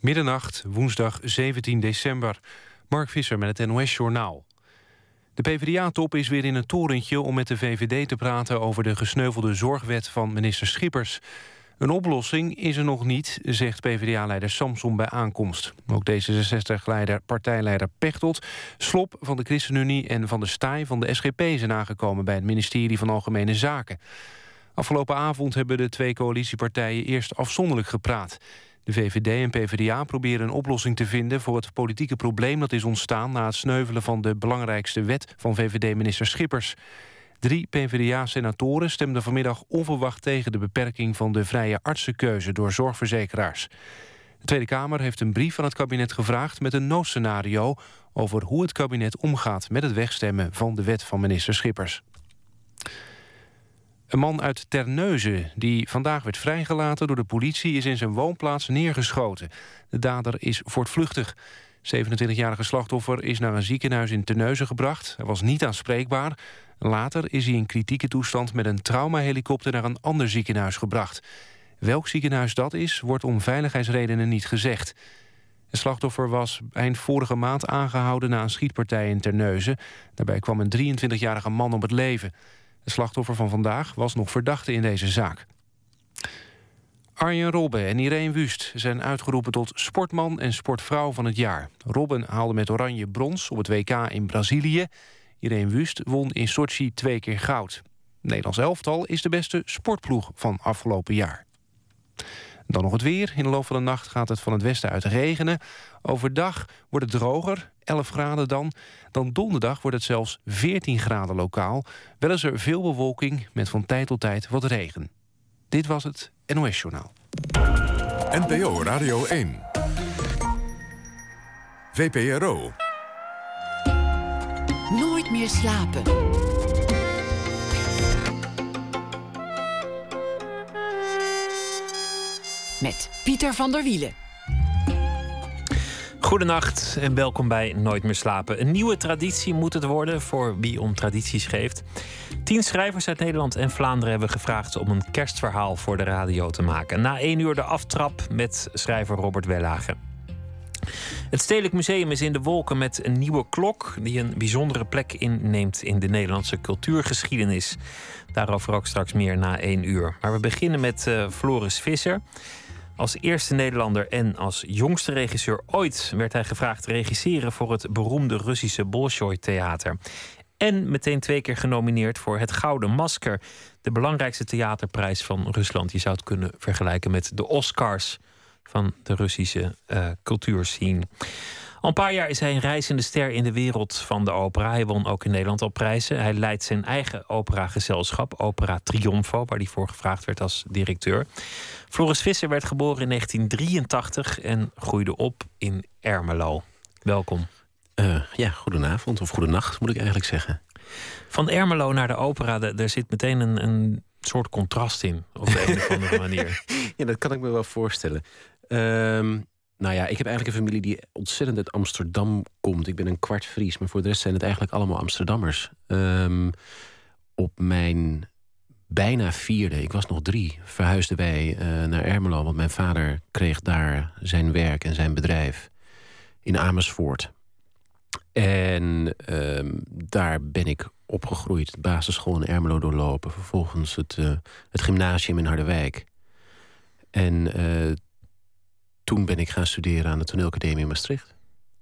Middernacht, woensdag 17 december. Mark Visser met het NOS-journaal. De PvdA-top is weer in een torentje om met de VVD te praten... over de gesneuvelde zorgwet van minister Schippers. Een oplossing is er nog niet, zegt PvdA-leider Samson bij aankomst. Ook D66-leider, partijleider Pechtold, Slop van de ChristenUnie... en Van de Staaij van de SGP zijn aangekomen... bij het ministerie van Algemene Zaken. Afgelopen avond hebben de twee coalitiepartijen eerst afzonderlijk gepraat. De VVD en PvdA proberen een oplossing te vinden... voor het politieke probleem dat is ontstaan... na het sneuvelen van de belangrijkste wet van VVD-minister Schippers. Drie PvdA-senatoren stemden vanmiddag onverwacht tegen... de beperking van de vrije artsenkeuze door zorgverzekeraars. De Tweede Kamer heeft een brief van het kabinet gevraagd... met een noodscenario over hoe het kabinet omgaat... met het wegstemmen van de wet van minister Schippers. Een man uit Terneuzen, die vandaag werd vrijgelaten door de politie... is in zijn woonplaats neergeschoten. De dader is voortvluchtig. 27-jarige slachtoffer is naar een ziekenhuis in Terneuzen gebracht. Hij was niet aanspreekbaar. Later is hij in kritieke toestand met een traumahelikopter... naar een ander ziekenhuis gebracht. Welk ziekenhuis dat is, wordt om veiligheidsredenen niet gezegd. Het slachtoffer was eind vorige maand aangehouden... na een schietpartij in Terneuzen. Daarbij kwam een 23-jarige man om het leven... De slachtoffer van vandaag was nog verdachte in deze zaak. Arjen Robben en Irene Wust zijn uitgeroepen tot sportman en sportvrouw van het jaar. Robben haalde met oranje brons op het WK in Brazilië. Irene Wust won in Sochi twee keer goud. Het Nederlands elftal is de beste sportploeg van afgelopen jaar. Dan nog het weer. In de loop van de nacht gaat het van het westen uit regenen. Overdag wordt het droger, 11 graden dan. Dan donderdag wordt het zelfs 14 graden lokaal. Wel is er veel bewolking met van tijd tot tijd wat regen. Dit was het NOS Journaal. NPO Radio 1. VPRO. Nooit meer slapen. met Pieter van der Wielen. Goedenacht en welkom bij Nooit meer slapen. Een nieuwe traditie moet het worden voor wie om tradities geeft. Tien schrijvers uit Nederland en Vlaanderen hebben gevraagd om een kerstverhaal voor de radio te maken. Na één uur de aftrap met schrijver Robert Wellagen. Het Stedelijk Museum is in de wolken met een nieuwe klok die een bijzondere plek inneemt in de Nederlandse cultuurgeschiedenis. Daarover ook straks meer na één uur. Maar we beginnen met uh, Floris Visser. Als eerste Nederlander en als jongste regisseur ooit werd hij gevraagd te regisseren voor het beroemde Russische Bolshoi-theater. En meteen twee keer genomineerd voor het Gouden Masker, de belangrijkste theaterprijs van Rusland. Je zou het kunnen vergelijken met de Oscars van de Russische uh, cultuurscene. Al een paar jaar is hij een reizende ster in de wereld van de opera. Hij won ook in Nederland al prijzen. Hij leidt zijn eigen operagezelschap, Opera Triomfo, waar hij voor gevraagd werd als directeur. Floris Visser werd geboren in 1983 en groeide op in Ermelo. Welkom. Uh, ja, goedenavond of goedenacht moet ik eigenlijk zeggen. Van Ermelo naar de opera, daar zit meteen een, een soort contrast in, op de een of andere manier. ja, dat kan ik me wel voorstellen. Um, nou ja, ik heb eigenlijk een familie die ontzettend uit Amsterdam komt. Ik ben een kwart Fries, maar voor de rest zijn het eigenlijk allemaal Amsterdammers. Um, op mijn bijna vierde, ik was nog drie, verhuisden wij uh, naar Ermelo. Want mijn vader kreeg daar zijn werk en zijn bedrijf in Amersfoort. En um, daar ben ik opgegroeid, de basisschool in Ermelo doorlopen. Vervolgens het, uh, het gymnasium in Harderwijk. En uh, toen ben ik gaan studeren aan de toneelacademie in Maastricht.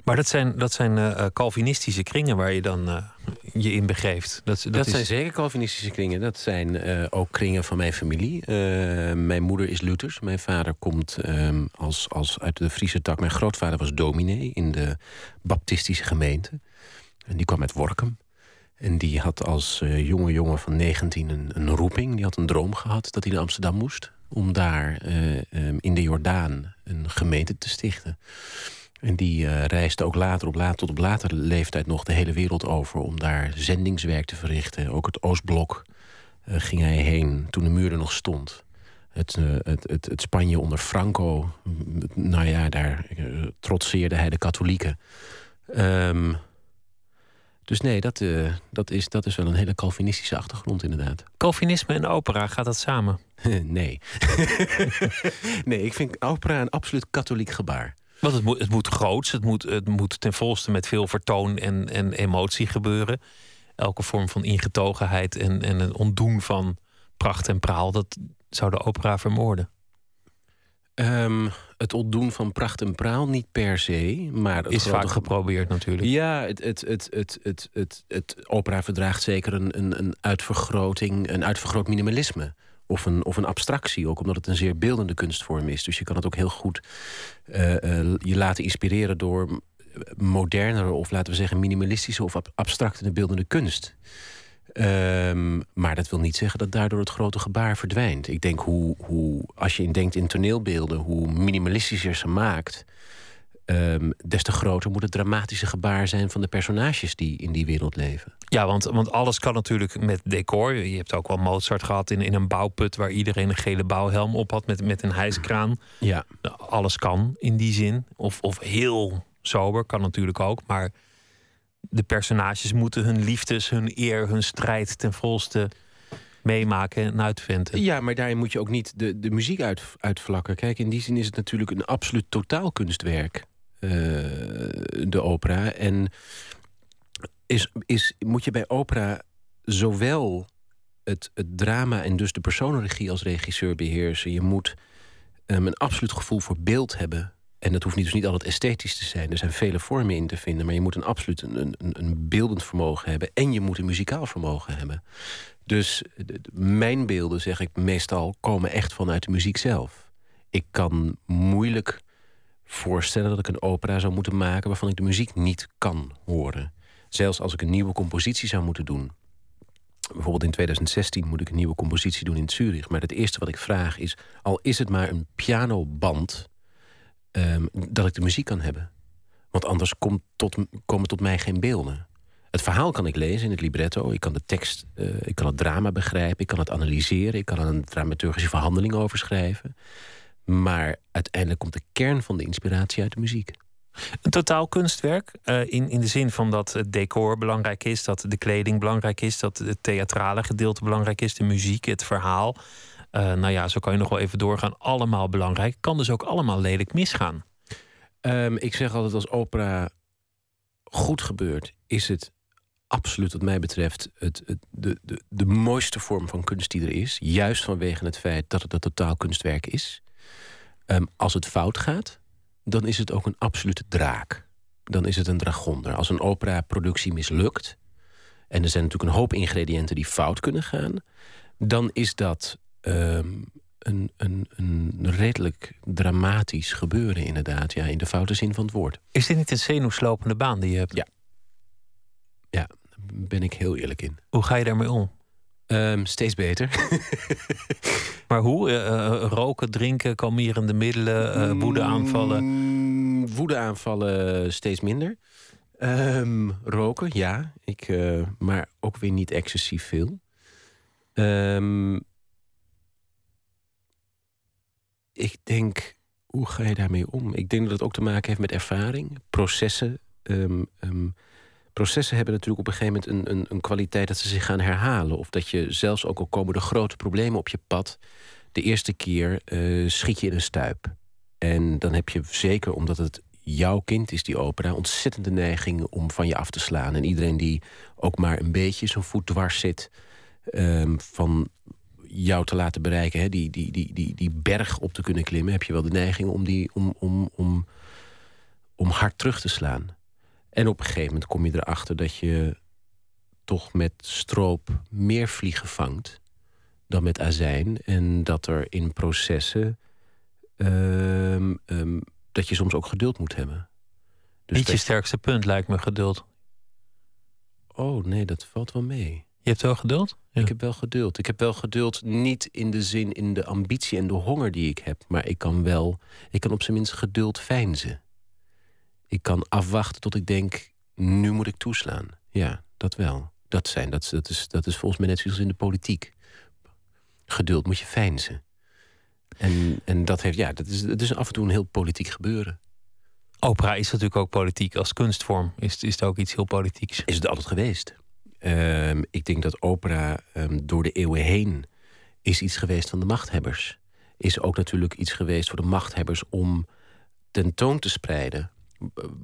Maar dat zijn, dat zijn uh, Calvinistische kringen waar je dan uh, je in begeeft. Dat, dat, dat zijn zeker Calvinistische kringen. Dat zijn uh, ook kringen van mijn familie. mijn moeder is Luthers. Mijn vader komt um, als, als uit de Friese tak. Mijn grootvader was dominee in de baptistische gemeente. En die kwam uit Workum. En die had als jonge jongen van 19 een, een roeping. Die had een droom gehad dat hij naar Amsterdam moest om daar uh, um, in de Jordaan een gemeente te stichten. En die uh, reisde ook later op later, tot op latere leeftijd nog de hele wereld over... om daar zendingswerk te verrichten. Ook het Oostblok uh, ging hij heen toen de muur er nog stond. Het, het, het, het, Spanje onder Franco, nou ja, daar trotseerde hij de katholieken. Um, dus nee, dat, uh, dat, is, dat is wel een hele Calvinistische achtergrond inderdaad. Calvinisme en opera, gaat dat samen? nee. nee, ik vind opera een absoluut katholiek gebaar. Want het moet, het moet groots, het moet, het moet ten volste met veel vertoon en, en emotie gebeuren. Elke vorm van ingetogenheid en, en een ontdoen van pracht en praal, dat zou de opera vermoorden. Um, het ontdoen van pracht en praal niet per se, maar... Het is vaak geprobeerd natuurlijk. Ja, het, het, het, het, het, het, het, opera verdraagt zeker een, een, een uitvergroting, een uitvergroot minimalisme. Of een, of een abstractie, ook omdat het een zeer beeldende kunstvorm is. Dus je kan het ook heel goed uh, uh, je laten inspireren door modernere... of laten we zeggen minimalistische of abstracte beeldende kunst. Um, maar dat wil niet zeggen dat daardoor het grote gebaar verdwijnt. Ik denk hoe, hoe als je denkt in toneelbeelden, hoe minimalistischer ze maakt, um, des te groter moet het dramatische gebaar zijn van de personages die in die wereld leven. Ja, want, want alles kan natuurlijk met decor. Je hebt ook wel Mozart gehad in, in een bouwput waar iedereen een gele bouwhelm op had met, met een hijskraan. Ja. Alles kan in die zin. Of, of heel sober kan natuurlijk ook. Maar de personages moeten hun liefdes, hun eer, hun strijd ten volste meemaken en uitvinden. Ja, maar daarin moet je ook niet de, de muziek uit, uitvlakken. Kijk, in die zin is het natuurlijk een absoluut totaalkunstwerk, uh, de opera. En is, is, moet je bij opera zowel het, het drama en dus de personenregie als regisseur beheersen. Je moet um, een absoluut gevoel voor beeld hebben en dat hoeft niet, dus niet altijd esthetisch te zijn. Er zijn vele vormen in te vinden. Maar je moet een absoluut een, een, een beeldend vermogen hebben. En je moet een muzikaal vermogen hebben. Dus mijn beelden, zeg ik meestal, komen echt vanuit de muziek zelf. Ik kan moeilijk voorstellen dat ik een opera zou moeten maken... waarvan ik de muziek niet kan horen. Zelfs als ik een nieuwe compositie zou moeten doen. Bijvoorbeeld in 2016 moet ik een nieuwe compositie doen in Zurich. Maar het eerste wat ik vraag is... al is het maar een pianoband um, dat ik de muziek kan hebben. Want anders tot, komen tot mij geen beelden. Het verhaal kan ik lezen in het libretto. Ik kan de tekst, uh, ik kan het drama begrijpen. Ik kan het analyseren. Ik kan er een dramaturgische verhandeling over schrijven. Maar uiteindelijk komt de kern van de inspiratie uit de muziek. Een totaal kunstwerk. Uh, in, in de zin van dat het decor belangrijk is, dat de kleding belangrijk is, dat het theatrale gedeelte belangrijk is, de muziek, het verhaal. Uh, nou ja, zo kan je nog wel even doorgaan. Allemaal belangrijk. Kan dus ook allemaal lelijk misgaan. Um, ik zeg altijd als opera goed gebeurt, is het absoluut wat mij betreft het, de, de, de mooiste vorm van kunst die er is. Juist vanwege het feit dat het een totaal kunstwerk is. Um, als het fout gaat, dan is het ook een absolute draak. Dan is het een dragonder. Als een opera-productie mislukt... en er zijn natuurlijk een hoop ingrediënten die fout kunnen gaan... dan is dat um, een, een, een redelijk dramatisch gebeuren, inderdaad. Ja, in de foute zin van het woord. Is dit niet een zenuwslopende baan die je hebt? Ja. Ja, daar ben ik heel eerlijk in. Hoe ga je daarmee om? Um, steeds beter. maar hoe? Uh, roken, drinken, kalmerende middelen, uh, woedeaanvallen? Mm, woedeaanvallen steeds minder. Um, roken, ja. Ik, maar ook weer niet excessief veel. Um, ik denk, hoe ga je daarmee om? Ik denk dat het ook te maken heeft met ervaring, processen. Um, um, processen hebben natuurlijk op een gegeven moment een, een, een, kwaliteit dat ze zich gaan herhalen. Of dat je zelfs ook al komen de grote problemen op je pad, de eerste keer uh, schiet je in een stuip. En dan heb je zeker, omdat het jouw kind is, die opera, ontzettende neiging om van je af te slaan. En iedereen die ook maar een beetje zijn voet dwars zit. Um, van jou te laten bereiken, hè, die, die, die, die, die berg op te kunnen klimmen, heb je wel de neiging om, die, om, om, om, om hard terug te slaan. En op een gegeven moment kom je erachter dat je toch met stroop meer vliegen vangt dan met azijn. En dat er in processen um, um, dat je soms ook geduld moet hebben. Dus Niet je sterkste punt lijkt me geduld. Oh nee, dat valt wel mee. Je hebt wel geduld? Ik heb wel geduld. Ik heb wel geduld niet in de zin in de ambitie en de honger die ik heb. Maar ik kan wel, ik kan op zijn minst geduld fijnzen. Ik kan afwachten tot ik denk, nu moet ik toeslaan. Ja, dat wel. Dat, zijn, dat, dat, is, dat is volgens mij net zoals in de politiek. Geduld moet je fijnzen. En, en dat heeft, ja, dat is, dat is af en toe een heel politiek gebeuren. Opera is natuurlijk ook politiek als kunstvorm. Is, is het ook iets heel politieks? Is het altijd geweest? Um, ik denk dat opera um, door de eeuwen heen is iets geweest van de machthebbers. Is ook natuurlijk iets geweest voor de machthebbers om tentoon te spreiden.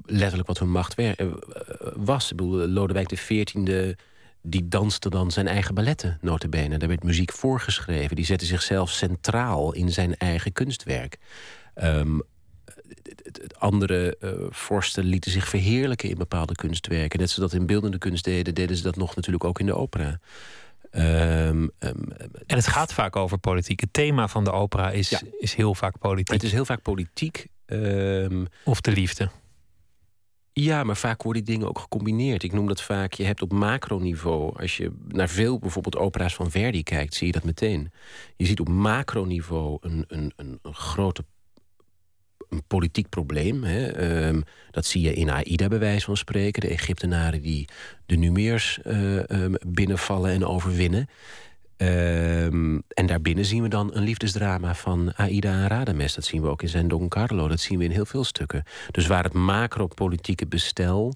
Letterlijk wat hun macht was. Ik bedoel, Lodewijk XIV die danste dan zijn eigen balletten, notabene. Daar werd muziek voorgeschreven. Die zette zichzelf centraal in zijn eigen kunstwerk. Um, andere uh, vorsten lieten zich verheerlijken in bepaalde kunstwerken. Net zoals dat in beeldende kunst deden, deden ze dat nog natuurlijk ook in de opera. Um, en het gaat vaak over politiek. Het thema van de opera is, is heel vaak politiek. Het is heel vaak politiek. of de liefde. Ja, maar vaak worden die dingen ook gecombineerd. Ik noem dat vaak, je hebt op macroniveau... als je naar veel bijvoorbeeld opera's van Verdi kijkt... zie je dat meteen. Je ziet op macroniveau een, een, een, een grote een politiek probleem. Hè. Ehm, dat zie je in Aida bij wijze van spreken. De Egyptenaren die de Numeers uh, um, binnenvallen en overwinnen. Um, en daarbinnen zien we dan een liefdesdrama van Aida en Radames. Dat zien we ook in zijn Don Carlo. Dat zien we in heel veel stukken. Dus waar het macro-politieke bestel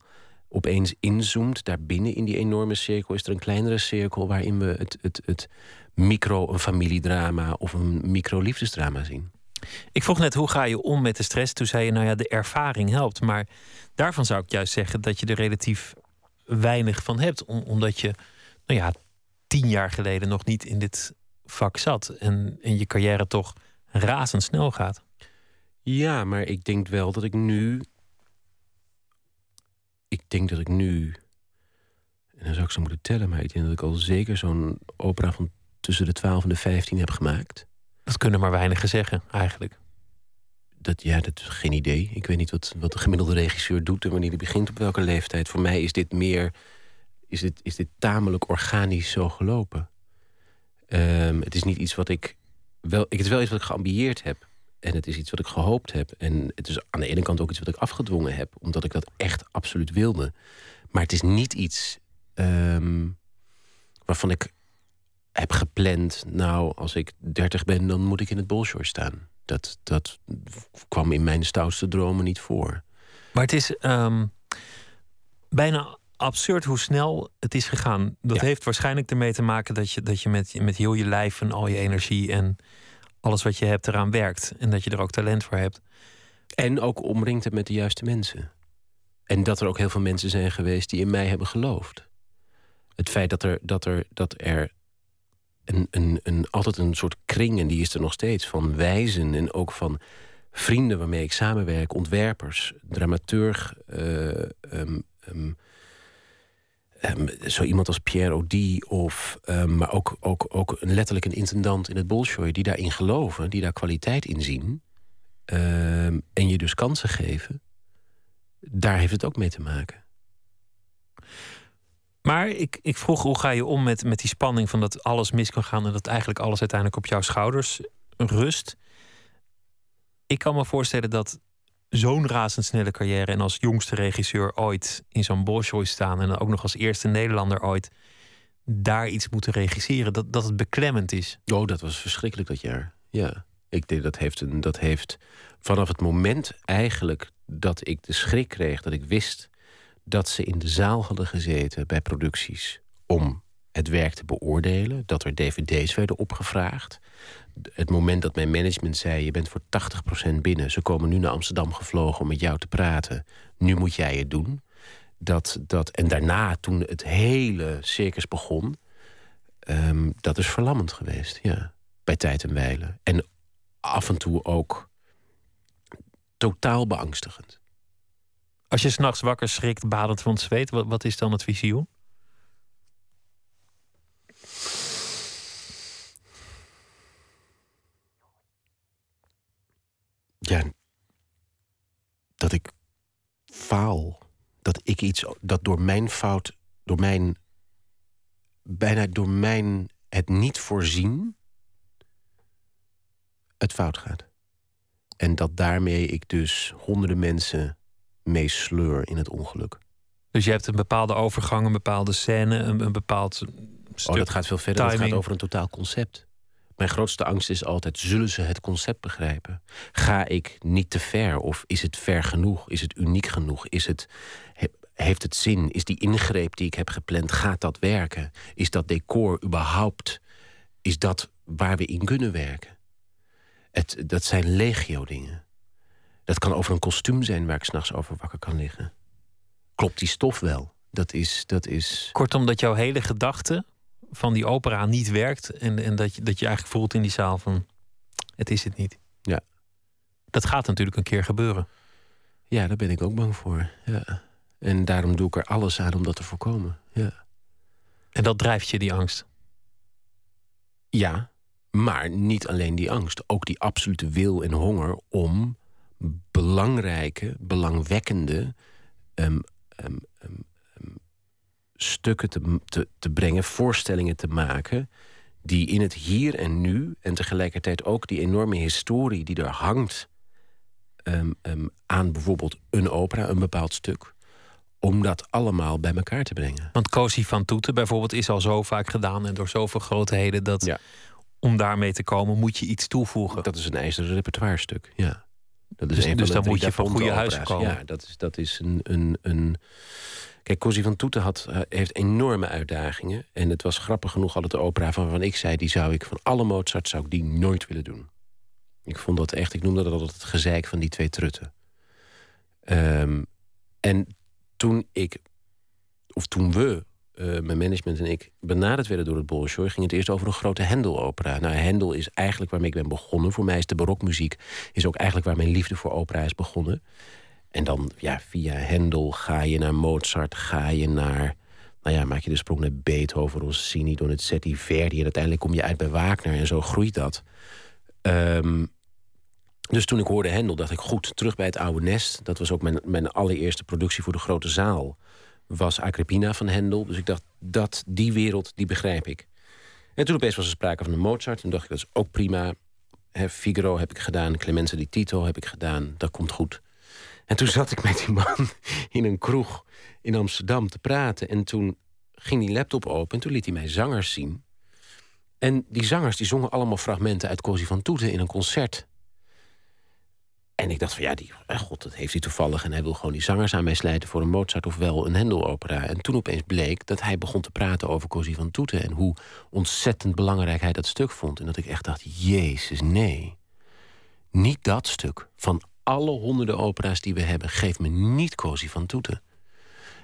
opeens inzoomt... daarbinnen in die enorme cirkel is er een kleinere cirkel... waarin we het, het, het micro, een familiedrama of een micro-liefdesdrama zien. Ik vroeg net, hoe ga je om met de stress? Toen zei je, nou ja, de ervaring helpt. Maar daarvan zou ik juist zeggen dat je er relatief weinig van hebt. omdat je, nou ja, tien jaar geleden nog niet in dit vak zat. En, en je carrière toch razendsnel gaat. Ja, maar ik denk wel dat ik nu. Ik denk dat ik nu. En dan zou ik zo moeten tellen, maar ik denk dat ik al zeker zo'n opera van tussen de 12 en de 15 heb gemaakt. Dat kunnen maar weinigen zeggen, eigenlijk. Dat, ja, dat geen idee. Ik weet niet wat, wat de gemiddelde regisseur doet en wanneer hij begint op welke leeftijd. Voor mij is dit meer is dit, is dit tamelijk organisch zo gelopen. Um, het is niet iets wat ik. Wel, het is wel iets wat ik geambieerd heb. En het is iets wat ik gehoopt heb. En het is aan de ene kant ook iets wat ik afgedwongen heb, omdat ik dat echt absoluut wilde. Maar het is niet iets um, waarvan ik heb gepland. Nou, als ik dertig ben, dan moet ik in het Bolshoi staan. Dat, dat kwam in mijn stoutste dromen niet voor. Maar het is um, bijna absurd hoe snel het is gegaan. Dat heeft waarschijnlijk ermee te maken dat je, dat je met, met heel je lijf en al je energie en alles wat je hebt eraan werkt. En dat je er ook talent voor hebt. En ook omringd hebt met de juiste mensen. En dat er ook heel veel mensen zijn geweest die in mij hebben geloofd. Het feit dat er, dat er, dat er een, altijd een soort kring, en die is er nog steeds, van wijzen en ook van vrienden waarmee ik samenwerk, ontwerpers, dramaturg, uh, Um, zo iemand als Pierre Audi of maar ook, ook, ook letterlijk een intendant in het Bolshoi die daarin geloven, die daar kwaliteit in zien en je dus kansen geven, daar heeft het ook mee te maken. Maar ik, ik vroeg hoe ga je om met, met die spanning van dat alles mis kan gaan en dat eigenlijk alles uiteindelijk op jouw schouders rust. Ik kan me voorstellen dat zo'n razendsnelle carrière en als jongste regisseur ooit in zo'n Bolshoi staan en dan ook nog als eerste Nederlander ooit daar iets moeten regisseren, dat, dat het beklemmend is. Oh, dat was verschrikkelijk dat jaar. Ja, ik denk dat heeft, een, dat heeft vanaf het moment eigenlijk dat ik de schrik kreeg, dat ik wist dat ze in de zaal hadden gezeten bij producties om het werk te beoordelen, dat er dvd's werden opgevraagd, het moment dat mijn management zei: Je bent voor 80% binnen. Ze komen nu naar Amsterdam gevlogen om met jou te praten. Nu moet jij het doen. Dat, dat, en daarna, toen het hele circus begon, um, dat is verlammend geweest. Ja, bij tijd en wijlen. En af en toe ook totaal beangstigend. Als je s'nachts wakker schrikt, badend van het zweet, wat, wat is dan het visioen? ja, dat ik faal. Dat ik iets, dat door mijn fout, door mijn, bijna door mijn het niet voorzien, het fout gaat. En dat daarmee ik dus honderden mensen mee sleur in het ongeluk. Dus je hebt een bepaalde overgang, een bepaalde scène, een, een bepaald stuk. Oh, dat gaat veel verder. Het gaat over een totaal concept. Mijn grootste angst is altijd: zullen ze het concept begrijpen? Ga ik niet te ver? Of is het ver genoeg? Is het uniek genoeg? Is het, heeft het zin? Is die ingreep die ik heb gepland, gaat dat werken? Is dat decor überhaupt? Is dat waar we in kunnen werken? Het, dat zijn legio dingen. Dat kan over een kostuum zijn waar ik s'nachts over wakker kan liggen. Klopt die stof wel? Dat is, dat is. Kortom, dat jouw hele gedachte van die opera niet werkt. En, en dat, je, dat je eigenlijk voelt in die zaal van het is het niet. Ja. Dat gaat natuurlijk een keer gebeuren. Ja, daar ben ik ook bang voor. Ja. En daarom doe ik er alles aan om dat te voorkomen. Ja. En dat drijft je, die angst? Ja, maar niet alleen die angst. Ook die absolute wil en honger om belangrijke, belangwekkende um, um, um, stukken te, te, te brengen, voorstellingen te maken. die in het hier en nu en tegelijkertijd ook die enorme historie die er hangt. aan bijvoorbeeld een opera, een bepaald stuk om dat allemaal bij elkaar te brengen. Want Cosi van Toeten bijvoorbeeld is al zo vaak gedaan en door zoveel grootheden dat ja. om daarmee te komen moet je iets toevoegen. Dat is een ijzeren repertoire stuk, ja. Dat is dus een dus van dan moet je van goede huizen opera's. komen. Ja, dat is, dat is een, een, een... Kijk, Cosi van Toeten had, eh, heeft enorme uitdagingen. En het was grappig genoeg altijd de opera van waarvan ik zei... die zou ik van alle Mozart zou ik die nooit willen doen. Ik vond dat echt, ik noemde dat altijd het gezeik van die twee trutten. Ehm, en toen ik, of toen we, uh, mijn management en ik, benaderd werden door het Bolshoi, ging het eerst over een grote Hendel-opera. Nou, Hendel is eigenlijk waarmee ik ben begonnen. Voor mij is de barokmuziek is ook eigenlijk waar mijn liefde voor opera is begonnen. En dan, ja, via Hendel ga je naar Mozart, ga je naar, nou ja, maak je de sprong naar Beethoven, Rossini, Donizetti, Verdi. En uiteindelijk kom je uit bij Wagner en zo groeit dat. Um, dus toen ik hoorde Hendel, dacht ik goed, terug bij het oude nest. Dat was ook mijn, mijn allereerste productie voor de grote zaal. Was Agrippina van Hendel. Dus ik dacht, dat, die wereld, die begrijp ik. En toen opeens was er sprake van een Mozart. Toen dacht ik, dat is ook prima. Figaro heb ik gedaan, Clemenza di Tito heb ik gedaan. Dat komt goed. En toen zat ik met die man in een kroeg in Amsterdam te praten. En toen ging die laptop open en toen liet hij mij zangers zien. En die zangers die zongen allemaal fragmenten uit Cosi van Toeten in een concert. En ik dacht van ja, die, eh, god, dat heeft hij toevallig. En hij wil gewoon die zangers aan mij slijten voor een Mozart of wel een Hendel-opera. En toen opeens bleek dat hij begon te praten over Cosi van Toeten. En hoe ontzettend belangrijk hij dat stuk vond. En dat ik echt dacht, jezus, nee. Niet dat stuk. Van alle honderden opera's die we hebben, geef me niet Cosi van Toeten.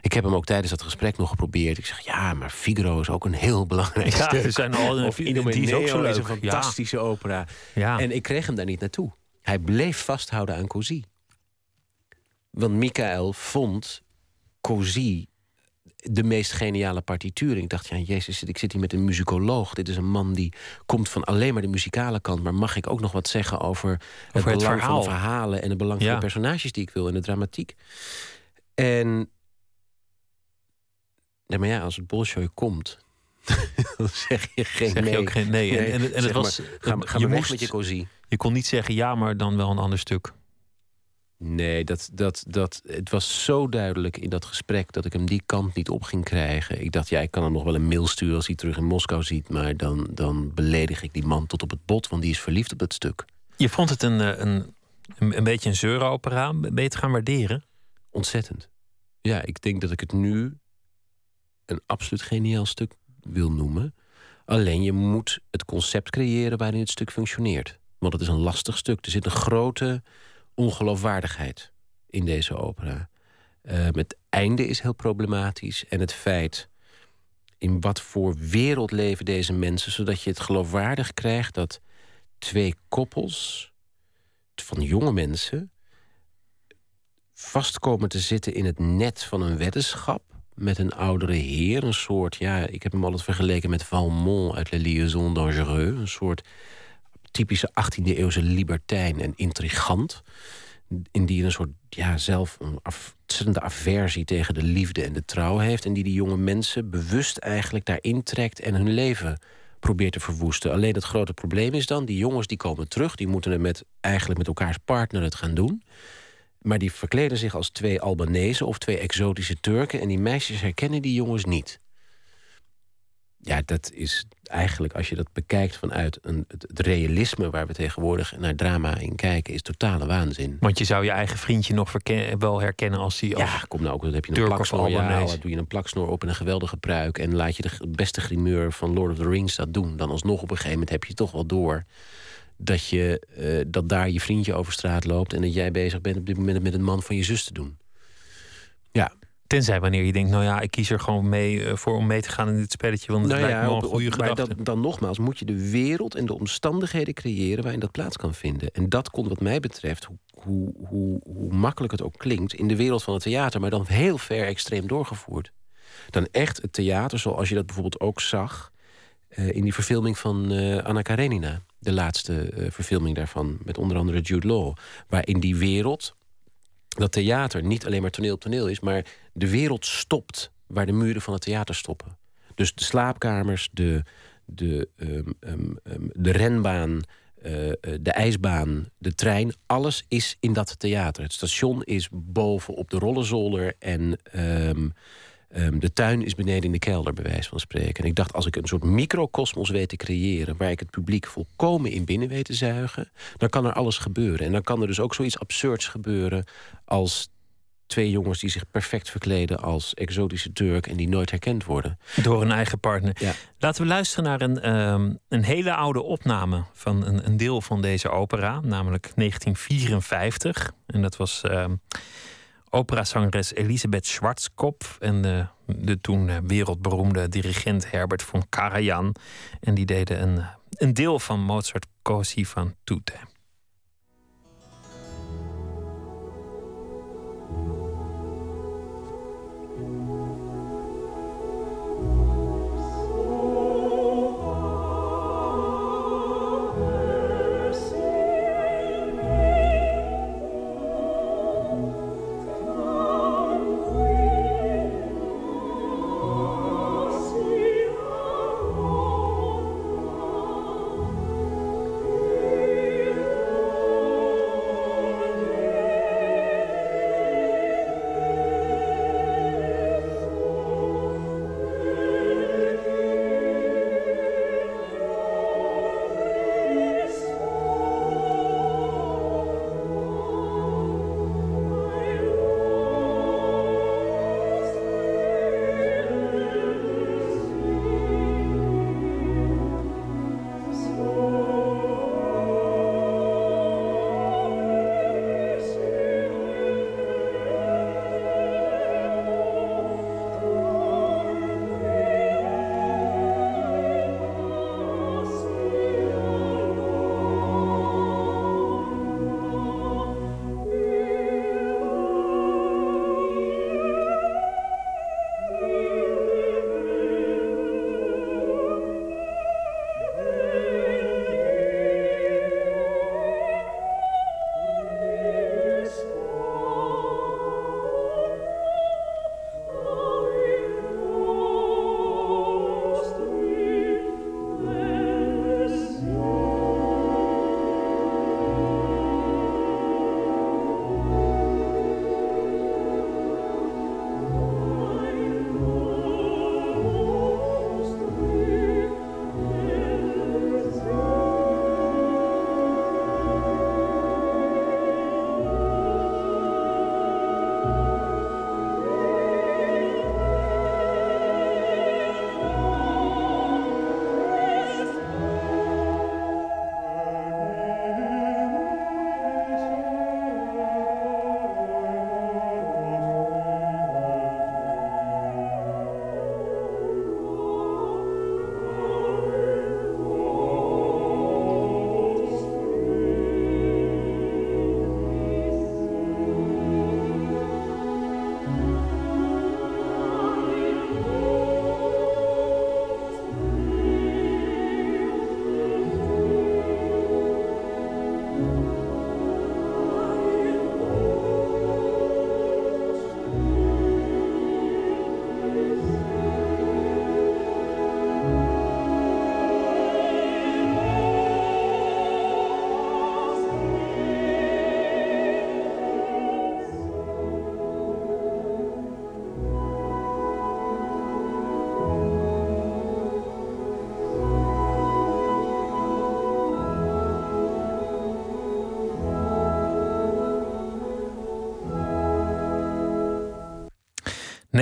Ik heb hem ook tijdens dat gesprek nog geprobeerd. Ik zeg, ja, maar Figaro is ook een heel belangrijk Ja, stuk. er zijn al- of die is ook zo is een leuk. Ja. fantastische opera. Ja. En ik kreeg hem daar niet naartoe. Hij bleef vasthouden aan Cosi. Want Michael vond Cosi de meest geniale partituur. Ik dacht, ja, jezus, ik zit hier met een muzikoloog. Dit is een man die komt van alleen maar de muzikale kant. Maar mag ik ook nog wat zeggen over, het het belang van verhaal. de verhalen... en het belang van de personages die ik wil en de dramatiek? En... Nee, maar ja, als het Bolshoi komt... dan zeg je geen Zeg je nee. ook geen nee. En- en- en het was- maar, ga, ga je maar weg moest- met je Cosi. Je kon niet zeggen ja, maar dan wel een ander stuk. Nee, dat, dat, dat, het was zo duidelijk in dat gesprek dat ik hem die kant niet op ging krijgen. Ik dacht, ja, ik kan hem nog wel een mail sturen als hij terug in Moskou ziet. Maar dan, dan beledig ik die man tot op het bot, want die is verliefd op dat stuk. Je vond het een, eh, een, een, een beetje een zeuropera. Ben je het gaan waarderen? Ontzettend. Ja, ik denk dat ik het nu een absoluut geniaal stuk wil noemen. Alleen je moet het concept creëren waarin het stuk functioneert. Want het is een lastig stuk. Er zit een grote ongeloofwaardigheid in deze opera. Eh, het einde is heel problematisch. En het feit in wat voor wereld leven deze mensen... zodat je het geloofwaardig krijgt dat twee koppels van jonge mensen... vast komen te zitten in het net van een weddenschap... met een oudere heer, een soort... ja, ik heb hem altijd vergeleken met Valmont uit Le Liaison Dangereux... een soort typische 18e-eeuwse libertijn en intrigant... in die een soort, ja, zelf een ontzettende aversie tegen de liefde en de trouw heeft... en die die jonge mensen bewust eigenlijk daarin trekt en hun leven probeert te verwoesten. Alleen het grote probleem is dan, die jongens die komen terug... die moeten het met, eigenlijk met elkaars partner het gaan doen... maar die verkleden zich als twee Albanese of twee exotische Turken... en die meisjes herkennen die jongens niet. Ja, dat is eigenlijk, als je dat bekijkt vanuit een, het, het realisme... waar we tegenwoordig naar drama in kijken, is totale waanzin. Want je zou je eigen vriendje nog wel herkennen als die. Als... Ja, kom nou ook, dan heb je een plaksnoor. Ja, doe je een plaksnoor op en een geweldige pruik... en laat je de beste grimeur van Lord of the Rings dat doen... dan alsnog op een gegeven moment heb je toch wel door... dat, je, eh, dat daar je vriendje over straat loopt en dat jij bezig bent op dit moment met een man van je zus te doen. Ja. Tenzij wanneer je denkt, nou ja, ik kies er gewoon mee uh, voor om mee te gaan in dit spelletje, want het nou lijkt ja, me een goede gedachte. Maar dan nogmaals, moet je de wereld en de omstandigheden creëren waarin dat plaats kan vinden. En dat kon wat mij betreft, hoe, hoe, hoe, hoe makkelijk het ook klinkt, in de wereld van het theater, maar dan heel ver extreem doorgevoerd. Dan echt het theater zoals je dat bijvoorbeeld ook zag uh, in die verfilming van uh, Anna Karenina. De laatste uh, verfilming daarvan, met onder andere Jude Law. Waarin die wereld, dat theater niet alleen maar toneel op toneel is, maar de wereld stopt waar de muren van het theater stoppen. Dus de slaapkamers, de, de, um, um, um, de renbaan, de ijsbaan, de trein, alles is in dat theater. Het station is boven op de rollenzolder en Ehm, de tuin is beneden in de kelder, bij wijze van spreken. En ik dacht, als ik een soort microcosmos weet te creëren... waar ik het publiek volkomen in binnen weet te zuigen... dan kan er alles gebeuren. En dan kan er dus ook zoiets absurds gebeuren... als twee jongens die zich perfect verkleden als exotische Turk... en die nooit herkend worden. Door een eigen partner. Ja. Laten we luisteren naar een, ehm, een hele oude opname... van een, een, deel van deze opera, namelijk 1954. En dat was... Ehm, operazangeres Elisabeth Schwarzkopf en de, de toen eh, wereldberoemde dirigent Herbert von Karajan. En die deden een, een deel van Mozart Così van tutte.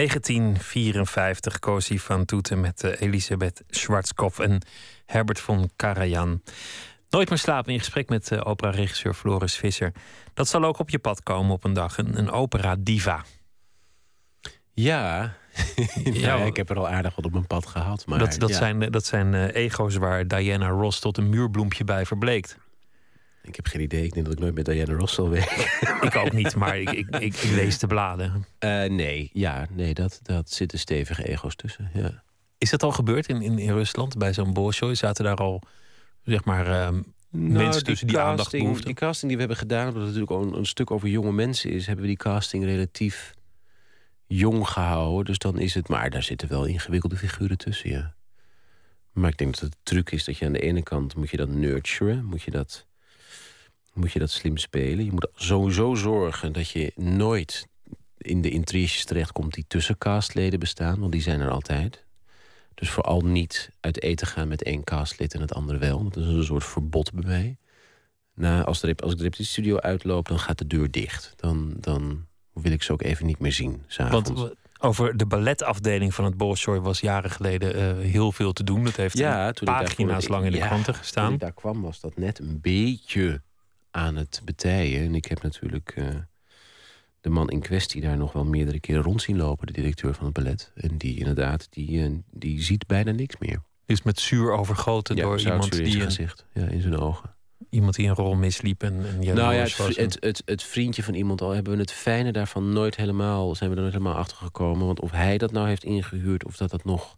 ...1954 Cosi van Toeten met uh, Elisabeth Schwarzkopf en Herbert von Karajan. Nooit meer slapen in gesprek met uh, opera-regisseur Floris Visser. Dat zal ook op je pad komen op een dag, een, een opera-diva. Ja. ja, ik heb er al aardig wat op mijn pad gehad. Maar, dat, dat zijn, dat zijn uh, ego's waar Diana Ross tot een muurbloempje bij verbleekt. Ik heb geen idee. Ik denk dat ik nooit met Diana Ross zal werken. ik ook niet, maar ik, ik, ik, lees de bladen. Uh, nee, ja, nee dat, dat zitten stevige ego's tussen. Ja. Is dat al gebeurd in, in, in Rusland bij zo'n Bolshoi? Zaten daar al zeg maar, uh, nou, mensen tussen die, die aandacht behoeften? Die casting die we hebben gedaan, omdat het natuurlijk ook een, een, stuk over jonge mensen is, hebben we die casting relatief jong gehouden. Dus dan is het, maar daar zitten wel ingewikkelde figuren tussen, ja. Maar ik denk dat het truc is dat je aan de ene kant moet je dat nurturen, moet je dat, moet je dat slim spelen. Je moet sowieso zorgen dat je nooit in de intriges terechtkomt die tussen castleden bestaan, want die zijn er altijd. Dus vooral niet uit eten gaan met één castlid en het andere wel. Dat is een soort verbod bij mij. Nou, als, de, als ik de repetitiestudio uitloop, dan gaat de deur dicht. Dan, dan wil ik ze ook even niet meer zien. Want over de balletafdeling van het Bolshoi was jaren geleden uh, heel veel te doen. Dat heeft ja, pagina's lang in de ja, kranten gestaan. Toen ik daar kwam was dat net een beetje aan het betijen. En ik heb natuurlijk uh, de man in kwestie daar nog wel meerdere keren rond zien lopen, de directeur van het ballet. En die inderdaad, die, uh, die ziet bijna niks meer. Is met zuur overgoten door iemand die. In zijn gezicht, ja, in zijn ogen. Iemand die een rol misliep en, en Nou ja, het, het, het, het, vriendje van iemand al hebben we het fijne daarvan nooit helemaal, zijn we er nooit helemaal achter gekomen. Want of hij dat nou heeft ingehuurd of dat dat nog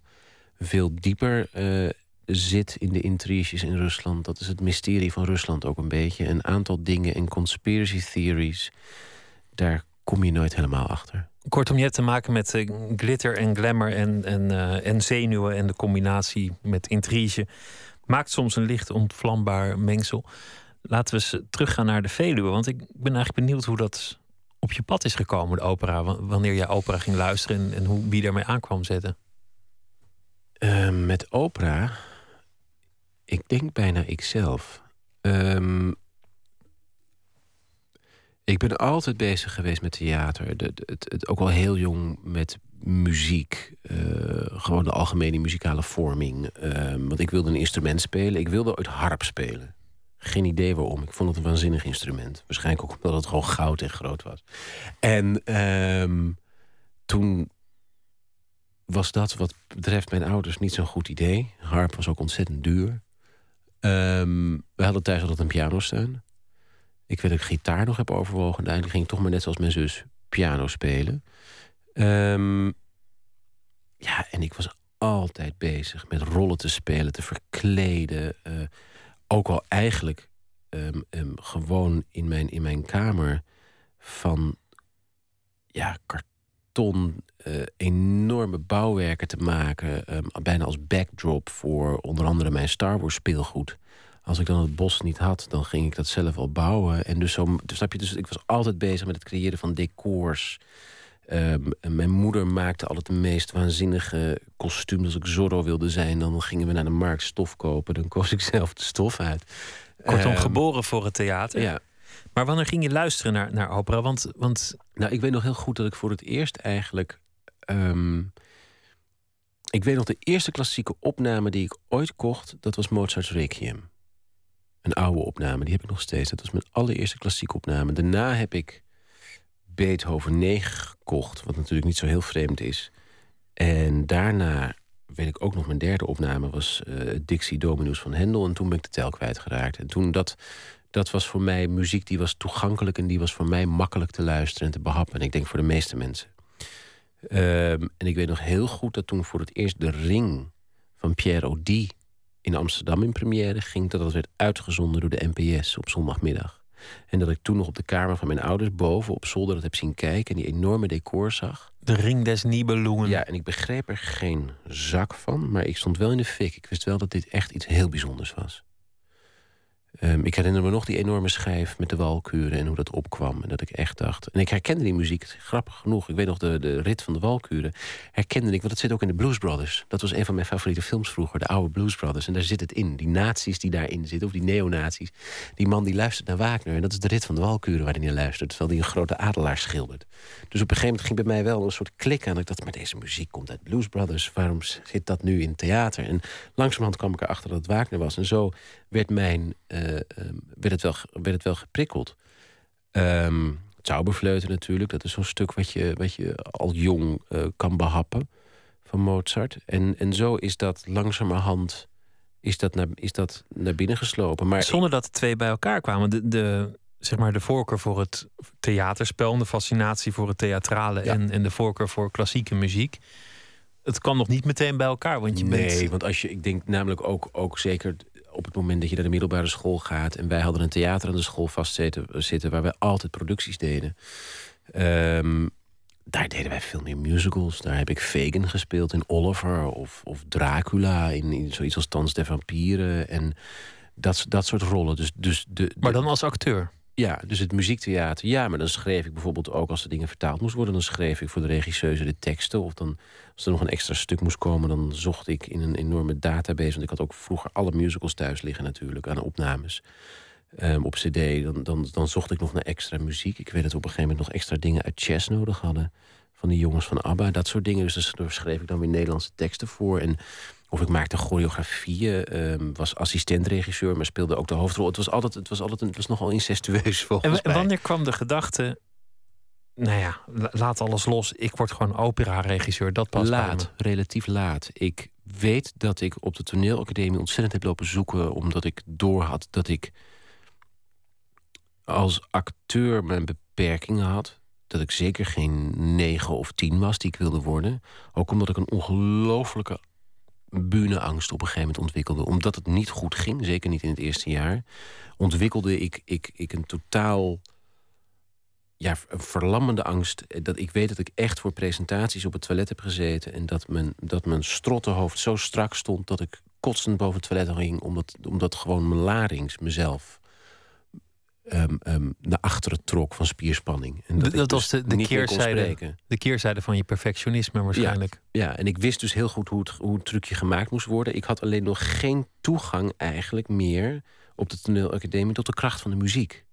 veel dieper uh, zit in de intriges in Rusland. Dat is het mysterie van Rusland ook een beetje. Een aantal dingen en conspiracy theories, daar kom je nooit helemaal achter. Kortom, je hebt te maken met uh, glitter en glamour en, en, uh, en zenuwen en de combinatie met intrige maakt soms een licht ontvlambaar mengsel. Laten we eens teruggaan naar de Veluwe. Want ik ben eigenlijk benieuwd hoe dat op je pad is gekomen, de opera. Wanneer jij opera ging luisteren en, en hoe, wie daarmee aankwam zetten. Uh, met opera? Ik denk bijna ikzelf. Um, ik ben altijd bezig geweest met theater. De, het, het, ook al heel jong met muziek. Uh, gewoon de algemene muzikale vorming. Uh, want ik wilde een instrument spelen. Ik wilde ooit harp spelen. Geen idee waarom. Ik vond het een waanzinnig instrument. Waarschijnlijk ook omdat het gewoon goud en groot was. En uh, toen was dat wat betreft mijn ouders niet zo'n goed idee. Harp was ook ontzettend duur. Ehm, we hadden thuis altijd een piano staan. Ik weet dat ik gitaar nog heb overwogen. Uiteindelijk ging ik toch maar net zoals mijn zus piano spelen. Um, ja, en ik was altijd bezig met rollen te spelen, te verkleden. Uh, ook al eigenlijk um, gewoon in mijn, in mijn kamer van ja, karton uh, enorme bouwwerken te maken. bijna als backdrop voor onder andere mijn Star Wars speelgoed als ik dan het bos niet had, dan ging ik dat zelf al bouwen. En dus zo, dus snap je, dus ik was altijd bezig met het creëren van decors. Um, mijn moeder maakte altijd de meest waanzinnige kostuums. Als ik Zorro wilde zijn, dan gingen we naar de markt stof kopen. Dan koos ik zelf de stof uit. Kortom, um, geboren voor het theater. Ja. Maar wanneer ging je luisteren naar, naar opera? Want, want... Nou, ik weet nog heel goed dat ik voor het eerst eigenlijk... Um, ik weet nog de eerste klassieke opname die ik ooit kocht... dat was Mozart's Requiem. Een oude opname, die heb ik nog steeds. Dat was mijn allereerste klassieke opname. Daarna heb ik Beethoven 9 gekocht, wat natuurlijk niet zo heel vreemd is. En daarna weet ik ook nog mijn derde opname was uh, Dixie Dominus van Hendel. En toen ben ik de tel kwijtgeraakt. En toen dat, dat was voor mij muziek die was toegankelijk en die was voor mij makkelijk te luisteren en te behappen. En ik denk voor de meeste mensen. Um, en ik weet nog heel goed dat toen voor het eerst de ring van Pierre Audi in Amsterdam in première ging, dat dat werd uitgezonden door de NPS op zondagmiddag. En dat ik toen nog op de kamer van mijn ouders boven op zolder dat heb zien kijken en die enorme decor zag. De ring des Nibelungen. Ja, en ik begreep er geen zak van, maar ik stond wel in de fik. Ik wist wel dat dit echt iets heel bijzonders was. Um, ik herinner me nog die enorme schijf met de walkuren en hoe dat opkwam. En dat ik echt dacht. En ik herkende die muziek, grappig genoeg. Ik weet nog de, de rit van de walkuren. Herkende ik, want dat zit ook in de Blues Brothers. Dat was een van mijn favoriete films vroeger, de oude Blues Brothers. En daar zit het in. Die nazi's die daarin zitten, of die neonazi's. Die man die luistert naar Wagner. En dat is de rit van de walkuren waar hij luistert. Terwijl hij een grote adelaar schildert. Dus op een gegeven moment ging bij mij wel een soort klik aan. Ik dacht, maar deze muziek komt uit Blues Brothers. Waarom zit dat nu in theater? En langzamerhand kwam ik erachter dat het Wagner was. En zo werd mijn. Uh, ehm, werd, het wel, werd het wel geprikkeld. Um, Zauberfleuten natuurlijk, dat is zo'n stuk wat je, wat je al jong kan behappen van Mozart. En, en zo is dat langzamerhand is dat naar, is dat naar binnen geslopen. Maar Zonder dat de twee bij elkaar kwamen. De, de, zeg maar de voorkeur voor het theaterspel, de fascinatie voor het theatrale en, en de voorkeur voor klassieke muziek. Het kwam nog niet meteen bij elkaar. Want je nee, want als je, ik denk namelijk ook, ook zeker op het moment dat je naar de middelbare school gaat. En wij hadden een theater aan de school vastzitten zitten, waar wij altijd producties deden. Um, daar deden wij veel meer musicals. Daar heb ik Fagin gespeeld in Oliver of, of Dracula in, in zoiets als Dans der Vampieren. En dat, dat soort rollen. Dus, dus de, maar dan als acteur? Ja, dus het muziektheater. Ja, maar dan schreef ik bijvoorbeeld ook als er dingen vertaald moest worden, dan schreef ik voor de regisseuse de teksten. Of dan, als er nog een extra stuk moest komen, dan zocht ik in een enorme database. Want ik had ook vroeger alle musicals thuis liggen natuurlijk aan opnames. Ehm, op cd, dan, dan, dan zocht ik nog naar extra muziek. Ik weet dat we op een gegeven moment nog extra dingen uit chess nodig hadden. Van die jongens van ABBA, dat soort dingen. Dus daar schreef ik dan weer Nederlandse teksten voor. En, of ik maakte choreografieën, um, was assistentregisseur, maar speelde ook de hoofdrol. Het was altijd, het was altijd een, het was nogal incestueus volgens en, wanneer kwam de gedachte, nou ja, laat alles los. Ik word gewoon opera-regisseur. Dat pas laat, relatief laat. Ik weet dat ik op de toneelacademie ontzettend heb lopen zoeken... omdat ik doorhad dat ik als acteur mijn beperkingen had. Dat ik zeker geen negen of tien was die ik wilde worden. Ook omdat ik een ongelofelijke bühneangst op een gegeven moment ontwikkelde. Omdat het niet goed ging, zeker niet in het eerste jaar... ontwikkelde ik, ik, ik een totaal ja, verlammende angst. Dat ik weet dat ik echt voor presentaties op het toilet heb gezeten... en dat mijn, dat mijn strottenhoofd zo strak stond... dat ik kotsend boven het toilet ging... omdat, omdat gewoon mijn larings mezelf um, naar achteren trok van spierspanning. En dat, dat was dus de, de keerzijde, de keerzijde van je perfectionisme waarschijnlijk. Ja, ja, en ik wist dus heel goed hoe het, hoe het trucje gemaakt moest worden. Ik had alleen nog geen toegang eigenlijk meer op de toneelacademie tot de kracht van de muziek.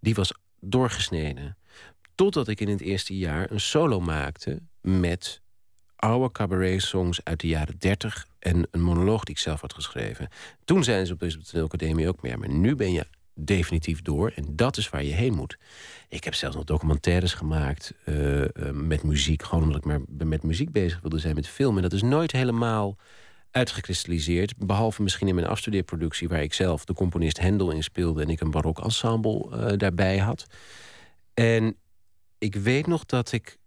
Die was doorgesneden. Totdat ik in het eerste jaar een solo maakte met oude cabaret-songs uit de jaren 30 en een monoloog die ik zelf had geschreven. Toen zeiden ze op deze toneelacademie ook meer, maar nu ben definitief door. En dat is waar je heen moet. Ik heb zelfs nog documentaires gemaakt uh, uh, met muziek. Gewoon omdat ik maar met muziek bezig wilde zijn met film. En dat is nooit helemaal uitgekristalliseerd. Behalve misschien in mijn afstudeerproductie... waar ik zelf de componist Hendel in speelde... en ik een barok ensemble uh, daarbij had. En ik weet nog dat ik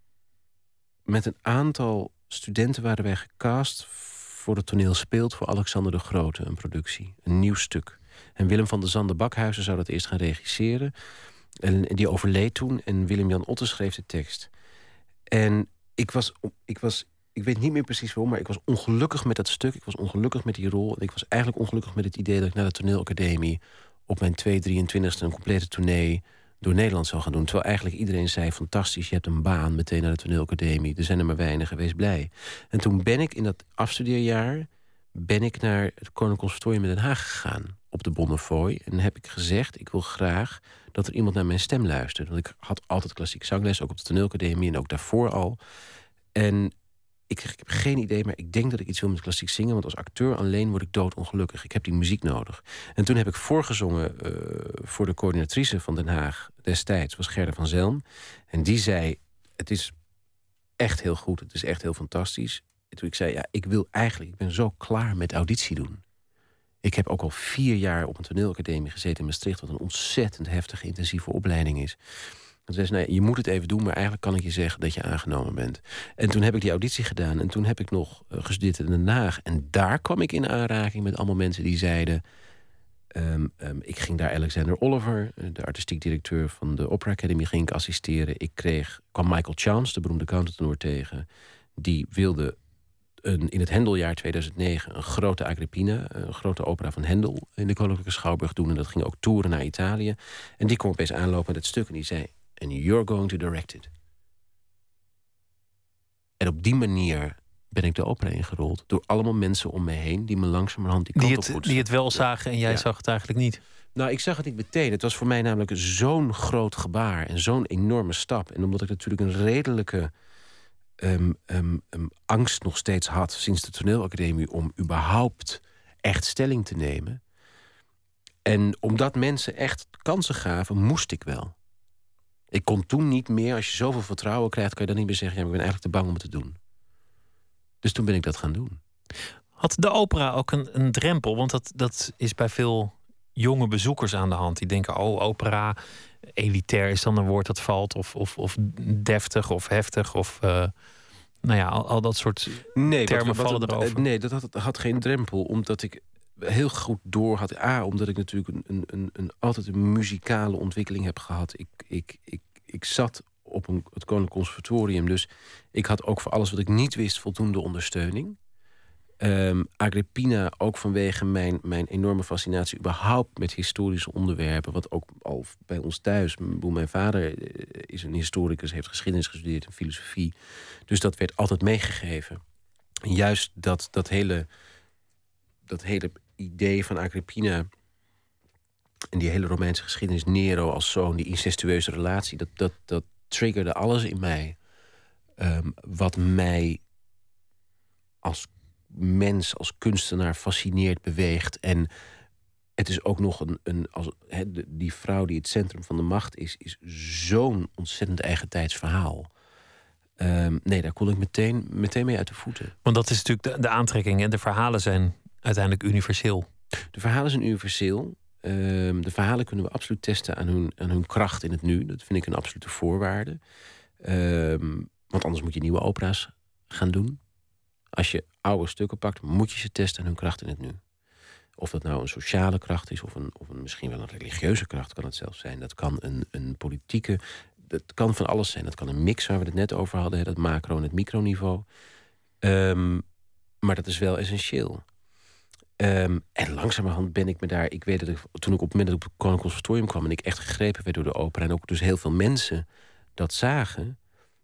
met een aantal studenten waren wij gecast... voor het toneel speelt voor Alexander de Grote, een productie. Een nieuw stuk. En Willem van der Zande Bakhuizen zou dat eerst gaan regisseren. En die overleed toen en Willem-Jan Otte schreef de tekst. En ik was, ik was, ik weet niet meer precies waarom, maar ik was ongelukkig met dat stuk. Ik was ongelukkig met die rol. En ik was eigenlijk ongelukkig met het idee dat ik naar de toneelacademie op mijn 2 23 e een complete tournee door Nederland zou gaan doen. Terwijl eigenlijk iedereen zei, fantastisch, je hebt een baan meteen naar de toneelacademie. Er zijn er maar weinig, geweest blij. En toen ben ik in dat afstudeerjaar ben ik naar het Koninklijk Conservatorium in Den Haag gegaan op de Bonnefoy. En heb ik gezegd, ik wil graag dat er iemand naar mijn stem luistert. Want ik had altijd klassiek zangles, ook op de toneelacademie en ook daarvoor al. En ik, ik heb geen idee, maar ik denk dat ik iets wil met klassiek zingen. Want als acteur alleen word ik doodongelukkig. Ik heb die muziek nodig. En toen heb ik voorgezongen uh, voor de coördinatrice van Den Haag destijds, was Gerda van Zelm. En die zei: Het is echt heel goed, het is echt heel fantastisch. En toen ik zei: Ja, ik wil eigenlijk, ik ben zo klaar met auditie doen. Ik heb ook al vier jaar op een toneelacademie gezeten in Maastricht... wat een ontzettend heftige, intensieve opleiding is. En zei nee, je moet het even doen, maar eigenlijk kan ik je zeggen dat je aangenomen bent. En toen heb ik die auditie gedaan en toen heb ik nog uh, gestudeerd in Den Haag. En daar kwam ik in aanraking met allemaal mensen die zeiden... Ehm, ehm, ik ging daar Alexander Oliver, eh, de artistiek directeur van de Opera Academy, ging ik assisteren. Ik kreeg, kwam Michael Chance, de beroemde countertenor, tegen. Die wilde een, in het Hendeljaar 2009 een grote Agrippina, een grote opera van Hendel in de Koninklijke Schouwburg doen. En dat ging ook toeren naar Italië. En die kwam opeens aanlopen met het stuk en die zei: And you're going to direct it. En op die manier ben ik de opera ingerold. Door allemaal mensen om me heen die me langzamerhand die kant die het, Die het wel zagen en jij zag het eigenlijk niet. Nou, ik zag het niet meteen. Het was voor mij namelijk zo'n groot gebaar en zo'n enorme stap. En omdat ik natuurlijk een redelijke um, angst nog steeds had sinds de toneelacademie om überhaupt echt stelling te nemen. En omdat mensen echt kansen gaven, moest ik wel. Ik kon toen niet meer, als je zoveel vertrouwen krijgt, kan je dan niet meer zeggen: ja, ik ben eigenlijk te bang om het te doen. Dus toen ben ik dat gaan doen. Had de opera ook een, een drempel? Want dat, dat is bij veel jonge bezoekers aan de hand. Die denken, oh, opera, elitair is dan een woord dat valt. Of, of, of deftig of heftig. Of uh, nou ja, al, al, dat soort nee, termen wat, vallen erover. Nee, dat had, had, geen drempel. Omdat ik heel goed door had. A, omdat ik natuurlijk een, een, een, een altijd een muzikale ontwikkeling heb gehad. Ik, ik, ik, ik zat op een, het Koninklijk Conservatorium. Dus ik had ook voor alles wat ik niet wist voldoende ondersteuning. Um, Agrippina ook vanwege mijn, mijn enorme fascinatie überhaupt met historische onderwerpen. Wat ook al bij ons thuis. Mijn vader eh, is een historicus, heeft geschiedenis gestudeerd en filosofie. Dus dat werd altijd meegegeven. En juist dat, dat, hele, dat hele idee van Agrippina. En die hele Romeinse geschiedenis, Nero als zoon, die incestueuze relatie, dat, dat, dat triggerde alles in mij. Um, wat mij als mens, als kunstenaar fascineert, beweegt. En het is ook nog een. een als, die vrouw die het centrum van de macht is, is zo'n ontzettend eigentijds verhaal. Um, nee, daar kon ik meteen, meteen mee uit de voeten. Want dat is natuurlijk de, de aantrekking. En de verhalen zijn uiteindelijk universeel. De verhalen zijn universeel. Um, de verhalen kunnen we absoluut testen aan hun, aan hun kracht in het nu. Dat vind ik een absolute voorwaarde. Um, want anders moet je nieuwe opera's gaan doen. Als je oude stukken pakt, moet je ze testen aan hun kracht in het nu. Of dat nou een sociale kracht is, of, een, of een, misschien wel een religieuze kracht kan het zelfs zijn. Dat kan een, een politieke, dat kan van alles zijn. Dat kan een mix waar we het net over hadden, dat macro- en het microniveau. Um, maar dat is wel essentieel. Um, en langzamerhand ben ik me daar. Ik weet dat toen ik op het moment op het Koninklijk Conservatorium kwam en ik echt gegrepen werd door de opera en ook dus heel veel mensen dat zagen.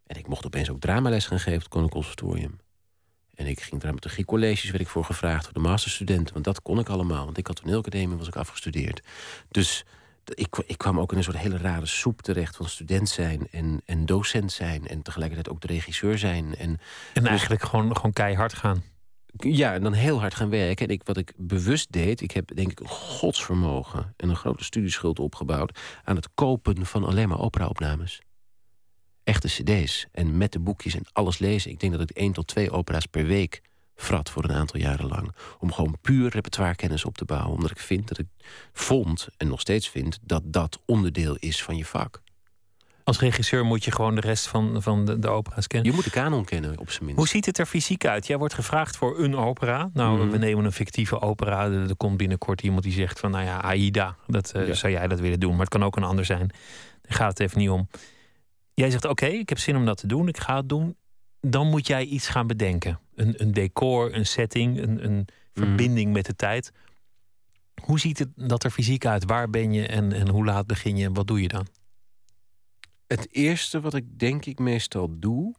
En ik mocht opeens ook dramales gaan geven op het Koninklijk Conservatorium. En ik ging dramaturgiecolleges, werd ik voor gevraagd voor de masterstudenten. Want dat kon ik allemaal, want ik had toneelacademie, was ik afgestudeerd. Dus ik, ik kwam ook in een soort hele rare soep terecht van student zijn en, en docent zijn. En tegelijkertijd ook de regisseur zijn. En, en dus eigenlijk gewoon, gewoon keihard gaan. Ja, en dan heel hard gaan werken. En ik, wat ik bewust deed, ik heb denk ik een godsvermogen en een grote studieschuld opgebouwd aan het kopen van alleen maar operaopnames echte cd's. En met de boekjes en alles lezen. Ik denk dat ik één tot twee opera's per week frat voor een aantal jaren lang. Om gewoon puur repertoirekennis op te bouwen. Omdat ik vind dat ik vond, en nog steeds vind, dat dat onderdeel is van je vak. Als regisseur moet je gewoon de rest van, van de, de opera's kennen. Je moet de kanon kennen, op zijn minst. Hoe ziet het er fysiek uit? Jij wordt gevraagd voor een opera. Nou, mhm. we nemen een fictieve opera. Er, komt binnenkort iemand die zegt van... nou ja, Aida, dat, uh, zou jij dat willen doen. Maar het kan ook een ander zijn. Daar gaat het even niet om. Jij zegt: Oké, ik heb zin om dat te doen, ik ga het doen. Dan moet jij iets gaan bedenken: een, een decor, een setting, een, een mhm. verbinding met de tijd. Hoe ziet het dat er fysiek uit? Waar ben je en, en hoe laat begin je en wat doe je dan? Het eerste wat ik denk ik meestal doe,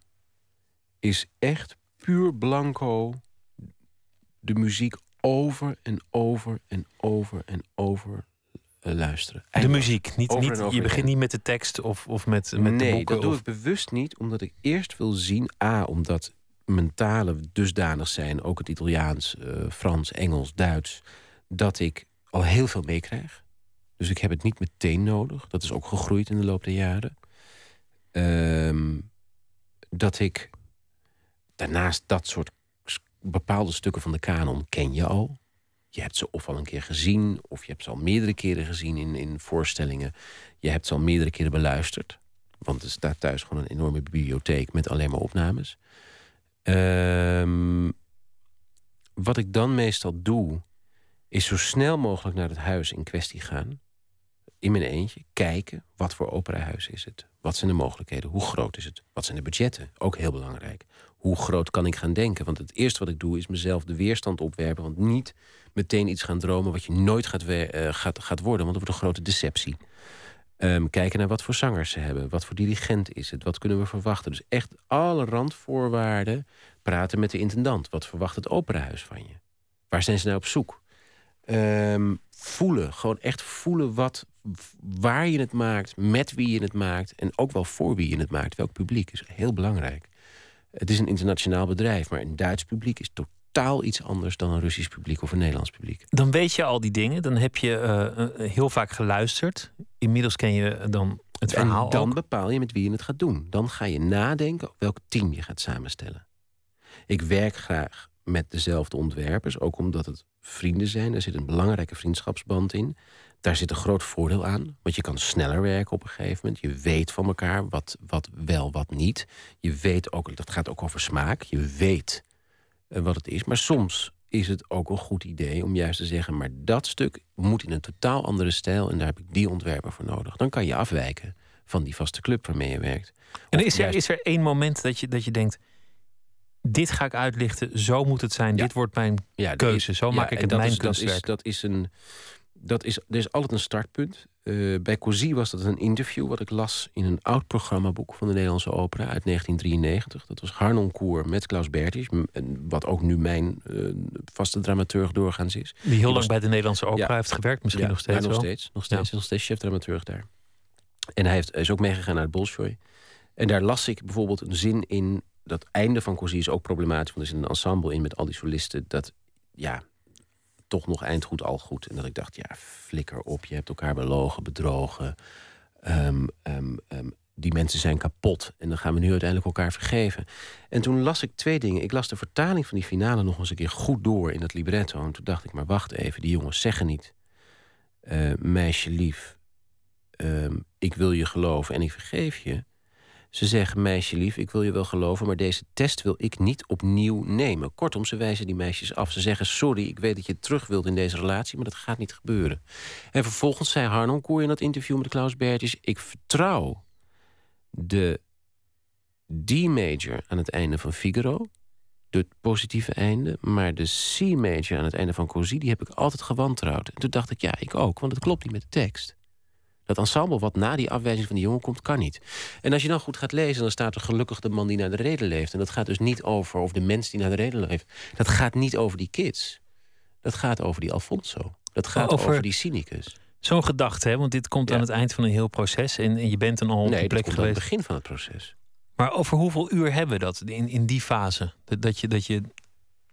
is echt puur blanco de muziek over en over en over en over eh, luisteren. De muziek, niet, niet, je begint niet met de tekst of, of met, met nee, de boeken? dat doe ik bewust niet, omdat ik eerst wil zien... A, omdat mijn talen dusdanig zijn, ook het Italiaans, uh, Frans, Engels, Duits... dat ik al heel veel meekrijg. Dus ik heb het niet meteen nodig. Dat is ook gegroeid in de loop der jaren. Ehm, dat ik daarnaast dat soort bepaalde stukken van de kanon ken je al je hebt ze of al een keer gezien, of je hebt ze al meerdere keren gezien in, in voorstellingen. Je hebt ze al meerdere keren beluisterd. Want er staat thuis gewoon een enorme bibliotheek met alleen maar opnames. Um, wat ik dan meestal doe, is zo snel mogelijk naar het huis in kwestie gaan. In mijn eentje kijken, wat voor operahuis is het? Wat zijn de mogelijkheden? Hoe groot is het? Wat zijn de budgetten? Ook heel belangrijk. Hoe groot kan ik gaan denken? Want het eerste wat ik doe is mezelf de weerstand opwerpen. Want niet meteen iets gaan dromen wat je nooit gaat, uh, gaat, gaat worden. Want dat wordt een grote deceptie. Um, kijken naar wat voor zangers ze hebben. Wat voor dirigent is het? Wat kunnen we verwachten? Dus echt alle randvoorwaarden. Praten met de intendant. Wat verwacht het operahuis van je? Waar zijn ze nou op zoek? Um, voelen. Gewoon echt voelen wat, waar je het maakt. Met wie je het maakt. En ook wel voor wie je het maakt. Welk publiek is heel belangrijk. Het is een internationaal bedrijf. Maar een Duits publiek is totaal iets anders dan een Russisch publiek of een Nederlands publiek. Dan weet je al die dingen. Dan heb je uh, heel vaak geluisterd. Inmiddels ken je dan het verhaal. En dan ook. bepaal je met wie je het gaat doen. Dan ga je nadenken welk team je gaat samenstellen. Ik werk graag met dezelfde ontwerpers, ook omdat het vrienden zijn. Er zit een belangrijke vriendschapsband in. Daar zit een groot voordeel aan, want je kan sneller werken op een gegeven moment. Je weet van elkaar wat, wat wel, wat niet. Je weet ook, dat gaat ook over smaak. Je weet uh, wat het is. Maar soms is het ook een goed idee om juist te zeggen... maar dat stuk moet in een totaal andere stijl... en daar heb ik die ontwerper voor nodig. Dan kan je afwijken van die vaste club waarmee je werkt. En is er, is er één moment dat je, dat je denkt... dit ga ik uitlichten, zo moet het zijn, ja. dit wordt mijn ja, keuze. Zo ja, maak ik het dat mijn is, kunstwerk. Dat is, dat is een... Dat is, er is altijd een startpunt. Uh, bij Cousy was dat een interview wat ik las in een oud programmaboek van de Nederlandse Opera uit 1993. Dat was Harnoncourt met Klaus Bertjes, wat ook nu mijn uh, vaste dramaturg doorgaans is. Die heel lang was, bij de Nederlandse Opera ja, heeft gewerkt, misschien ja, nog steeds. nog steeds, nog steeds, nog steeds chef-dramaturg daar. En hij heeft, is ook meegegaan naar het Bolshoi. En daar las ik bijvoorbeeld een zin in. Dat einde van Cousy is ook problematisch, want er zit een ensemble in met al die solisten. Dat ja, toch nog eind goed al goed. En dat ik dacht, ja, flikker op. Je hebt elkaar belogen, bedrogen. Um, um, um, die mensen zijn kapot. En dan gaan we nu uiteindelijk elkaar vergeven. En toen las ik twee dingen. Ik las de vertaling van die finale nog eens een keer goed door in dat libretto. En toen dacht ik, maar wacht even, die jongens zeggen niet... Uh, meisje lief, ik wil je geloven en ik vergeef je... Ze zeggen, meisje lief, ik wil je wel geloven... maar deze test wil ik niet opnieuw nemen. Kortom, ze wijzen die meisjes af. Ze zeggen, sorry, ik weet dat je terug wilt in deze relatie... maar dat gaat niet gebeuren. En vervolgens zei Harnoncourt in dat interview met Klaus Bertjes... ik vertrouw de D-major aan het einde van Figaro... het positieve einde... maar de C-major aan het einde van Cousy... die heb ik altijd gewantrouwd. En toen dacht ik, ja, ik ook, want het klopt niet met de tekst. Dat ensemble wat na die afwijzing van die jongen komt, kan niet. En als je dan goed gaat lezen, dan staat er gelukkig de man die naar de reden leeft. En dat gaat dus niet over, of de mens die naar de reden leeft. Dat gaat niet over die kids. Dat gaat over die Alfonso. Dat gaat over, over die cynicus. Zo'n gedachte, hè? want dit komt ja. aan het eind van een heel proces. En, en je bent dan al op nee, de plek geweest. aan het begin van het proces. Maar over hoeveel uur hebben we dat in, in die fase? Dat, dat, je, dat je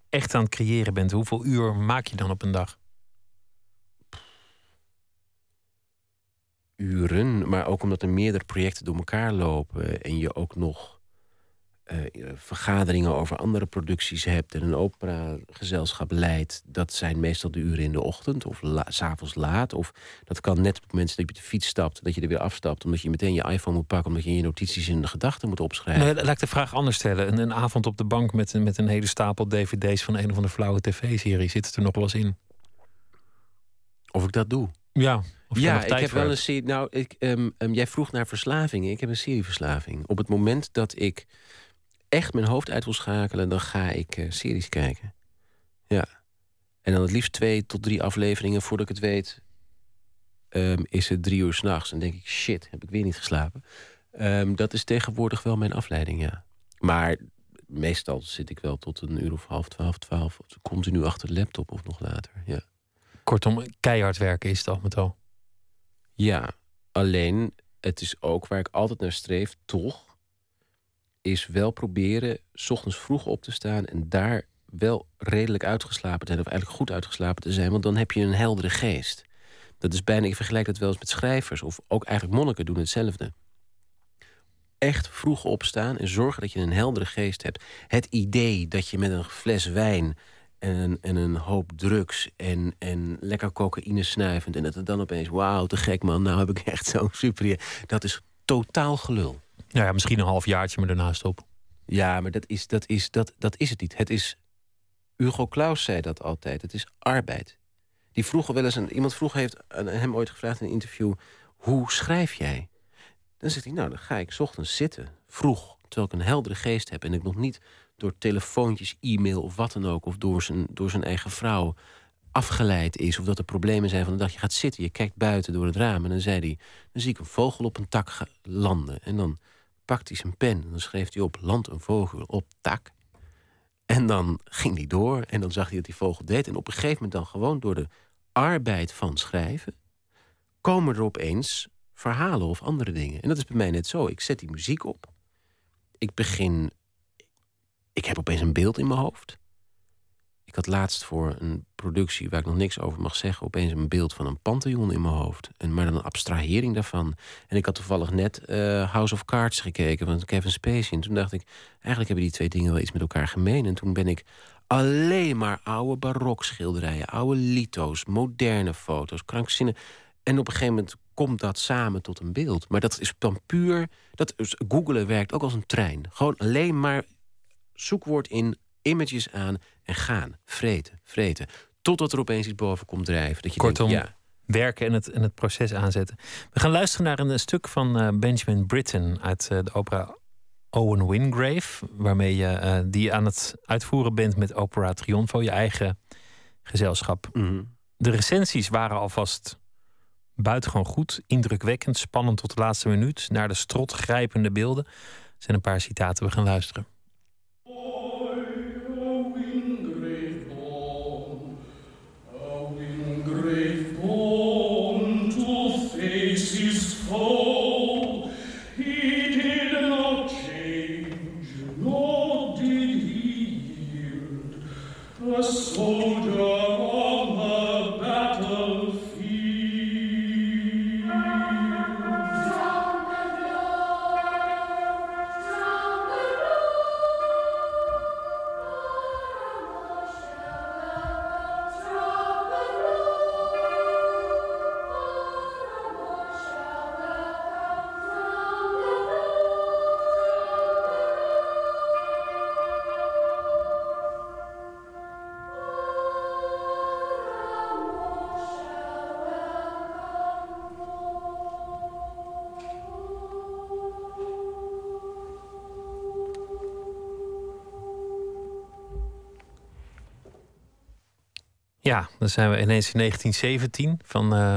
echt aan het creëren bent. Hoeveel uur maak je dan op een dag? Uren, maar ook omdat er meerdere projecten door elkaar lopen en je ook nog uh, vergaderingen over andere producties hebt en een operagezelschap leidt, dat zijn meestal de uren in de ochtend of la s'avonds laat. Of dat kan net op het moment dat je de fiets stapt, dat je er weer afstapt, omdat je meteen je iPhone moet pakken, omdat je je notities in de gedachten moet opschrijven. Nee, laat ik de vraag anders stellen. Een, een avond op de bank met, met een hele stapel dvd's van een of andere flauwe tv-serie, zit het er nog wel eens in? Of ik dat doe? Ja, ja, ik heb wel een serie. Nou, ik, um, um, jij vroeg naar verslavingen. Ik heb een serieverslaving. Op het moment dat ik echt mijn hoofd uit wil schakelen, dan ga ik uh, series kijken. Ja. En dan het liefst twee tot drie afleveringen voordat ik het weet. Um, is het drie uur s'nachts. En denk ik, shit, heb ik weer niet geslapen. dat is tegenwoordig wel mijn afleiding, ja. Maar meestal zit ik wel tot een uur of half twaalf, twaalf. Continu achter de laptop of nog later, ja. Kortom, keihard werken is het al met al. Ja, alleen het is ook waar ik altijd naar streef, toch, is wel proberen s ochtends vroeg op te staan en daar wel redelijk uitgeslapen te zijn, of eigenlijk goed uitgeslapen te zijn, want dan heb je een heldere geest. Dat is bijna, ik vergelijk dat wel eens met schrijvers, of ook eigenlijk monniken doen hetzelfde. Echt vroeg opstaan en zorgen dat je een heldere geest hebt. Het idee dat je met een fles wijn en een, en een hoop drugs en, en lekker cocaïne snuivend. En dat het dan opeens, wauw, te gek man, nou heb ik echt zo'n super... Dat is totaal gelul. Nou ja, misschien een half jaartje, maar daarnaast op. Ja, maar dat is, dat, is, dat, dat is het niet. Het is, Hugo Claus zei dat altijd, het is arbeid. Die vroeger wel eens, een, iemand vroeger heeft hem ooit gevraagd in een interview... hoe schrijf jij? Dan zegt hij, nou, dan ga ik 's ochtends zitten, vroeg... terwijl ik een heldere geest heb en ik nog niet door telefoontjes, e-mail of wat dan ook, of door zijn, door zijn eigen vrouw afgeleid is, of dat er problemen zijn van de dag. Je gaat zitten, je kijkt buiten door het raam en dan zei hij: Dan zie ik een vogel op een tak landen. En dan pakt hij zijn pen en dan schreef hij op: Land een vogel op tak. En dan ging hij door en dan zag hij dat die vogel deed. En op een gegeven moment dan gewoon door de arbeid van schrijven, komen er opeens verhalen of andere dingen. En dat is bij mij net zo. Ik zet die muziek op. Ik begin ik heb opeens een beeld in mijn hoofd. Ik had laatst voor een productie waar ik nog niks over mag zeggen, opeens een beeld van een pantheon in mijn hoofd. En, maar dan een abstrahering daarvan. En ik had toevallig net uh, House of Cards gekeken van Kevin Spacey. En toen dacht ik, eigenlijk hebben die twee dingen wel iets met elkaar gemeen. En toen ben ik alleen maar oude barokschilderijen, oude lito's, moderne foto's, krankzinnen. En op een gegeven moment komt dat samen tot een beeld. Maar dat is dan puur. Dat, googelen werkt ook als een trein. Gewoon alleen maar zoekwoord in, images aan en gaan. Vreten, vreten. Totdat er opeens iets boven komt drijven. Dat je Kortom, denkt, ja. werken en het, en het proces aanzetten. We gaan luisteren naar een, stuk van uh, Benjamin Britten uit uh, de opera Owen Wingrave. Waarmee je uh, die aan het uitvoeren bent met Opera Triunfo, je eigen gezelschap. Mhm. De recensies waren alvast buitengewoon goed, indrukwekkend, spannend tot de laatste minuut. Naar de strot grijpende beelden. Er zijn een paar citaten, we gaan luisteren. Ja, dan zijn we ineens in 1917 van uh,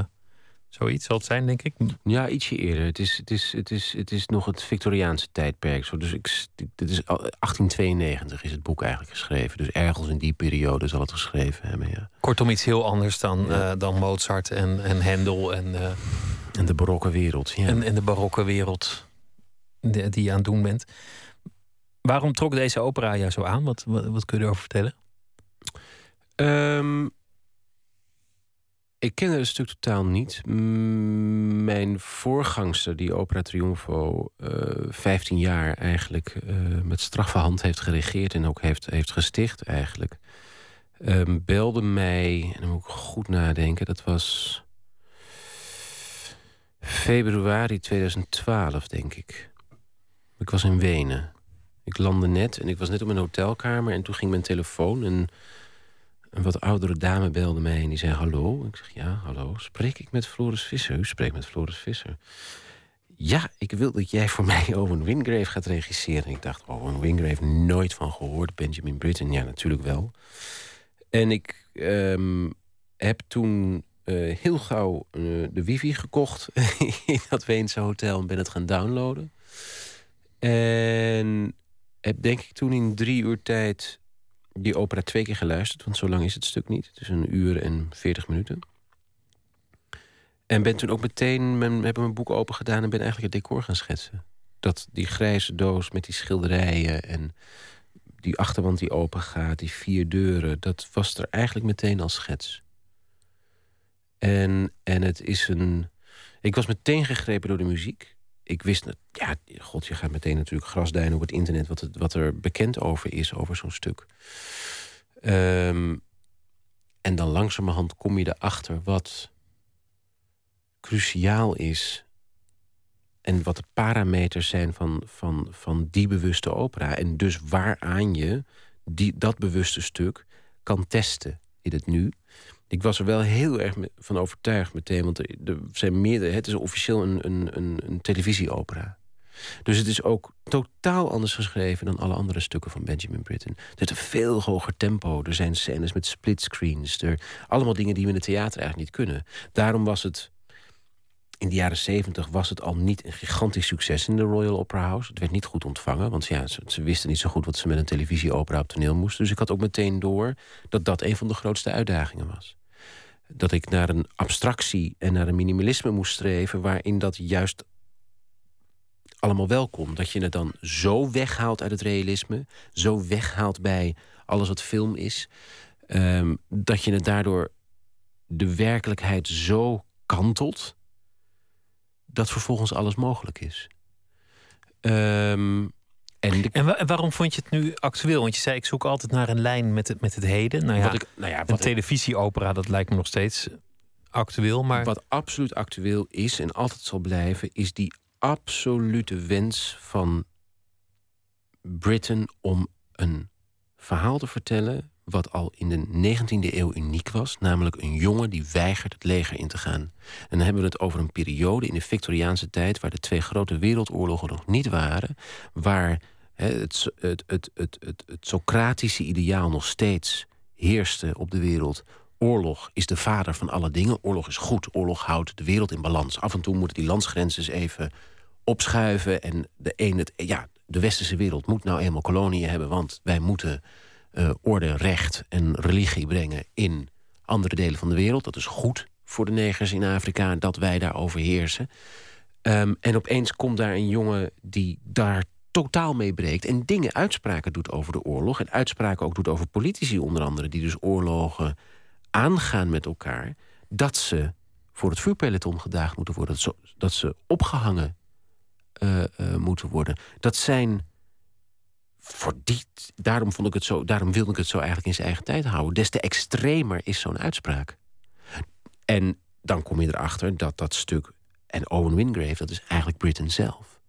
zoiets zal het zijn, denk ik. Ja, ietsje eerder. Het is, het is, het is, het is nog het Victoriaanse tijdperk. Zo. Dus ik, dit is 1892 is het boek eigenlijk geschreven. Dus ergens in die periode zal het geschreven hebben. Ja. Kortom, iets heel anders dan, ja. uh, dan Mozart en, en Hendel en, uh, en de barokke wereld. Ja. En, en de barokke wereld die, die je aan het doen bent. Waarom trok deze opera jou zo aan? Wat, wat, wat kun je erover vertellen? Um, ik kende het stuk totaal niet. Mijn voorgangster, die Opera Triunfo, uh, 15 jaar eigenlijk uh, met straffe hand heeft geregeerd en ook heeft, heeft gesticht eigenlijk, um, belde mij, en dan moet ik goed nadenken, dat was februari 2012, denk ik. Ik was in Wenen. Ik landde net en ik was net op mijn hotelkamer en toen ging mijn telefoon en een wat oudere dame belde mij en die zei hallo. Ik zeg ja, hallo. Spreek ik met Floris Visser? U spreekt met Floris Visser. Ja, ik wil dat jij voor mij Owen Wingrave gaat regisseren. En ik dacht, Owen Wingrave, nooit van gehoord. Benjamin Britten, ja, natuurlijk wel. En ik um, heb toen uh, heel gauw uh, de wifi gekocht in dat Weense hotel en ben het gaan downloaden. En heb denk ik toen in drie uur tijd die opera twee keer geluisterd, want zo lang is het stuk niet. Het is een uur en veertig minuten. En ben toen ook meteen mijn, hebben mijn boek open gedaan en ben eigenlijk het decor gaan schetsen. Dat die grijze doos met die schilderijen en die achterwand die open gaat, die vier deuren, dat was er eigenlijk meteen als schets. En, en het is een. Ik was meteen gegrepen door de muziek. Ik wist, ja, god, je gaat meteen natuurlijk grasduinen op het internet wat, het, wat er bekend over is, over zo'n stuk. Um, en dan langzamerhand kom je erachter wat cruciaal is. En wat de parameters zijn van, van, van die bewuste opera. En dus waaraan je die, dat bewuste stuk kan testen in het nu. Ik was er wel heel erg van overtuigd meteen. Want er zijn meerdere. Het is officieel een, een, een, een televisieopera. Dus het is ook totaal anders geschreven dan alle andere stukken van Benjamin Britten. Er is een veel hoger tempo. Er zijn scènes met splitscreens. Er, allemaal dingen die we in het theater eigenlijk niet kunnen. Daarom was het. In de jaren zeventig was het al niet een gigantisch succes in de Royal Opera House. Het werd niet goed ontvangen, want ja, ze, ze wisten niet zo goed wat ze met een televisieopera op toneel moesten. Dus ik had ook meteen door dat dat een van de grootste uitdagingen was dat ik naar een abstractie en naar een minimalisme moest streven... waarin dat juist allemaal welkom. Dat je het dan zo weghaalt uit het realisme... zo weghaalt bij alles wat film is... Ehm, dat je het daardoor de werkelijkheid zo kantelt dat vervolgens alles mogelijk is. Um, en, en, waarom vond je het nu actueel? Want je zei, ik zoek altijd naar een lijn met het, met het heden. Nou ja, ik, nou ja, een televisieopera, dat lijkt me nog steeds actueel. Maar... Wat absoluut actueel is en altijd zal blijven... is die absolute wens van Britain om een verhaal te vertellen... wat al in de 19e eeuw uniek was. Namelijk een jongen die weigert het leger in te gaan. En dan hebben we het over een periode in de Victoriaanse tijd... waar de twee grote wereldoorlogen nog niet waren... waar het, het, het, het, het, het Socratische ideaal nog steeds heerste op de wereld. Oorlog is de vader van alle dingen. Oorlog is goed. Oorlog houdt de wereld in balans. Af en toe moeten die landsgrenzen even opschuiven. En de, een, het, ja, de westerse wereld moet nou eenmaal koloniën hebben... want wij moeten uh, orde, recht en religie brengen in andere delen van de wereld. Dat is goed voor de negers in Afrika dat wij daar overheersen. Um, en opeens komt daar een jongen die daar totaal meebreekt en dingen, uitspraken doet over de oorlog... en uitspraken ook doet over politici onder andere... die dus oorlogen aangaan met elkaar... dat ze voor het vuurpeloton gedaagd moeten worden... dat ze, opgehangen uh, uh, moeten worden. Dat zijn... Voor die, daarom, vond ik het zo, daarom wilde ik het zo eigenlijk in zijn eigen tijd houden. Des te extremer is zo'n uitspraak. En dan kom je erachter dat dat stuk... en Owen Wingrave, dat is eigenlijk Britain zelf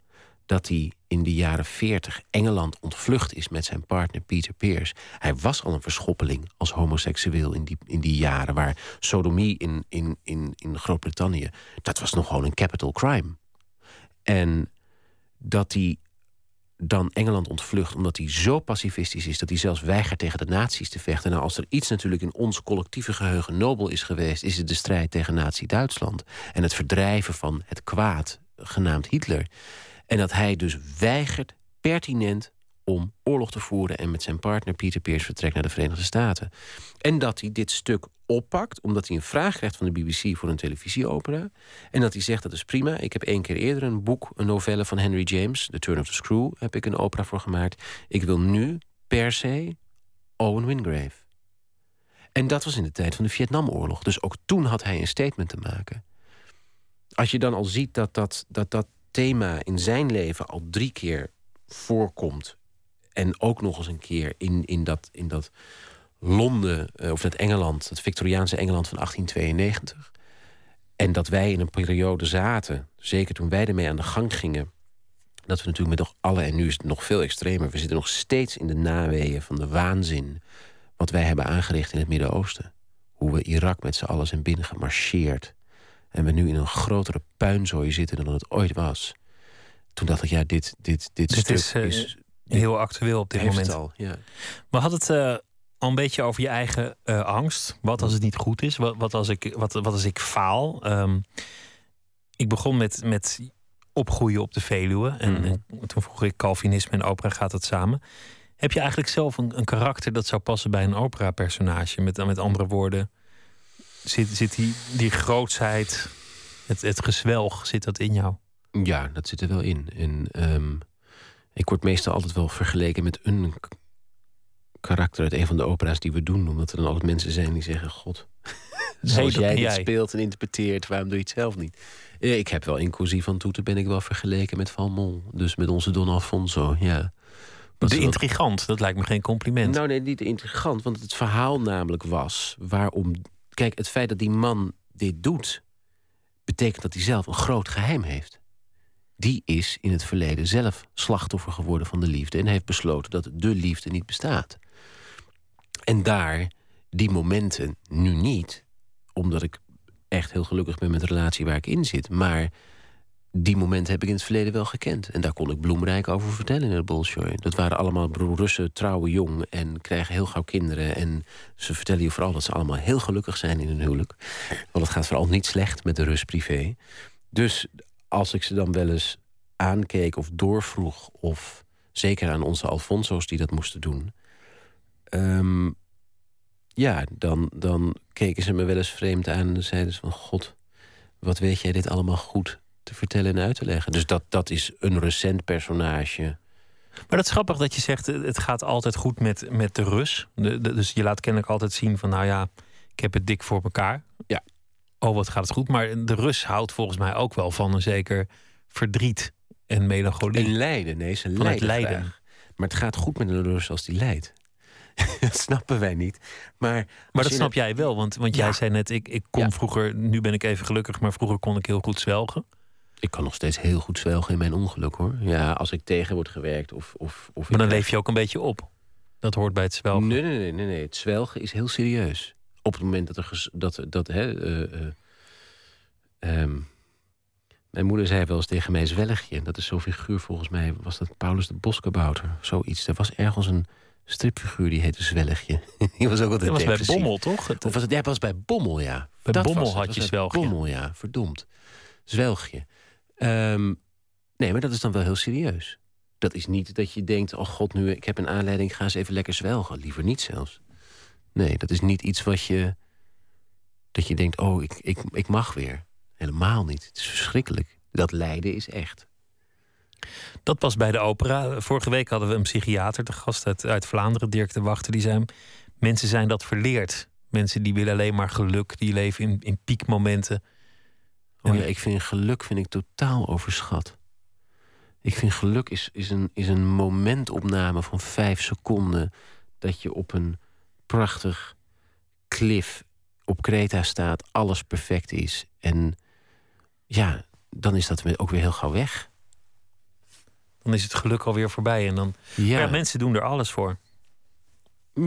dat hij in de jaren 40 Engeland ontvlucht is met zijn partner Peter Pearce. Hij was al een verschoppeling als homoseksueel in die, in die jaren... waar sodomie in, in, in, in Groot-Brittannië... dat was nog gewoon een capital crime. En dat hij dan Engeland ontvlucht omdat hij zo pacifistisch is... dat hij zelfs weigert tegen de nazi's te vechten. Nou, als er iets natuurlijk in ons collectieve geheugen nobel is geweest... is het de strijd tegen nazi-Duitsland. En het verdrijven van het kwaad, genaamd Hitler... En dat hij dus weigert pertinent om oorlog te voeren... en met zijn partner Peter Pearce vertrekt naar de Verenigde Staten. En dat hij dit stuk oppakt, omdat hij een vraag krijgt van de BBC... voor een televisieopera. En dat hij zegt, dat is prima. Ik heb één keer eerder een boek, een novelle van Henry James... The Turn of the Screw, heb ik een opera voor gemaakt. Ik wil nu per se Owen Wingrave. En dat was in de tijd van de Vietnamoorlog. Dus ook toen had hij een statement te maken. Als je dan al ziet dat dat, dat, dat thema in zijn leven al drie keer voorkomt. En ook nog eens een keer in, in, dat, in dat Londen, eh, of dat Engeland, het Victoriaanse Engeland van 1892. En dat wij in een periode zaten, zeker toen wij ermee aan de gang gingen. Dat we natuurlijk met nog alle, en nu is het nog veel extremer, we zitten nog steeds in de naweeën van de waanzin. wat wij hebben aangericht in het Midden-Oosten. Hoe we Irak met z'n allen zijn binnen gemarcheerd. En we nu in een grotere puinzooi zitten dan het ooit was. Toen dacht ik, ja, dit, dit, dit, stuk is, is eh, heel actueel op dit moment. Al, ja. Maar had het uh, al een beetje over je eigen uh, angst? Wat als het niet goed is? Wat, wat, als, ik, wat, wat als ik faal? Um, ik begon met, met opgroeien op de Veluwe. En, mm. en, toen vroeg ik Calvinisme en opera, gaat dat samen? Heb je eigenlijk zelf een, een karakter dat zou passen bij een opera-personage? Met, met andere woorden, Zit, zit die, die grootsheid, het, het gezwelg, zit dat in jou? Ja, dat zit er wel in. En um, ik word meestal altijd wel vergeleken met een karakter uit een van de opera's die we doen. Omdat er dan altijd mensen zijn die zeggen: God, zoals jij dit speelt en interpreteert, waarom doe je het zelf niet? Ik heb wel inclusief van Toeten ben ik wel vergeleken met Valmont. Dus met onze Don Alfonso, ja. de intrigant, dat lijkt me geen compliment. Nou nee, niet de intrigant. Want het verhaal namelijk was waarom Kijk, het feit dat die man dit doet, betekent dat hij zelf een groot geheim heeft. Die is in het verleden zelf slachtoffer geworden van de liefde en heeft besloten dat de liefde niet bestaat. En daar, die momenten nu niet, omdat ik echt heel gelukkig ben met de relatie waar ik in zit, maar die momenten heb ik in het verleden wel gekend. En daar kon ik bloemrijk over vertellen in het Bolshoi. Dat waren allemaal Russen, trouwen jong en krijgen heel gauw kinderen. En ze vertellen je vooral dat ze allemaal heel gelukkig zijn in hun huwelijk. Want het gaat vooral niet slecht met de Rus privé. Dus als ik ze dan wel eens aankeek of doorvroeg... of zeker aan onze Alfonso's die dat moesten doen... Um, ja, dan, dan keken ze me wel eens vreemd aan en zeiden ze van... God, wat weet jij dit allemaal goed te vertellen en uit te leggen. Dus dat, dat is een recent personage. Maar dat is grappig dat je zegt, het gaat altijd goed met, met de Rus. De, dus je laat kennelijk altijd zien van, nou ja, ik heb het dik voor elkaar. Ja. Oh, wat gaat het goed. Maar de Rus houdt volgens mij ook wel van een zeker verdriet en melancholie. En lijden, nee, ze het lijden. lijden. graag. Maar het gaat goed met een Rus als die lijdt. dat snappen wij niet. Maar, Maar dat snap jij wel, want, want jij zei net, ik, ik kon Ja. vroeger, nu ben ik even gelukkig, maar vroeger kon ik heel goed zwelgen. Ik kan nog steeds heel goed zwelgen in mijn ongeluk hoor. Ja, als ik tegen word gewerkt of. of, of Maar dan leef je ook een beetje op. Dat hoort bij het zwelgen. Nee, nee, nee, nee, nee. Het zwelgen is heel serieus. Op het moment dat er. Dat, dat, hè, eh, eh, ehm, mijn moeder zei wel eens tegen mij zwelgje. Dat is zo'n figuur, volgens mij was dat Paulus de Boskabouter. Zoiets. Er was ergens een stripfiguur die heette Zwelgje. die was ook altijd Dat was bij. Bommel, toch? Het- Of was het, ja, was bij Bommel, ja. Bij Dat Bommel had je zwelgje. Bommel, ja. Verdomd. Zwelgje. Ehm, nee, maar dat is dan wel heel serieus. Dat is niet dat je denkt, oh god, nu ik heb een aanleiding, ga eens even lekker zwelgen. Liever niet zelfs. Nee, dat is niet iets wat je... Dat je denkt, oh, ik, ik, ik mag weer. Helemaal niet. Het is verschrikkelijk. Dat lijden is echt. Dat was bij de opera. Vorige week hadden we een psychiater te gast uit, uit Vlaanderen, Dirk de Wachter. Die zei: Mensen zijn dat verleerd. Mensen die willen alleen maar geluk, die leven in, in piekmomenten. Oh ja, ik vind geluk vind ik totaal overschat. Ik vind geluk is, is, een, is een momentopname van vijf seconden... dat je op een prachtig klif op Kreta staat, alles perfect is. En ja, dan is dat ook weer heel gauw weg. Dan is het geluk alweer voorbij. En dan, Ja, mensen doen er alles voor.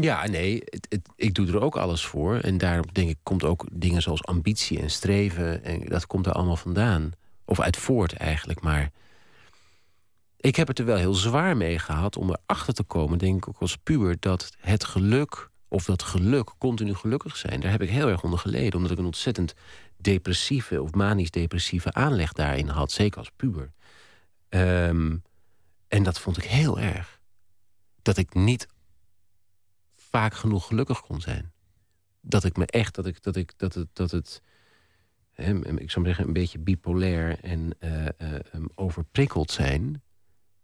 ja nee, het, het- ik doe er ook alles voor. En daarom denk ik, komt ook dingen zoals ambitie en streven... en dat komt er allemaal vandaan. Of uit voort eigenlijk, maar... Ik heb het er wel heel zwaar mee gehad om erachter te komen, denk ik ook als puber, dat het geluk, of dat geluk, continu gelukkig zijn, daar heb ik heel erg onder geleden. Omdat ik een ontzettend depressieve of manisch-depressieve aanleg daarin had, zeker als puber. Ehm, en dat vond ik heel erg. Dat ik niet vaak genoeg gelukkig kon zijn. Dat ik me echt, dat ik, dat ik, dat het, dat het, hè, ik zou maar zeggen, een beetje bipolair en eh, eh, um, overprikkeld zijn,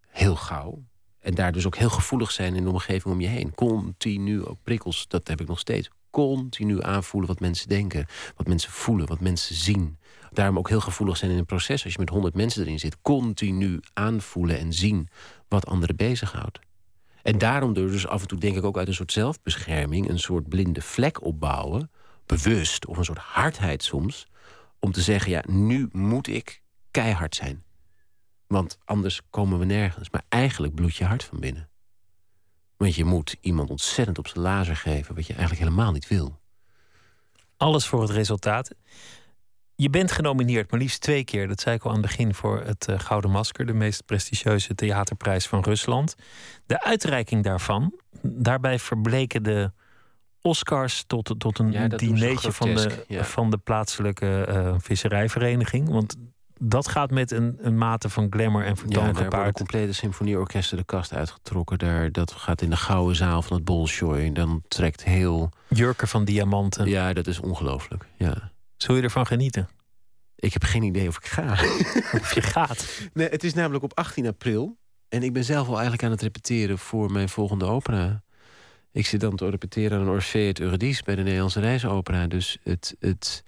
heel gauw. En daar dus ook heel gevoelig zijn in de omgeving om je heen. Continu ook prikkels, dat heb ik nog steeds. Continu aanvoelen wat mensen denken, wat mensen voelen, wat mensen zien. Daarom ook heel gevoelig zijn in een proces. Als je met honderd mensen erin zit, continu aanvoelen en zien wat anderen bezighoudt. En daarom dus af en toe denk ik ook uit een soort zelfbescherming... een soort blinde vlek opbouwen, bewust, of een soort hardheid soms... om te zeggen, ja, nu moet ik keihard zijn. Want anders komen we nergens. Maar eigenlijk bloedt je hart van binnen. Want je moet iemand ontzettend op zijn lazer geven... wat je eigenlijk helemaal niet wil. Alles voor het resultaat. Je bent genomineerd, maar liefst twee keer. Dat zei ik al aan het begin voor het eh, Gouden Masker, de meest prestigieuze theaterprijs van Rusland. De uitreiking daarvan, daarbij verbleken de Oscars tot, tot een Ja, dineetje van de, ja. van de plaatselijke eh, visserijvereniging. Want dat gaat met een, een mate van glamour en Ja, vertoon daar worden gepaard. complete symfonieorkesten de kast uitgetrokken. Daar, dat gaat in de gouden zaal van het Bolshoi. Dan trekt heel... Jurken van diamanten. Ja, dat is ongelooflijk. Ja. Zul je ervan genieten? Ik heb geen idee of ik ga. Of je gaat? Nee, het is namelijk op 18 april. En ik ben zelf al eigenlijk aan het repeteren voor mijn volgende opera. Ik zit dan te repeteren aan Orfeo het Eurydice bij de Nederlandse Reisopera. Dus het, het...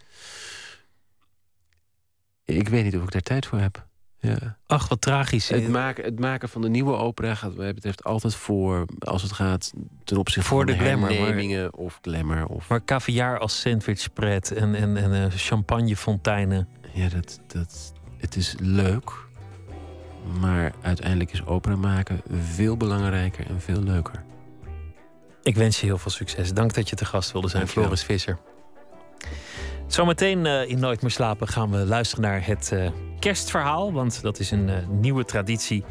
Ik weet niet of ik daar tijd voor heb. Ja. Ach, wat tragisch. Het, maken, het maken van de nieuwe opera gaat wat mij betreft altijd voor... als het gaat ten opzichte Voor van de glamour, of glamour. Of, Maar caviar als sandwichpret en, en, en eh, champagnefonteinen. Ja, dat, dat, het is leuk. Maar uiteindelijk is opera maken veel belangrijker en veel leuker. Ik wens je heel veel succes. Dank dat je te gast wilde zijn, Dankjewel. Floris Visser. Zometeen eh, in Nooit meer slapen gaan we luisteren naar het eh, kerstverhaal. Want dat is een eh, nieuwe traditie.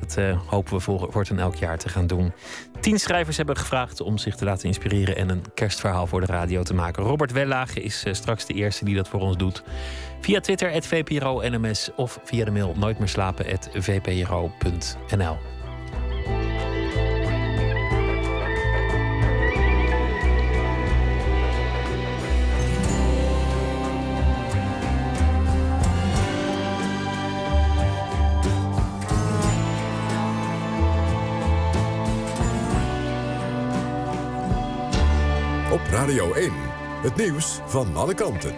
Dat hopen we voor, voortaan elk jaar te gaan doen. Tien schrijvers hebben gevraagd om zich te laten inspireren... en een kerstverhaal voor de radio te maken. Robert Wellage is straks de eerste die dat voor ons doet. Via Twitter, het VPRO NMS... of via de mail nooitmeerslapen.vpro.nl. Radio 1, het nieuws van alle kanten.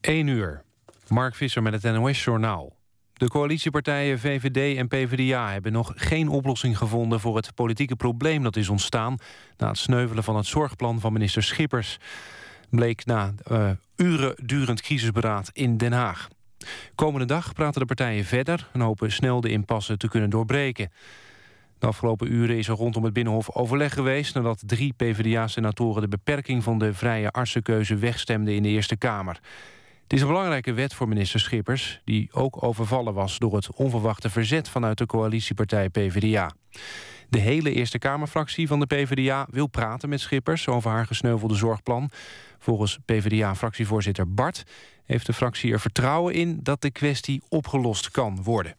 1 uur. Mark Visser met het NOS-journaal. De coalitiepartijen VVD en PvdA hebben nog geen oplossing gevonden... voor het politieke probleem dat is ontstaan... na het sneuvelen van het zorgplan van minister Schippers. Bleek na uh, uren durend crisisberaad in Den Haag. Komende dag praten de partijen verder... en hopen snel de impasse te kunnen doorbreken. De afgelopen uren is er rondom het Binnenhof overleg geweest... nadat drie PvdA-senatoren de beperking van de vrije artsenkeuze wegstemden in de Eerste Kamer. Het is een belangrijke wet voor minister Schippers... die ook overvallen was door het onverwachte verzet... vanuit de coalitiepartij PvdA. De hele Eerste Kamerfractie van de PvdA wil praten met Schippers... over haar gesneuvelde zorgplan. Volgens PvdA-fractievoorzitter Bart heeft de fractie er vertrouwen in... dat de kwestie opgelost kan worden.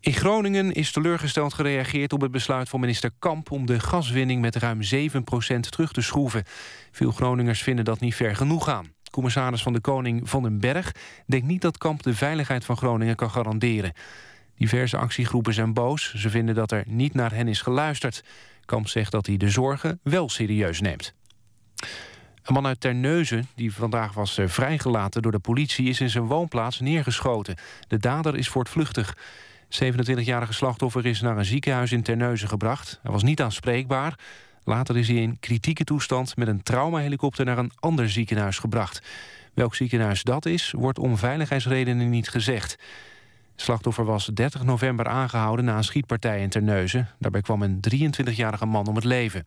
In Groningen is teleurgesteld gereageerd op het besluit van minister Kamp... om de gaswinning met ruim 7% terug te schroeven. Veel Groningers vinden dat niet ver genoeg gaan. Commissaris van de Koning Van den Berg denkt niet dat Kamp de veiligheid van Groningen kan garanderen. Diverse actiegroepen zijn boos. Ze vinden dat er niet naar hen is geluisterd. Kamp zegt dat hij de zorgen wel serieus neemt. Een man uit Terneuzen, die vandaag was eh, vrijgelaten door de politie... is in zijn woonplaats neergeschoten. De dader is voortvluchtig. 27-jarige slachtoffer is naar een ziekenhuis in Terneuzen gebracht. Hij was niet aanspreekbaar. Later is hij in kritieke toestand met een traumahelikopter naar een ander ziekenhuis gebracht. Welk ziekenhuis dat is, wordt om veiligheidsredenen niet gezegd. Slachtoffer was 30 november aangehouden na een schietpartij in Terneuzen. Daarbij kwam een 23-jarige man om het leven.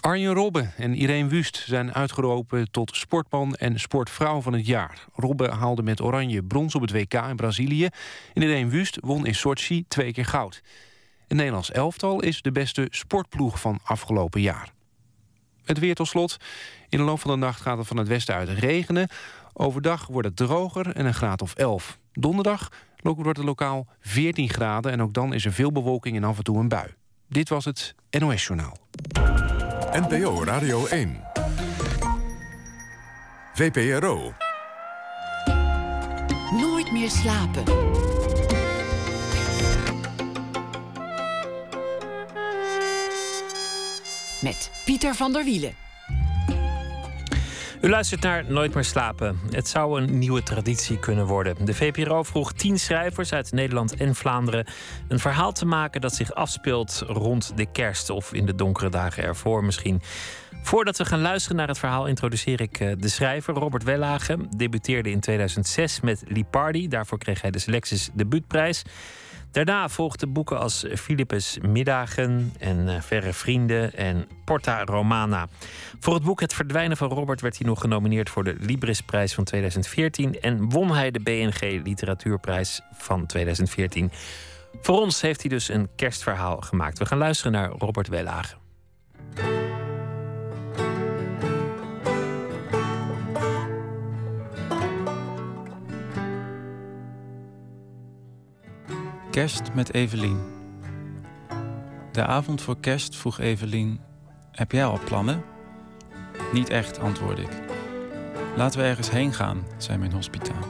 Arjen Robben en Irene Wust zijn uitgeroepen tot sportman en sportvrouw van het jaar. Robben haalde met Oranje brons op het WK in Brazilië. En Irene Wust won in Sochi twee keer goud. Het Nederlands elftal is de beste sportploeg van afgelopen jaar. Het weer tot slot. In de loop van de nacht gaat het van het westen uit regenen. Overdag wordt het droger en een graad of 11. Donderdag wordt het lokaal 14 graden... en ook dan is er veel bewolking en af en toe een bui. Dit was het NOS Journaal. NPO Radio 1. VPRO. Nooit meer slapen. Met Pieter van der Wielen. U luistert naar Nooit meer slapen. Het zou een nieuwe traditie kunnen worden. De VPRO vroeg tien schrijvers uit Nederland en Vlaanderen een verhaal te maken dat zich afspeelt rond de kerst of in de donkere dagen ervoor misschien. Voordat we gaan luisteren naar het verhaal, introduceer ik eh, de schrijver. Robert Wellage debuteerde in 2006 met Lipardi. Daarvoor kreeg hij de Selectis debuutprijs. Daarna volgden boeken als Philippus Middagen en eh, Verre Vrienden en Porta Romana. Voor het boek Het Verdwijnen van Robert werd hij nog genomineerd voor de Librisprijs van 2014 en won hij de BNG Literatuurprijs van 2014. Voor ons heeft hij dus een kerstverhaal gemaakt. We gaan luisteren naar Robert Wellage. Kerst met Evelien. De avond voor kerst vroeg Evelien: Heb jij al plannen? Niet echt, antwoordde ik. Laten we ergens heen gaan, zei mijn hospitaal.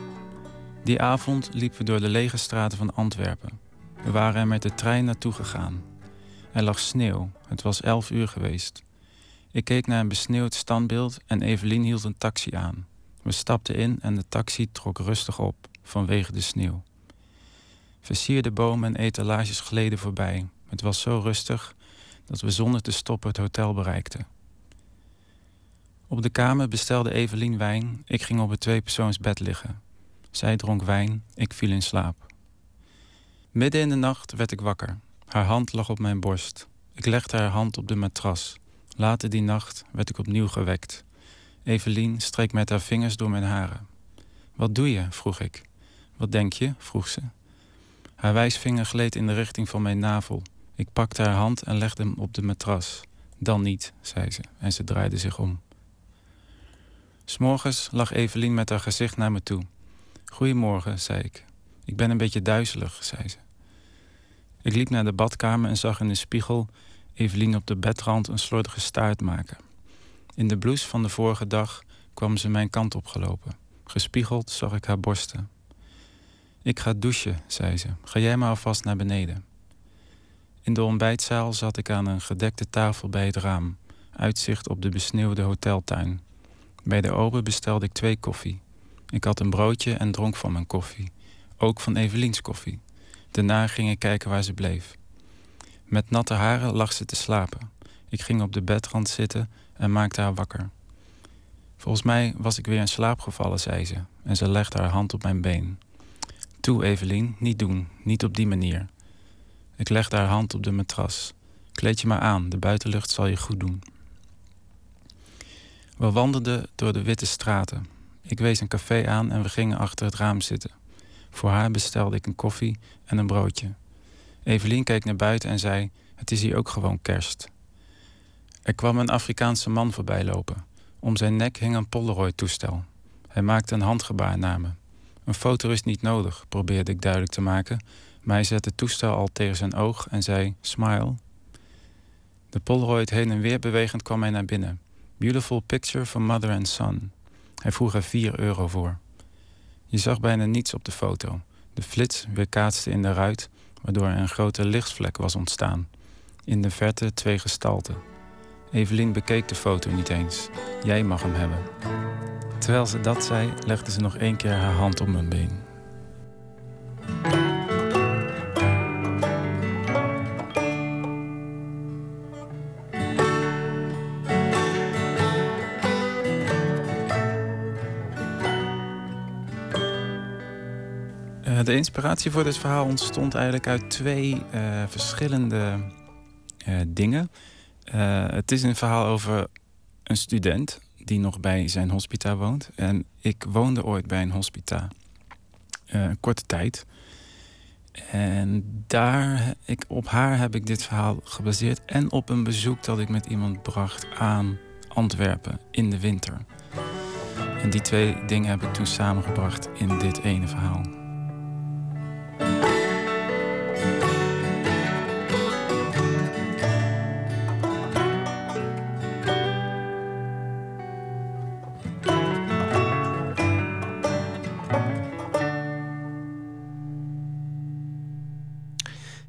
Die avond liepen we door de lege straten van Antwerpen. We waren er met de trein naartoe gegaan. Er lag sneeuw, het was elf uur geweest. Ik keek naar een besneeuwd standbeeld en Evelien hield een taxi aan. We stapten in en de taxi trok rustig op vanwege de sneeuw. Versierde bomen en etalages gleden voorbij. Het was zo rustig dat we zonder te stoppen het hotel bereikten. Op de kamer bestelde Evelien wijn. Ik ging op het tweepersoonsbed liggen. Zij dronk wijn, ik viel in slaap. Midden in de nacht werd ik wakker. Haar hand lag op mijn borst. Ik legde haar hand op de matras. Later die nacht werd ik opnieuw gewekt. Evelien streek met haar vingers door mijn haren. Wat doe je? vroeg ik. Wat denk je? vroeg ze. Haar wijsvinger gleed in de richting van mijn navel. Ik pakte haar hand en legde hem op de matras. Dan niet, zei ze, en ze draaide zich om. S'morgens lag Evelien met haar gezicht naar me toe. Goedemorgen, zei ik. Ik ben een beetje duizelig, zei ze. Ik liep naar de badkamer en zag in de spiegel Evelien op de bedrand een slordige staart maken. In de blouse van de vorige dag kwam ze mijn kant opgelopen. Gespiegeld zag ik haar borsten. Ik ga douchen, zei ze. Ga jij maar alvast naar beneden. In de ontbijtzaal zat ik aan een gedekte tafel bij het raam. Uitzicht op de besneeuwde hoteltuin. Bij de ober bestelde ik twee koffie. Ik had een broodje en dronk van mijn koffie. Ook van Eveliens koffie. Daarna ging ik kijken waar ze bleef. Met natte haren lag ze te slapen. Ik ging op de bedrand zitten en maakte haar wakker. Volgens mij was ik weer in slaap gevallen, zei ze. En ze legde haar hand op mijn been. Toe, Evelien, niet doen. Niet op die manier. Ik legde haar hand op de matras. Kleed je maar aan, de buitenlucht zal je goed doen. We wandelden door de witte straten. Ik wees een café aan en we gingen achter het raam zitten. Voor haar bestelde ik een koffie en een broodje. Evelien keek naar buiten en zei: Het is hier ook gewoon kerst. Er kwam een Afrikaanse man voorbij lopen. Om zijn nek hing een Polaroid-toestel. Hij maakte een handgebaar naar me. Een foto is niet nodig, probeerde ik duidelijk te maken, maar hij zette het toestel al tegen zijn oog en zei: Smile. De Polaroid heen en weer bewegend kwam hij naar binnen. Beautiful picture for mother and son. Hij vroeg er 4 euro voor. Je zag bijna niets op de foto. De flits weerkaatste in de ruit, waardoor er een grote lichtvlek was ontstaan. In de verte twee gestalten. Evelien bekeek de foto niet eens. Jij mag hem hebben. Terwijl ze dat zei, legde ze nog één keer haar hand op mijn been. Eh, de inspiratie voor dit verhaal ontstond eigenlijk uit twee uh, verschillende uh, dingen. Het is een verhaal over een student die nog bij zijn hospita woont. En ik woonde ooit bij een hospita. een korte tijd. En daar, ik, op haar heb ik dit verhaal gebaseerd. En op een bezoek dat ik met iemand bracht aan Antwerpen in de winter. En die twee dingen heb ik toen samengebracht in dit ene verhaal.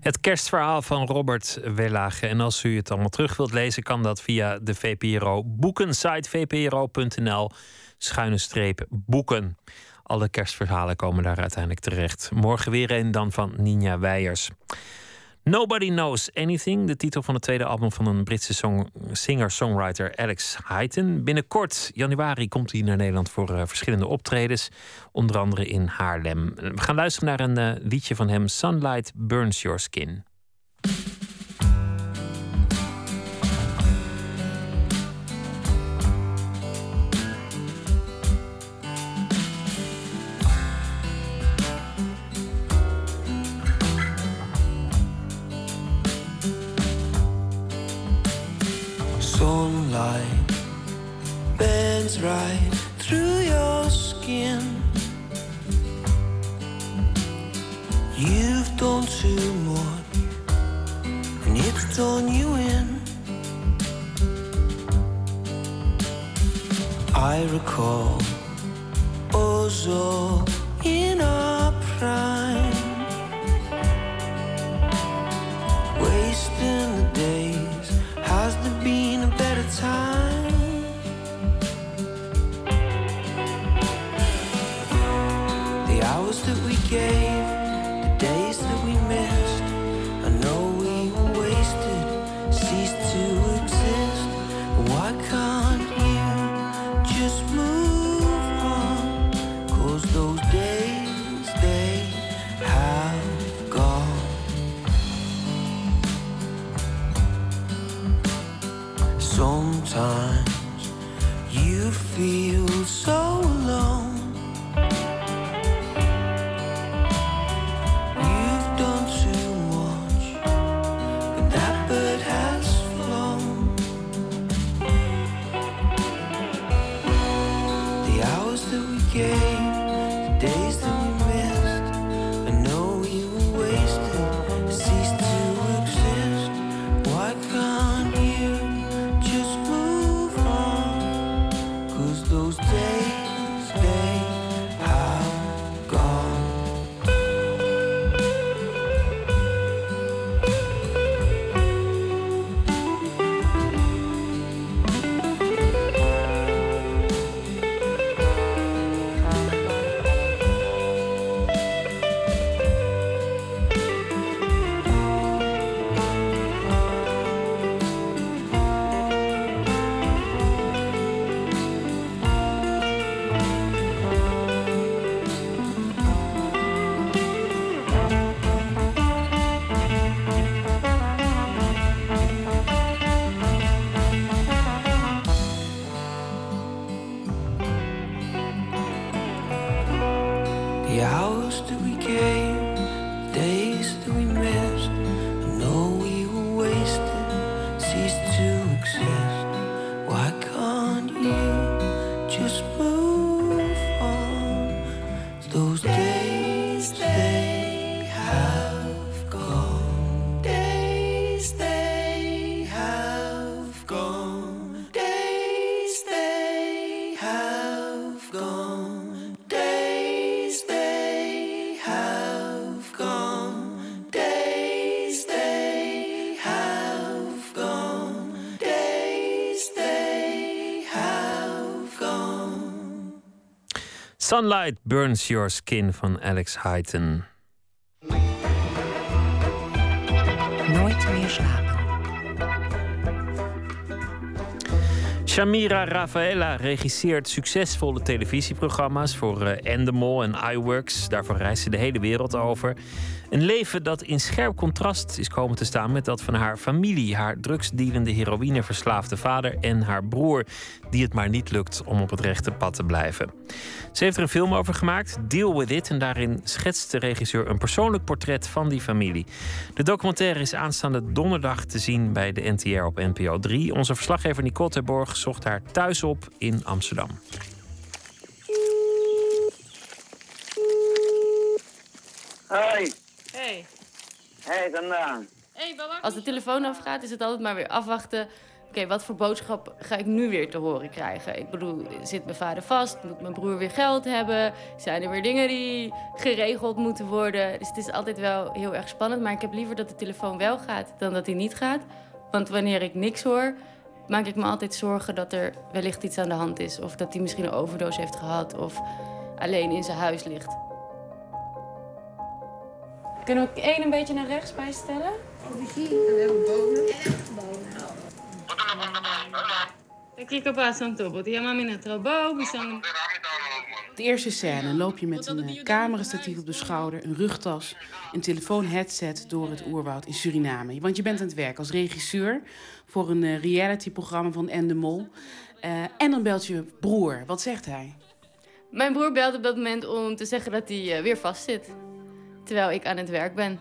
Het kerstverhaal van Robert Wellage. En als u het allemaal terug wilt lezen, kan dat via de VPRO boekensite vpro.nl schuine streep boeken. Alle kerstverhalen komen daar uiteindelijk terecht. Morgen weer een dan van Ninja Weijers. Nobody Knows Anything, de titel van het tweede album van een Britse singer-songwriter Alex Hyten. Binnenkort, januari, komt hij naar Nederland voor uh, verschillende optredens, onder andere in Haarlem. We gaan luisteren naar een uh, liedje van hem, Sunlight Burns Your Skin. recall. Oh, so. Sunlight Burns Your Skin van Alex Hyten. Nooit meer slapen. Shamira Rafaela regisseert succesvolle televisieprogramma's voor eh, Endemol en iWorks. Daarvoor reist ze de hele wereld over. Een leven dat in scherp contrast is komen te staan met dat van haar familie. Haar drugsdealende heroïneverslaafde vader en haar broer, die het maar niet lukt om op het rechte pad te blijven. Ze heeft er een film over gemaakt, Deal With It. En daarin schetst de regisseur een persoonlijk portret van die familie. De documentaire is aanstaande donderdag te zien bij de NTR op NPO 3. Onze verslaggever Nicole Terborg zocht haar thuis op in Amsterdam. Hoi. Hey. Hey, vandaan. Als de telefoon afgaat, is het altijd maar weer afwachten. Oké, wat voor boodschap ga ik nu weer te horen krijgen? Ik bedoel, zit mijn vader vast? Moet mijn broer weer geld hebben? Zijn er weer dingen die geregeld moeten worden? Dus het is altijd wel heel erg spannend. Maar ik heb liever dat de telefoon wel gaat dan dat hij niet gaat. Want wanneer ik niks hoor, maak ik me altijd zorgen dat er wellicht iets aan de hand is. Of dat hij misschien een overdosis heeft gehad of alleen in zijn huis ligt. Kunnen we één een beetje naar rechts bijstellen? Que eu passo um tubo. Tinha uma mina trabalho, missão. De eerste scène loop je met een eh, camerastatief op de schouder, een rugtas, een telefoonheadset door het oerwoud in Suriname. Want je bent aan het werk als regisseur voor een eh, realityprogramma van Endemol. Eh en dan belt je broer. Wat zegt hij? Mijn broer belde op dat moment om te zeggen dat hij weer vastzit. Terwijl ik aan het werk ben.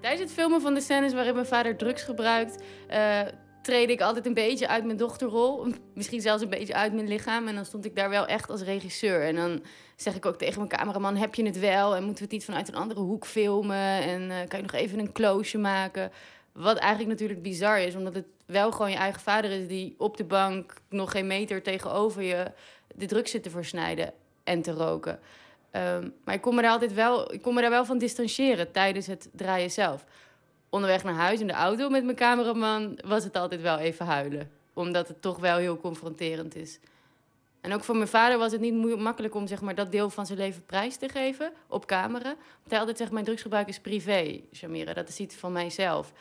Tijdens het filmen van de scènes waarin mijn vader drugs gebruikt, eh treed ik altijd een beetje uit mijn dochterrol. Misschien zelfs een beetje uit mijn lichaam. En dan stond ik daar wel echt als regisseur. En dan zeg ik ook tegen mijn cameraman: heb je het wel? En moeten we het niet vanuit een andere hoek filmen? En eh, kan je nog even een close maken? Wat eigenlijk natuurlijk bizar is, omdat het wel gewoon je eigen vader is die op de bank nog geen meter tegenover je de drugs zit te versnijden en te roken. Ehm, maar ik kon, me daar altijd wel, ik kon me daar wel van distancieren tijdens het draaien zelf. Onderweg naar huis in de auto met mijn cameraman was het altijd wel even huilen. Omdat het toch wel heel confronterend is. En ook voor mijn vader was het niet makkelijk om zeg maar, dat deel van zijn leven prijs te geven op camera. Want hij altijd zegt, mijn drugsgebruik is privé, Shamira. Dat is iets van mijzelf.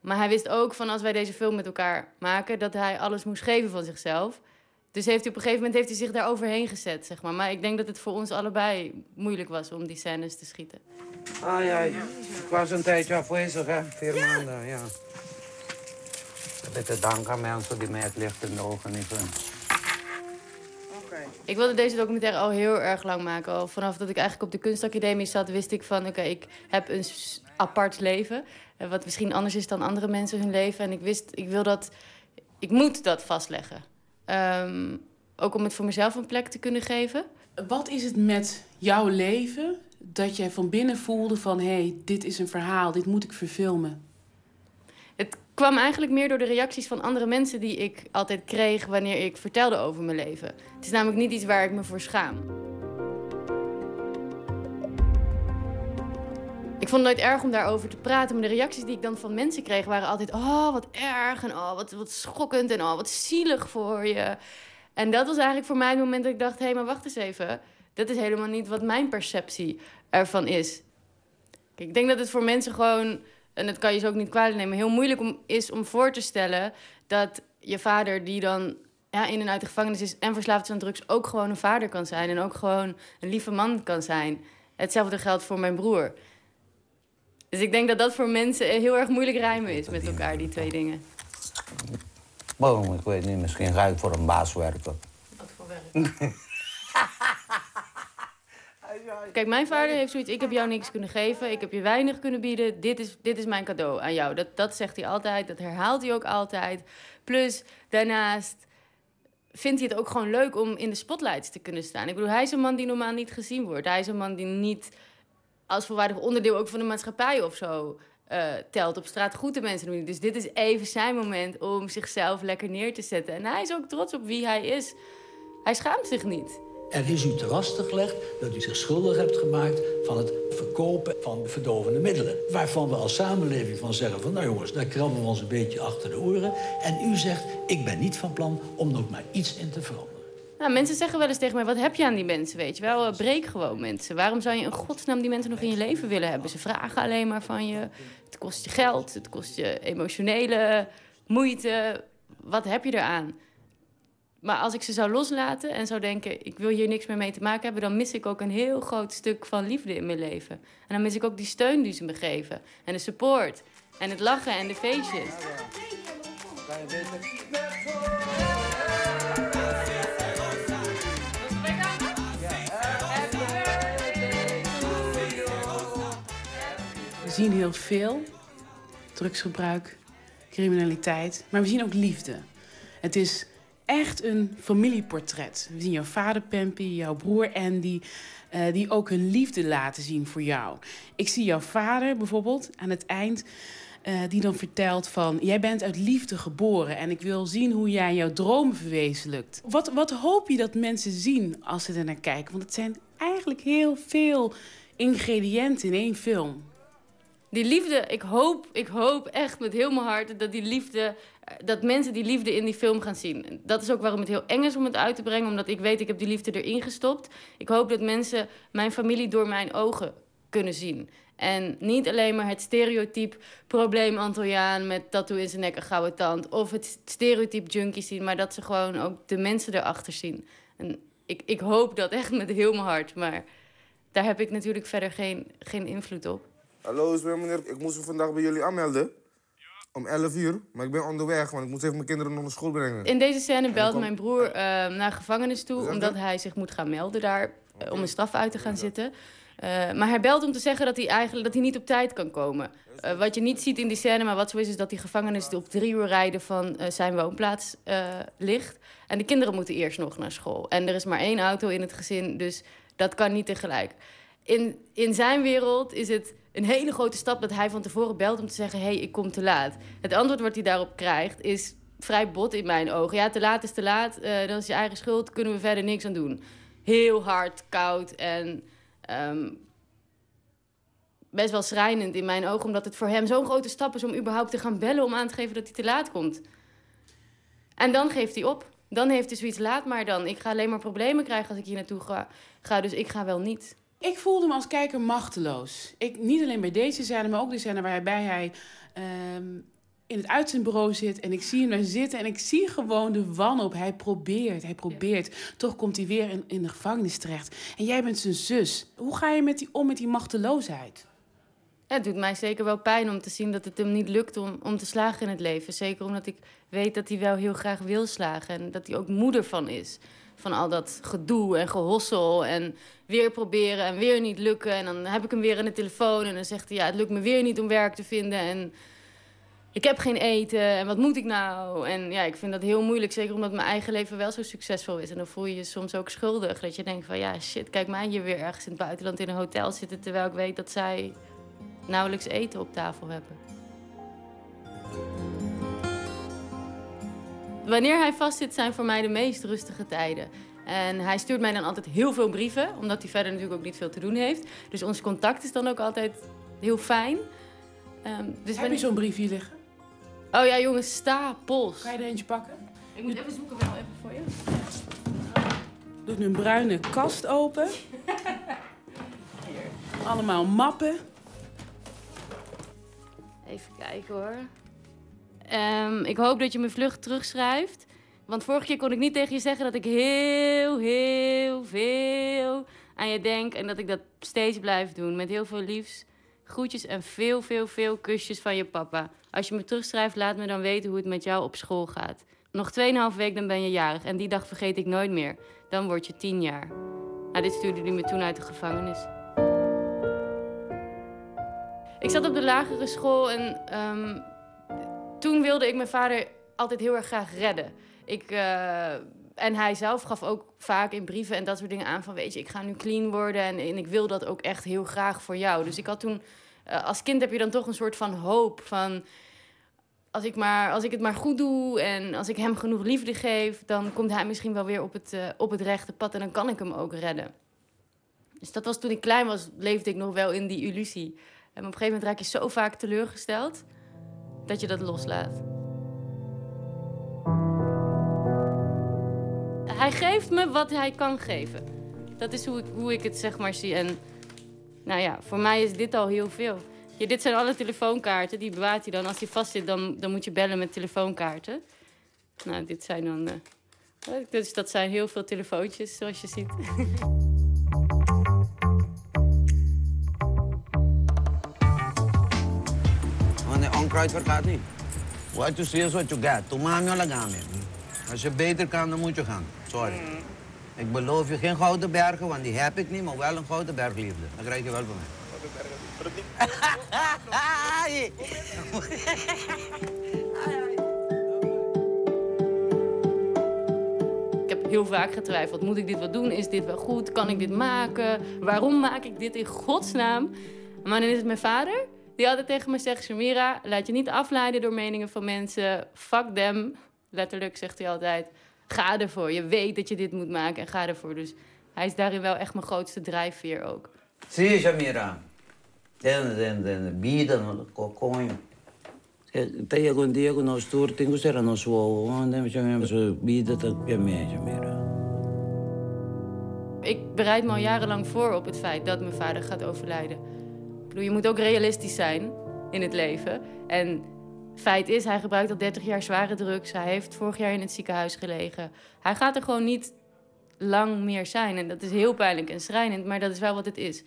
Maar hij wist ook van als wij deze film met elkaar maken... dat hij alles moest geven van zichzelf. Dus heeft hij op een gegeven moment heeft hij zich daar overheen gezet, zeg maar. Maar ik denk dat het voor ons allebei moeilijk was om die scènes te schieten. Ai, ai. Ik was een tijdje afwezig, hè. Vier maanden, ja. Ik heb te danken aan mensen die mij het licht in de ogen hebben. Ik wilde deze documentaire al heel erg lang maken. Al vanaf dat ik eigenlijk op de kunstacademie zat, wist ik van... oké, ik heb een apart leven. eh, Wat misschien anders is dan andere mensen hun leven. En ik wist, ik wil dat... Ik moet dat vastleggen. Ehm, ook om het voor mezelf een plek te kunnen geven. Wat is het met jouw leven dat jij van binnen voelde van... hé, hey, dit is een verhaal, dit moet ik verfilmen? Het kwam eigenlijk meer door de reacties van andere mensen die ik altijd kreeg wanneer ik vertelde over mijn leven. Het is namelijk niet iets waar ik me voor schaam. Ik vond het nooit erg om daarover te praten, maar de reacties die ik dan van mensen kreeg waren altijd: Oh, wat erg en oh, wat, wat schokkend en oh, wat zielig voor je. En dat was eigenlijk voor mij het moment dat ik dacht: Hé, hey, maar wacht eens even. Dat is helemaal niet wat mijn perceptie ervan is. Kijk, ik denk dat het voor mensen gewoon, en dat kan je ze ook niet kwalijk nemen, heel moeilijk om, is om voor te stellen dat je vader, die dan ja, in en uit de gevangenis is en verslaafd is aan drugs, ook gewoon een vader kan zijn en ook gewoon een lieve man kan zijn. Hetzelfde geldt voor mijn broer. Dus ik denk dat dat voor mensen heel erg moeilijk rijmen is met elkaar, die twee dingen. Boom, ik weet niet, misschien ga ik voor een baas werken. Wat voor werk? Kijk, mijn vader heeft zoiets, ik heb jou niks kunnen geven, ik heb je weinig kunnen bieden, dit is, dit is mijn cadeau aan jou. Dat, dat zegt hij altijd, dat herhaalt hij ook altijd. Plus, daarnaast vindt hij het ook gewoon leuk om in de spotlights te kunnen staan. Ik bedoel, hij is een man die normaal niet gezien wordt. Hij is een man die niet als volwaardig onderdeel ook van de maatschappij of zo uh, telt. Op straat de mensen doen. Dus dit is even zijn moment om zichzelf lekker neer te zetten. En hij is ook trots op wie hij is. Hij schaamt zich niet. Er is u te gelegd dat u zich schuldig hebt gemaakt van het verkopen van verdovende middelen. Waarvan we als samenleving van zeggen van nou jongens, daar krabben we ons een beetje achter de oren. En u zegt, ik ben niet van plan om nog maar iets in te veranderen. Nou, mensen zeggen wel eens tegen mij, wat heb je aan die mensen, weet je wel? Breek gewoon mensen. Waarom zou je in godsnaam die mensen nog in je leven willen hebben? Ze vragen alleen maar van je. Het kost je geld, het kost je emotionele moeite. Wat heb je eraan? Maar als ik ze zou loslaten en zou denken, ik wil hier niks meer mee te maken hebben, dan mis ik ook een heel groot stuk van liefde in mijn leven. En dan mis ik ook die steun die ze me geven. En de support. En het lachen en de feestjes. We zien heel veel drugsgebruik, criminaliteit, maar we zien ook liefde. Het is echt een familieportret. We zien jouw vader Pempi, jouw broer Andy, uh, die ook hun liefde laten zien voor jou. Ik zie jouw vader bijvoorbeeld aan het eind. Uh, die dan vertelt van, jij bent uit liefde geboren en ik wil zien hoe jij jouw dromen verwezenlijkt. Wat, wat hoop je dat mensen zien als ze er naar kijken? Want het zijn eigenlijk heel veel ingrediënten in één film. Die liefde, ik hoop, ik hoop echt met heel mijn hart dat die liefde dat mensen die liefde in die film gaan zien. Dat is ook waarom het heel eng is om het uit te brengen, omdat ik weet ik heb die liefde erin gestopt. Ik hoop dat mensen mijn familie door mijn ogen kunnen zien. En niet alleen maar het stereotype probleem Antilliaan met tattoo in zijn nek en gouden tand. Of het stereotype junkie zien, maar dat ze gewoon ook de mensen erachter zien. En ik, ik hoop dat echt met heel mijn hart, maar daar heb ik natuurlijk verder geen, geen invloed op. Hallo, meneer. Ik moest me vandaag bij jullie aanmelden. Om 11 uur, maar ik ben onderweg, want ik moet even mijn kinderen nog naar school brengen. In deze scène belt mijn broer uh, naar gevangenis toe, omdat hij zich moet gaan melden daar uh, om een straf uit te gaan zitten. Uh, maar hij belt om te zeggen dat hij eigenlijk dat hij niet op tijd kan komen. wat je niet ziet in die scène, maar wat zo is, is dat die gevangenis op drie uur rijden van zijn woonplaats ligt. En de kinderen moeten eerst nog naar school. En er is maar één auto in het gezin, dus dat kan niet tegelijk. In, in zijn wereld is het een hele grote stap dat hij van tevoren belt om te zeggen: hé, hey, ik kom te laat. Het antwoord wat hij daarop krijgt is vrij bot in mijn ogen. Ja, te laat is te laat, uh, dat is je eigen schuld, kunnen we verder niks aan doen. Heel hard, koud en um, best wel schrijnend in mijn ogen, omdat het voor hem zo'n grote stap is om überhaupt te gaan bellen om aan te geven dat hij te laat komt. En dan geeft hij op. Dan heeft hij zoiets, laat maar dan. Ik ga alleen maar problemen krijgen als ik hier naartoe ga dus ik ga wel niet. Ik voelde me als kijker machteloos. Ik, niet alleen bij deze scène, maar ook de scène waarbij hij um, in het uitzendbureau zit. En ik zie hem daar zitten en ik zie gewoon de wanhoop. Hij probeert, hij probeert. Toch komt hij weer in, in de gevangenis terecht. En jij bent zijn zus. Hoe ga je met die, om met die machteloosheid? het doet mij zeker wel pijn om te zien dat het hem niet lukt om, om te slagen in het leven. Zeker omdat ik weet dat hij wel heel graag wil slagen en dat hij ook moeder van is van al dat gedoe en gehossel en weer proberen en weer niet lukken. En dan heb ik hem weer aan de telefoon en dan zegt hij, ja, het lukt me weer niet om werk te vinden en ik heb geen eten en wat moet ik nou? En ja, ik vind dat heel moeilijk, zeker omdat mijn eigen leven wel zo succesvol is. En dan voel je je soms ook schuldig, dat je denkt van, ja, shit, kijk mij hier weer ergens in het buitenland in een hotel zitten, terwijl ik weet dat zij nauwelijks eten op tafel hebben. Wanneer hij vastzit, zijn voor mij de meest rustige tijden. En hij stuurt mij dan altijd heel veel brieven, omdat hij verder natuurlijk ook niet veel te doen heeft. Dus ons contact is dan ook altijd heel fijn. Um, dus Heb je zo'n briefje liggen? Oh ja, jongens, stapels. Ga je er eentje pakken? Ik moet even zoeken wel even voor je. Doe nu een bruine kast open. Hier. Allemaal mappen. Even kijken hoor. Um, ik hoop dat je me vlug terugschrijft. Want vorige keer kon ik niet tegen je zeggen dat ik heel, heel veel aan je denk. En dat ik dat steeds blijf doen. Met heel veel liefs. Groetjes en veel, veel, veel kusjes van je papa. Als je me terugschrijft, laat me dan weten hoe het met jou op school gaat. Nog 2,5 week, dan ben je jarig. En die dag vergeet ik nooit meer. Dan word je 10 jaar. Nou, dit stuurde hij me toen uit de gevangenis. Ik zat op de lagere school en ehm, toen wilde ik mijn vader altijd heel erg graag redden. Ik, eh, en hij zelf gaf ook vaak in brieven en dat soort dingen aan van... weet je, ik ga nu clean worden en, en ik wil dat ook echt heel graag voor jou. Dus ik had toen... eh, als kind heb je dan toch een soort van hoop van... Als ik, maar, als ik het maar goed doe en als ik hem genoeg liefde geef... dan komt hij misschien wel weer op het, eh, op het rechte pad en dan kan ik hem ook redden. Dus dat was toen ik klein was, leefde ik nog wel in die illusie. En op een gegeven moment raak je zo vaak teleurgesteld... dat je dat loslaat. Hij geeft me wat hij kan geven. Dat is hoe ik, hoe ik het zeg maar zie. En nou ja, voor mij is dit al heel veel. Ja, dit zijn alle telefoonkaarten. Die bewaart hij dan. Als hij vast zit, dan, dan moet je bellen met telefoonkaarten. Nou, dit zijn dan... eh, dus dat zijn heel veel telefoontjes, zoals je ziet. Onkruid gaat niet. What you see is what you get. Tumami o lagami. Als je beter kan, dan moet je gaan. Sorry. Ik beloof je geen gouden bergen, want die heb ik niet, maar wel een gouden bergliefde. Dan krijg je wel van mij. Ik heb heel vaak getwijfeld. Moet ik dit wel doen? Is dit wel goed? Kan ik dit maken? Waarom maak ik dit in godsnaam? Maar dan is het mijn vader die altijd tegen me zegt... Shamira, laat je niet afleiden door meningen van mensen. Fuck them. Letterlijk zegt hij altijd. Ga ervoor. Je weet dat je dit moet maken en ga ervoor. Dus hij is daarin wel echt mijn grootste drijfveer ook. Zie je, Shamira? Den, den, den, bida no coconho. Tem algum dia que nós tour, tem que ser a nosso onde chamamos bida tak pia me, Shamira. Ik bereid me al jarenlang voor op het feit dat mijn vader gaat overlijden. Je moet ook realistisch zijn in het leven. En feit is, hij gebruikt al 30 jaar zware drugs. Hij heeft vorig jaar in het ziekenhuis gelegen. Hij gaat er gewoon niet lang meer zijn. En dat is heel pijnlijk en schrijnend, maar dat is wel wat het is.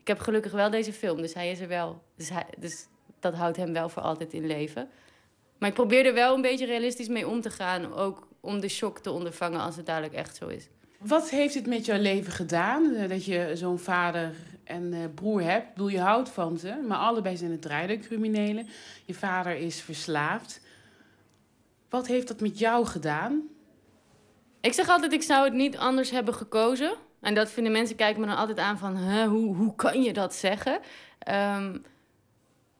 Ik heb gelukkig wel deze film, dus hij is er wel. Dus, dus dat houdt hem wel voor altijd in leven. Maar ik probeer er wel een beetje realistisch mee om te gaan. Ook om de shock te ondervangen als het dadelijk echt zo is. Wat heeft het met jouw leven gedaan? eh, Dat je zo'n vader en eh, broer hebt. Ik bedoel, je houdt van ze, maar allebei zijn het drugscriminelen. Je vader is verslaafd. Wat heeft dat met jou gedaan? Ik zeg altijd, ik zou het niet anders hebben gekozen. En dat vinden mensen, kijken me dan altijd aan van... Hoe, hoe kan je dat zeggen? Ehm,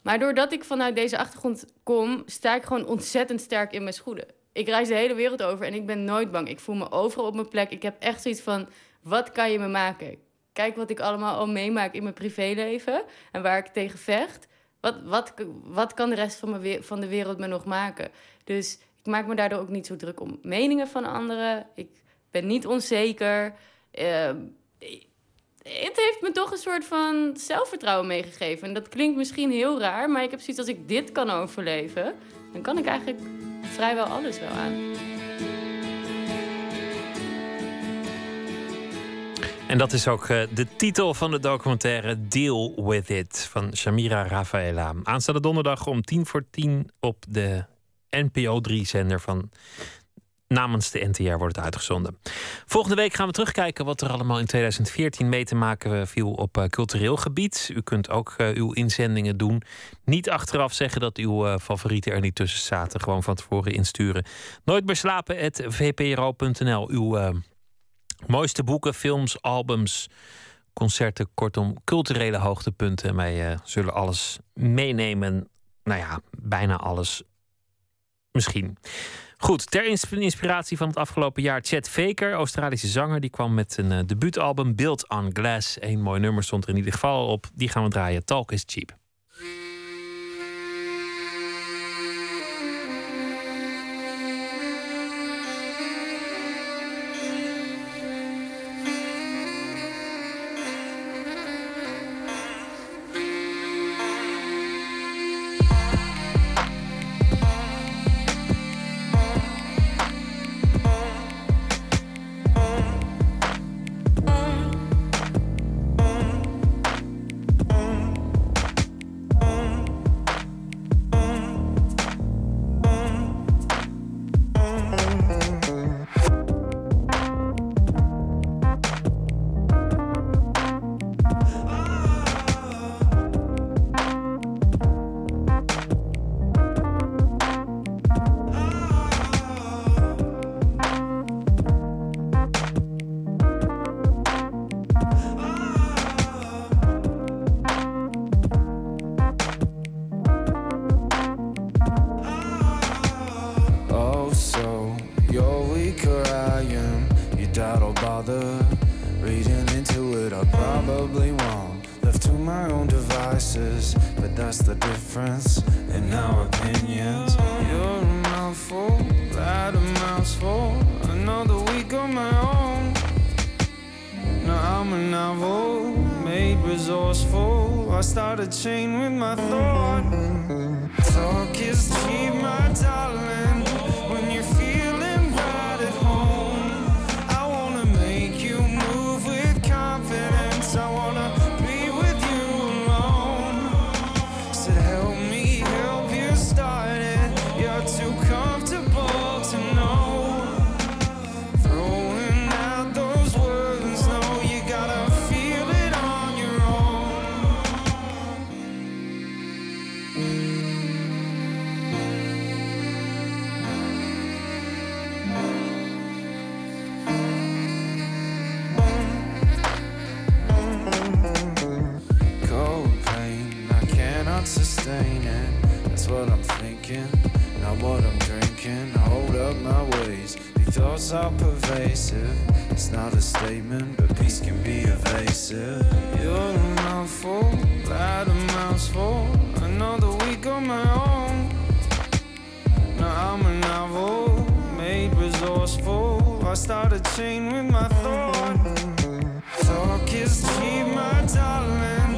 maar doordat ik vanuit deze achtergrond kom... sta ik gewoon ontzettend sterk in mijn schoenen. Ik reis de hele wereld over en ik ben nooit bang. Ik voel me overal op mijn plek. Ik heb echt zoiets van, wat kan je me maken? Kijk wat ik allemaal al meemaak in mijn privéleven... en waar ik tegen vecht. Wat, wat, wat kan de rest van, van de wereld me nog maken? Dus ik maak me daardoor ook niet zo druk om meningen van anderen. Ik ben niet onzeker. Ehm, het heeft me toch een soort van zelfvertrouwen meegegeven. En dat klinkt misschien heel raar, maar ik heb zoiets als ik dit kan overleven, dan kan ik eigenlijk vrijwel alles wel aan. En dat is ook eh, de titel van de documentaire Deal With It van Shamira Rafaela. Aanstaande donderdag om tien voor tien op de NPO 3-zender van namens de NTR wordt het uitgezonden. Volgende week gaan we terugkijken wat er allemaal in 2014 mee te maken viel op eh, cultureel gebied. U kunt ook eh, uw inzendingen doen. Niet achteraf zeggen dat uw eh, favorieten er niet tussen zaten. Gewoon van tevoren insturen. Nooit meer slapen, vpro.nl. Uw mooiste boeken, films, albums, concerten, kortom, culturele hoogtepunten. En wij zullen alles meenemen. Nou ja, bijna alles. Misschien. Goed, ter ins- inspiratie van het afgelopen jaar, Chet Faker, Australische zanger, die kwam met een eh, debuutalbum Built on Glass. Een mooi nummer stond er in ieder geval al op. Die gaan we draaien. Talk is cheap. Mouthful. Another week on my own. Now I'm a novel, made resourceful. I start a chain with my thought. Talk is cheap, my darling. Thoughts are pervasive. It's not a statement, but peace can be evasive. You're a mouthful, that a mouthful. Another week on my own. Now I'm a novel, made resourceful. I start a chain with my thought. Talk is cheap, my darling.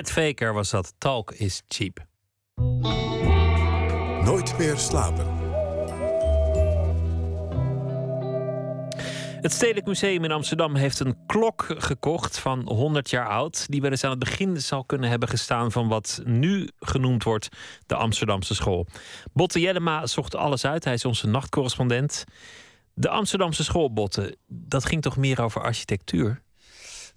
Chet Faker was dat. Talk is cheap. Nooit meer slapen. Het Stedelijk Museum in Amsterdam heeft een klok gekocht van 100 jaar oud. Die wel eens aan het begin zal kunnen hebben gestaan van wat nu genoemd wordt de Amsterdamse school. Botte Jellema zocht alles uit. Hij is onze nachtcorrespondent. De Amsterdamse school, Botte, dat ging toch meer over architectuur?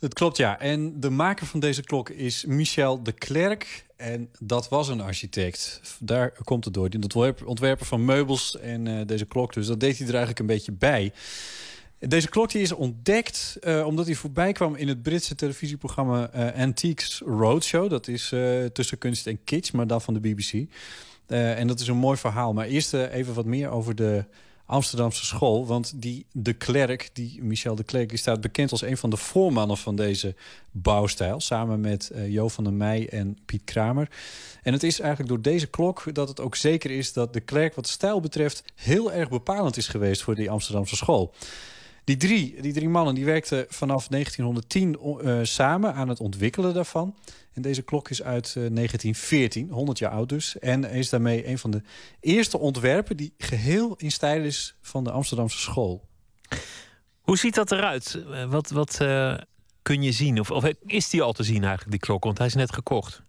Het klopt, ja. En de maker van deze klok is Michel de Klerk. En dat was een architect. Daar komt het door. Die ontwerper, ontwerper van meubels en eh, deze klok. Dus dat deed hij er eigenlijk een beetje bij. Deze klok die is ontdekt eh, omdat hij voorbij kwam in het Britse televisieprogramma eh, Antiques Roadshow. Dat is tussen kunst en kitsch, maar dan van de BBC. En dat is een mooi verhaal. Maar eerst even wat meer over de Amsterdamse school. Want die de Klerk, die Michel de Klerk, die staat bekend als een van de voormannen van deze bouwstijl. Samen met eh, Jo van der Meij en Piet Kramer. En het is eigenlijk door deze klok dat het ook zeker is dat de Klerk wat stijl betreft heel erg bepalend is geweest voor die Amsterdamse school. Die drie, die drie mannen die werkten vanaf 1910 eh, samen aan het ontwikkelen daarvan. En deze klok is uit eh, 1914, 100 jaar oud dus. En is daarmee een van de eerste ontwerpen die geheel in stijl is van de Amsterdamse school. Hoe ziet dat eruit? Eh, Wat, wat eh, kun je zien? Of, of is die al te zien eigenlijk, die klok? Want hij is net gekocht.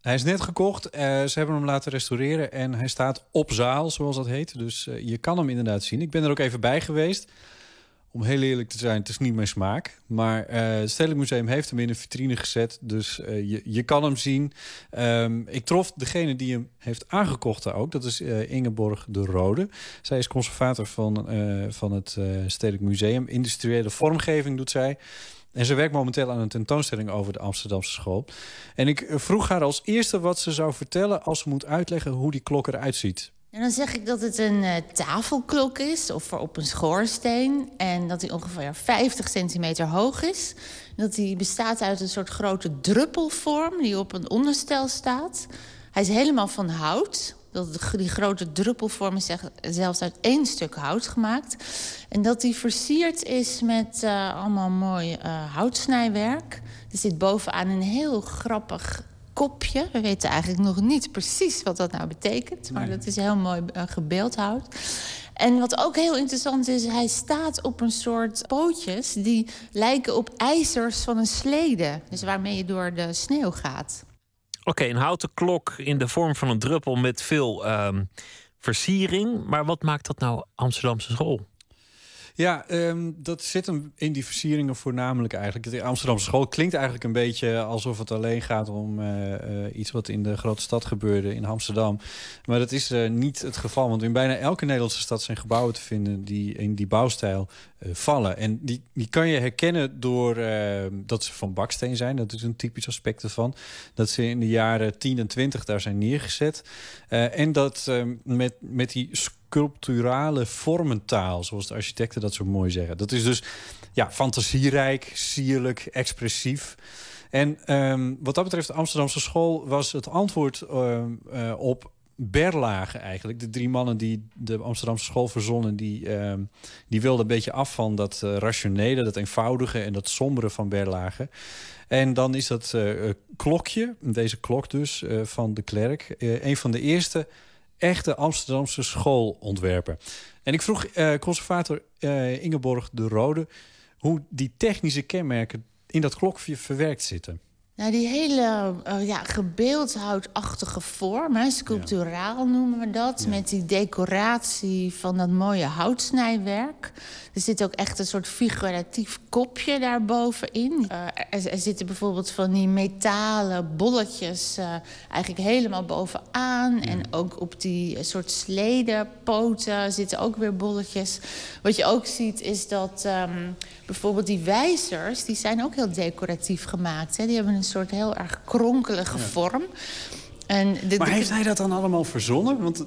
Hij is net gekocht. eh, ze hebben hem laten restaureren en hij staat op zaal, zoals dat heet. Dus eh, je kan hem inderdaad zien. Ik ben er ook even bij geweest. Om heel eerlijk te zijn, het is niet mijn smaak. Maar eh, het Stedelijk Museum heeft hem in een vitrine gezet. Dus eh, je, je kan hem zien. Ehm, ik trof degene die hem heeft aangekocht daar ook. Dat is eh, Ingeborg de Rode. Zij is conservator van, van het Stedelijk Museum. Industriële vormgeving doet zij. En ze werkt momenteel aan een tentoonstelling over de Amsterdamse school. En ik vroeg haar als eerste wat ze zou vertellen... als ze moet uitleggen hoe die klok eruit ziet. En dan zeg ik dat het een eh, tafelklok is, of op een schoorsteen. En dat hij ongeveer 50 centimeter hoog is. Dat hij bestaat uit een soort grote druppelvorm die op een onderstel staat. Hij is helemaal van hout. Dat, die grote druppelvorm is zelfs uit één stuk hout gemaakt. En dat die versierd is met eh, allemaal mooi eh, houtsnijwerk. Er zit bovenaan een heel grappig kopje. We weten eigenlijk nog niet precies wat dat nou betekent. Maar Nee. dat is heel mooi uh, gebeeldhouwd. En wat ook heel interessant is, hij staat op een soort pootjes... die lijken op ijzers van een slede. Dus waarmee je door de sneeuw gaat. Oké, een houten klok in de vorm van een druppel met veel ehm, versiering. Maar wat maakt dat nou Amsterdamse school? Ja, ehm, dat zit hem in die versieringen voornamelijk eigenlijk. De Amsterdamse school klinkt eigenlijk een beetje alsof het alleen gaat om eh, eh, iets wat in de grote stad gebeurde in Amsterdam. Maar dat is eh, niet het geval, want in bijna elke Nederlandse stad zijn gebouwen te vinden die in die bouwstijl vallen. En die, die kan je herkennen door eh, dat ze van baksteen zijn. Dat is een typisch aspect ervan. Dat ze in de jaren 10 en 20 daar zijn neergezet. En dat eh, met, met die sculpturale vormentaal, zoals de architecten dat zo mooi zeggen. Dat is dus ja, fantasierijk, sierlijk, expressief. En ehm, wat dat betreft, de Amsterdamse school was het antwoord ehm, eh, op Berlage eigenlijk. De drie mannen die de Amsterdamse school verzonnen... die, ehm, die wilden een beetje af van dat eh, rationele, dat eenvoudige... en dat sombere van Berlage. En dan is dat eh, klokje, deze klok dus, van de Klerk... een van de eerste echte Amsterdamse schoolontwerpen. En ik vroeg eh, conservator eh, Ingeborg de Rode... hoe die technische kenmerken in dat klokje verwerkt zitten. Nou, die hele uh, ja, gebeeldhoudachtige vorm, hè, sculpturaal noemen we dat... met die decoratie van dat mooie houtsnijwerk. Er zit ook echt een soort figuratief kopje daarbovenin. Uh, er, er, zitten bijvoorbeeld van die metalen bolletjes uh, eigenlijk helemaal bovenaan. En ook op die soort sledenpoten zitten ook weer bolletjes. Wat je ook ziet is dat um, bijvoorbeeld die wijzers... die zijn ook heel decoratief gemaakt. Hè? Die hebben een soort heel erg kronkelige ja. vorm. En de, maar heeft hij dat dan allemaal verzonnen? Want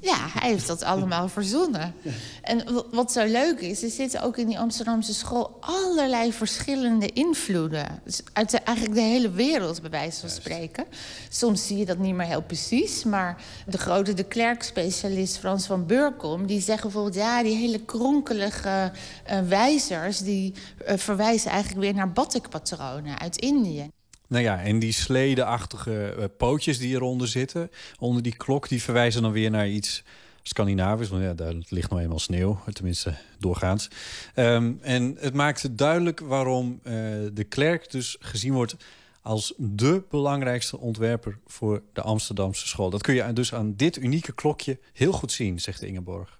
ja, hij heeft dat allemaal verzonnen. Ja. En wat zo leuk is, er zitten ook in die Amsterdamse school allerlei verschillende invloeden. Dus uit de, eigenlijk de hele wereld, bij wijze van spreken. Soms zie je dat niet meer heel precies, maar de grote de Klerk-specialist Frans van Burkom, die zegt bijvoorbeeld, ja, die hele kronkelige uh, wijzers, die uh, verwijzen eigenlijk weer naar batikpatronen uit Indië. Nou ja, en die sledeachtige uh, pootjes die eronder zitten, onder die klok, die verwijzen dan weer naar iets Scandinavisch. Want ja, daar ligt nou eenmaal sneeuw, tenminste doorgaans. Um, en het maakt duidelijk waarom uh, de Klerk dus gezien wordt als de belangrijkste ontwerper voor de Amsterdamse school. Dat kun je dus aan dit unieke klokje heel goed zien, zegt Ingeborg.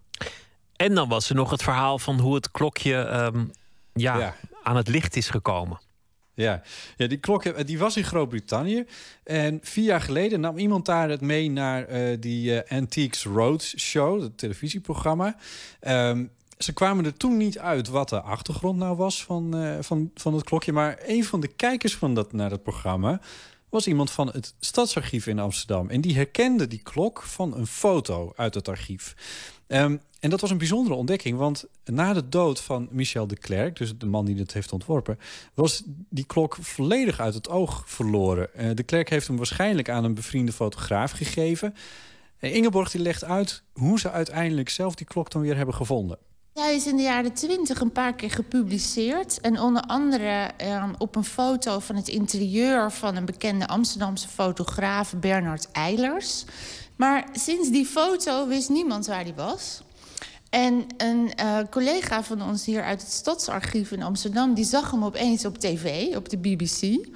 En dan was er nog het verhaal van hoe het klokje um, ja, ja. aan het licht is gekomen. Ja. ja, die klok die was in Groot-Brittannië. En vier jaar geleden nam iemand daar het mee naar uh, die uh, Antiques Road Show, het televisieprogramma. Um, ze kwamen er toen niet uit wat de achtergrond nou was van, van, van het klokje. Maar een van de kijkers van dat, naar het programma was iemand van het Stadsarchief in Amsterdam. En die herkende die klok van een foto uit het archief. Um, en dat was een bijzondere ontdekking, want na de dood van Michel de Klerk, dus de man die het heeft ontworpen, was die klok volledig uit het oog verloren. Uh, de Klerk heeft hem waarschijnlijk aan een bevriende fotograaf gegeven. En Ingeborg die legt uit hoe ze uiteindelijk zelf die klok dan weer hebben gevonden. Hij is in de jaren twintig een paar keer gepubliceerd. En onder andere eh, op een foto van het interieur van een bekende Amsterdamse fotograaf, Bernard Eilers. Maar sinds die foto wist niemand waar die was. En een uh, collega van ons hier uit het Stadsarchief in Amsterdam... die zag hem opeens op tv, op de BBC.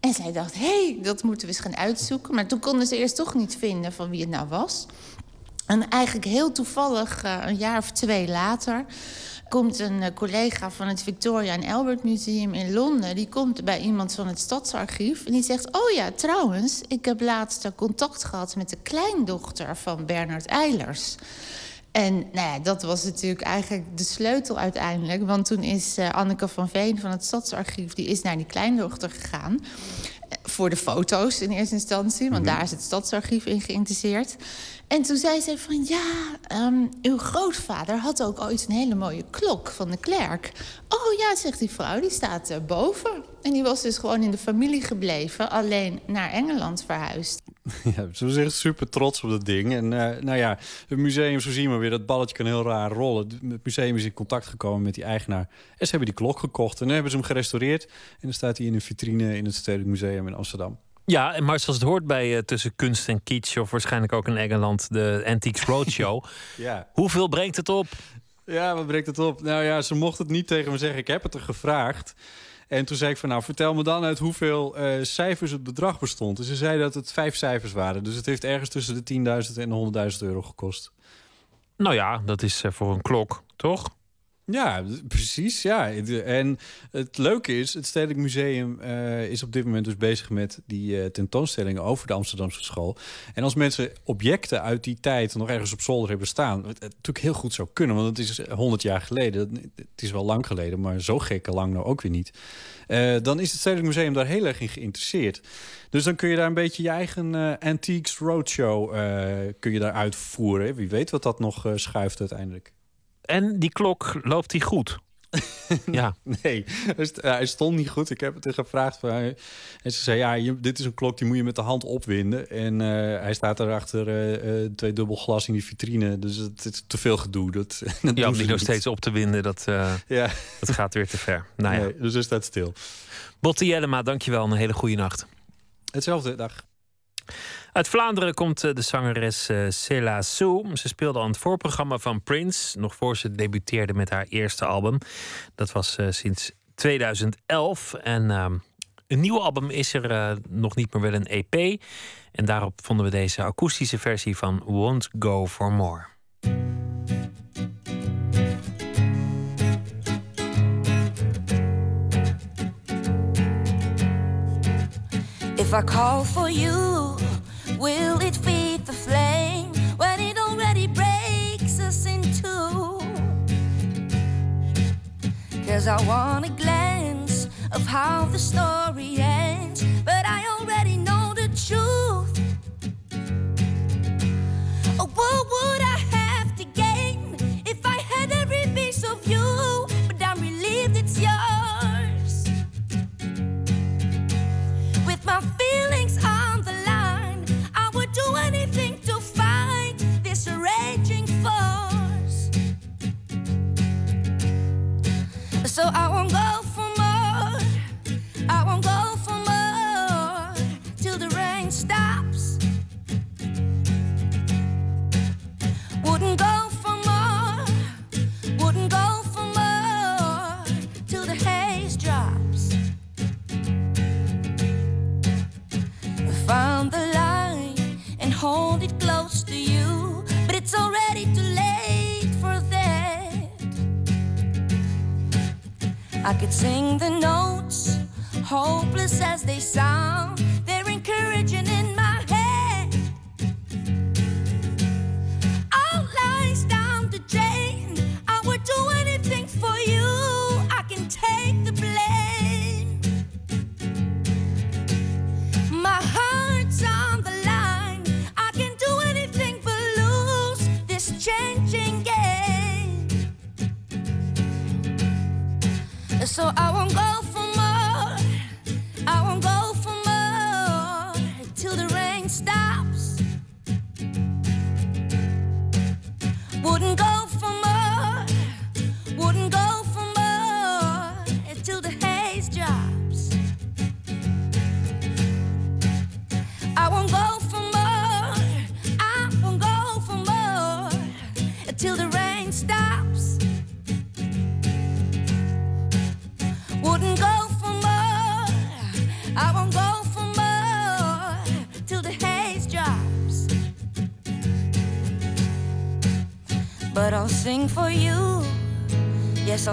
En zij dacht, hé, hey, dat moeten we eens gaan uitzoeken. Maar toen konden ze eerst toch niet vinden van wie het nou was. En eigenlijk heel toevallig, uh, een jaar of twee later... komt een uh, collega van het Victoria and Albert Museum in Londen... die komt bij iemand van het Stadsarchief en die zegt... oh ja, trouwens, ik heb laatst contact gehad met de kleindochter van Bernard Eilers... En nou ja, dat was natuurlijk eigenlijk de sleutel uiteindelijk. Want toen is uh, Anneke van Veen van het Stadsarchief... die is naar die kleindochter gegaan. Voor de foto's in eerste instantie. Want -hmm. daar is het Stadsarchief in geïnteresseerd. En toen zei ze van... ja, um, uw grootvader had ook ooit een hele mooie klok van de Klerk. Oh ja, zegt die vrouw, die staat uh, boven. En die was dus gewoon in de familie gebleven, alleen naar Engeland verhuisd. Ja, ze was echt super trots op dat ding. En eh, nou ja, het museum, zo zien we weer, dat balletje kan heel raar rollen. Het museum is in contact gekomen met die eigenaar. En ze hebben die klok gekocht en dan hebben ze hem gerestaureerd. En dan staat hij in een vitrine in het Stedelijk Museum in Amsterdam. Ja, en maar zoals het hoort bij eh, tussen kunst en kitsch... of waarschijnlijk ook in Engeland de Antiques Roadshow... Ja. hoeveel brengt het op? Ja, wat brengt het op? Nou ja, ze mocht het niet tegen me zeggen. Ik heb het er gevraagd. En toen zei ik van, nou, vertel me dan uit hoeveel eh, cijfers het bedrag bestond. En ze zei dat het vijf cijfers waren. Dus het heeft ergens tussen de 10.000 en de 100.000 euro gekost. Nou ja, dat is eh, voor een klok, toch? Ja, precies. Ja. En het leuke is, het Stedelijk Museum eh, is op dit moment dus bezig met die eh, tentoonstellingen over de Amsterdamse school. En als mensen objecten uit die tijd nog ergens op zolder hebben staan, wat natuurlijk heel goed zou kunnen, want het is 100 jaar geleden. Het is wel lang geleden, maar zo gekke lang nou ook weer niet. Eh, dan is het Stedelijk Museum daar heel erg in geïnteresseerd. Dus dan kun je daar een beetje je eigen eh, Antiques Roadshow eh, kun je daar uitvoeren. Wie weet wat dat nog eh, schuift uiteindelijk. En die klok loopt die goed? ja. Nee, hij st- hij stond niet goed. Ik heb het er gevraagd. Van, hij- en ze zei, ja, je- dit is een klok die moet je met de hand opwinden. En eh, hij staat er achter eh, eh, twee dubbel glas in die vitrine. Dus het is te veel gedoe. Dat, dat Ja, om die nog steeds op te winden, dat, Ja. dat gaat weer te ver. Nou ja. Nee, dus hij staat stil. Botte Jellema, dankjewel. Een hele goede nacht. Hetzelfde, dag. Uit Vlaanderen komt eh, de zangeres eh Cela Sou. Ze speelde aan het voorprogramma van Prince... nog voor ze debuteerde met haar eerste album. Dat was eh, sinds 2011. En ehm, een nieuw album is er nog niet, maar wel een EP. En daarop vonden we deze akoestische versie van Won't Go For More. If I call for you, will it feed the flame when it already breaks us in two? Cause I want a glance of how the story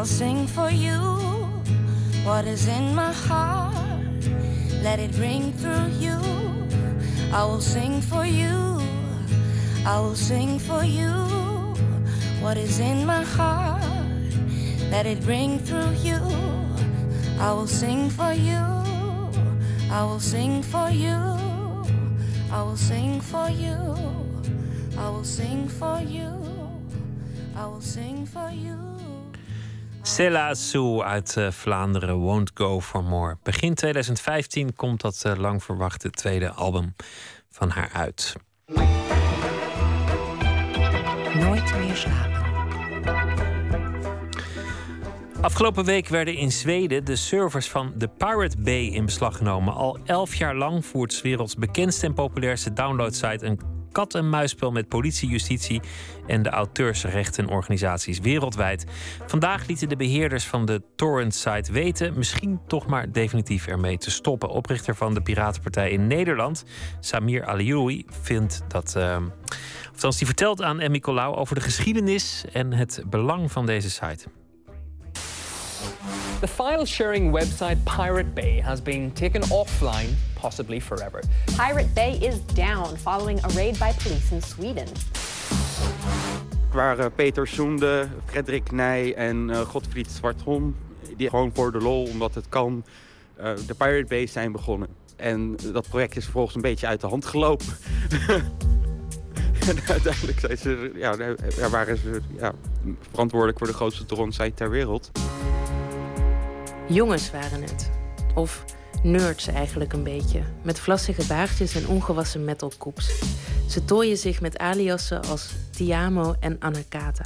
I'll sing for you. What is in my heart, let it ring through you. I will sing for you. I will sing for you. What is in my heart, let it ring through you. I will sing for you. I will sing for you. I will sing for you. I will sing for you. Cella Sue uit eh, Vlaanderen, Won't Go For More. Begin 2015 komt dat uh, lang verwachte tweede album van haar uit. Nooit meer slapen. Afgelopen week werden in Zweden de servers van The Pirate Bay in beslag genomen. Al elf jaar lang voert 's werelds bekendste en populairste downloadsite een kat-en-muisspel met politie, justitie en de auteursrechtenorganisaties wereldwijd. Vandaag lieten de beheerders van de torrent-site weten misschien toch maar definitief ermee te stoppen. Oprichter van de Piratenpartij in Nederland, Samir Alioui, vindt dat. Uh, die vertelt aan Emmy Colau over de geschiedenis en het belang van deze site. The file sharing website Pirate Bay has been taken offline, possibly forever. Pirate Bay is down following a raid by police in Sweden. waren Peter Soende, Frederik Nij en uh, Godfried Zwartholm. Die gewoon voor de lol, omdat het kan, uh, de Pirate Bay zijn begonnen. En dat project is vervolgens een beetje uit de hand gelopen. en uiteindelijk zijn ze, ja, waren ze ja, verantwoordelijk voor de grootste torrentsite ter wereld. Jongens waren het. Of nerds eigenlijk een beetje. Met vlassige baardjes en ongewassen metalkoeps. Ze tooien zich met aliassen als Tiamo en Anakata.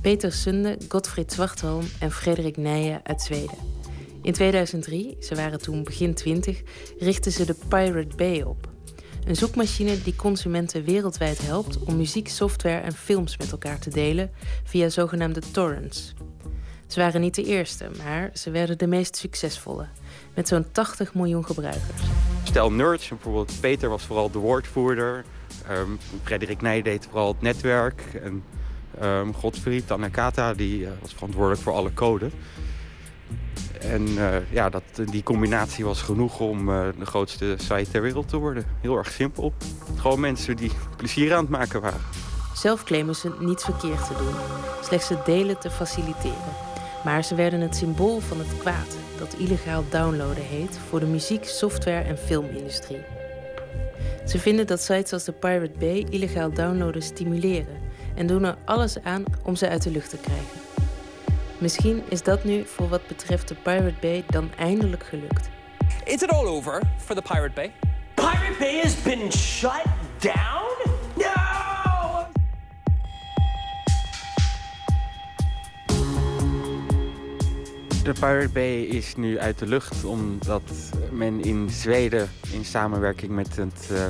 Peter Sunde, Gottfried Zwartholm en Frederik Nijen uit Zweden. In 2003, ze waren toen begin 20, richtten ze de Pirate Bay op. Een zoekmachine die consumenten wereldwijd helpt om muziek, software en films met elkaar te delen via zogenaamde torrents. Ze waren niet de eerste, maar ze werden de meest succesvolle, met zo'n 80 miljoen gebruikers. Stel nerds, bijvoorbeeld Peter was vooral de woordvoerder, um, Frederik Nij deed vooral het netwerk en um, Godfried Tanakata die uh, was verantwoordelijk voor alle code. En uh, ja, dat, die combinatie was genoeg om uh, de grootste site ter wereld te worden. Heel erg simpel. Gewoon mensen die plezier aan het maken waren. Zelf claimen ze niets verkeerd te doen, slechts het delen te faciliteren. Maar ze werden het symbool van het kwaad dat illegaal downloaden heet voor de muziek, software en filmindustrie. Ze vinden dat sites als de Pirate Bay illegaal downloaden stimuleren en doen er alles aan om ze uit de lucht te krijgen. Misschien is dat nu voor wat betreft de Pirate Bay dan eindelijk gelukt. Is it all over for the Pirate Bay? Pirate Bay has been shut down? De Pirate Bay is nu uit de lucht omdat men in Zweden in samenwerking met het uh,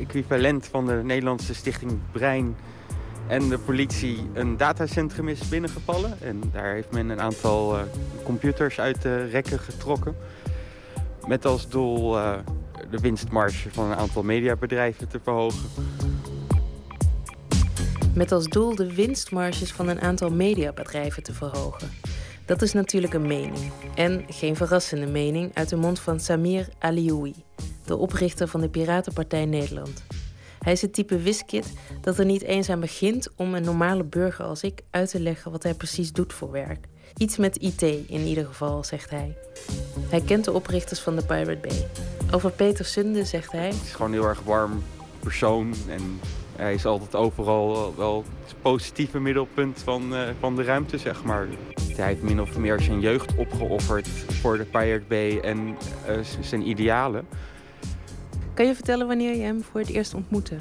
equivalent van de Nederlandse stichting Brein en de politie een datacentrum is binnengevallen. En daar heeft men een aantal uh, computers uit de rekken getrokken. Met als doel uh, de winstmarge van een aantal mediabedrijven te verhogen. Met als doel de winstmarges van een aantal mediabedrijven te verhogen. Dat is natuurlijk een mening. En geen verrassende mening uit de mond van Samir Alioui, de oprichter van de Piratenpartij Nederland. Hij is het type wiskit dat er niet eens aan begint om een normale burger als ik uit te leggen wat hij precies doet voor werk. Iets met IT in ieder geval, zegt hij. Hij kent de oprichters van de Pirate Bay. Over Peter Sunde zegt hij. Het is gewoon een heel erg warm persoon en hij is altijd overal wel het positieve middelpunt van, uh, van de ruimte, zeg maar. Hij heeft min of meer zijn jeugd opgeofferd voor de Pirate Bay en uh, zijn idealen. Kan je vertellen wanneer je hem voor het eerst ontmoette?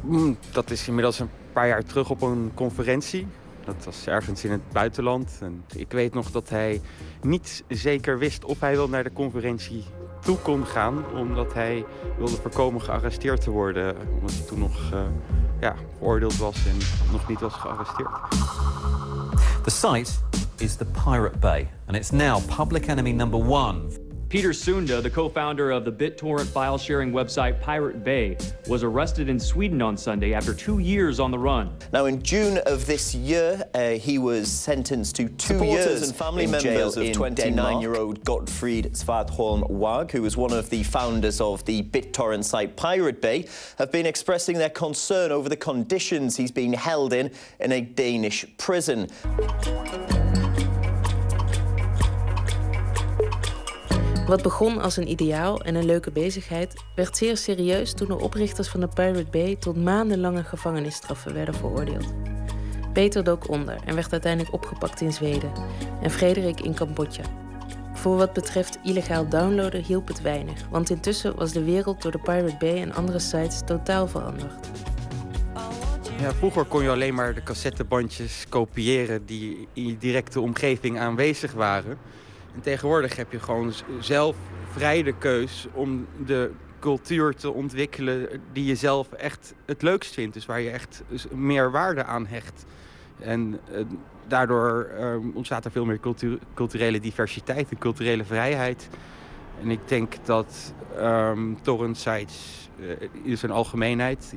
Mm, dat is inmiddels een paar jaar terug op een conferentie. Dat was ergens in het buitenland. En ik weet nog dat hij niet zeker wist of hij wel naar de conferentie toe kon gaan. Omdat hij wilde voorkomen gearresteerd te worden. Omdat hij toen nog uh, ja, veroordeeld was en nog niet was gearresteerd. The site is the Pirate Bay. And it's now public enemy number one. Peter Sunda, the co founder of the BitTorrent file sharing website Pirate Bay, was arrested in Sweden on Sunday after two years on the run. Now, in June of this year, uh, he was sentenced to two Supporters years and family in members jail of in 20 Denmark-year-old Gottfried Svartholm Wag, who was one of the founders of the BitTorrent site Pirate Bay, have been expressing their concern over the conditions he's been held in in a Danish prison. Wat begon als een ideaal en een leuke bezigheid, werd zeer serieus toen de oprichters van de Pirate Bay tot maandenlange gevangenisstraffen werden veroordeeld. Peter dook onder en werd uiteindelijk opgepakt in Zweden. En Frederik in Cambodja. Voor wat betreft illegaal downloaden hielp het weinig, want intussen was de wereld door de Pirate Bay en andere sites totaal veranderd. Ja, vroeger kon je alleen maar de cassettebandjes kopiëren die in je directe omgeving aanwezig waren. En tegenwoordig heb je gewoon zelf vrij de keus om de cultuur te ontwikkelen die je zelf echt het leukst vindt. Dus waar je echt meer waarde aan hecht. En uh, daardoor uh, ontstaat er veel meer cultu culturele diversiteit en culturele vrijheid. En ik denk dat um, torrent sites uh, in zijn algemeenheid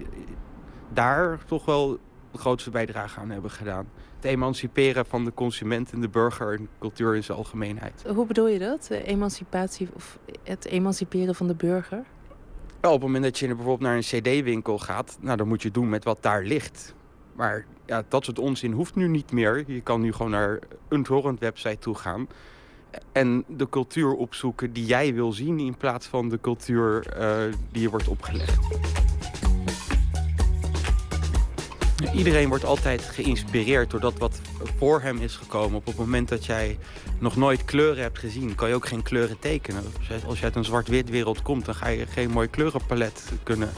daar toch wel de grootste bijdrage aan hebben gedaan. Het emanciperen van de consument en de burger en cultuur in zijn algemeenheid. Hoe bedoel je dat? De emancipatie of het emanciperen van de burger? Wel, op het moment dat je bijvoorbeeld naar een cd-winkel gaat, nou, dan moet je doen met wat daar ligt. Maar ja, dat soort onzin hoeft nu niet meer. Je kan nu gewoon naar een torrent-website toe gaan en de cultuur opzoeken die jij wil zien in plaats van de cultuur uh, die je wordt opgelegd. Iedereen wordt altijd geïnspireerd door dat wat voor hem is gekomen. Op het moment dat jij nog nooit kleuren hebt gezien, kan je ook geen kleuren tekenen. Als je uit een zwart-wit wereld komt, dan ga je geen mooi kleurenpalet kunnen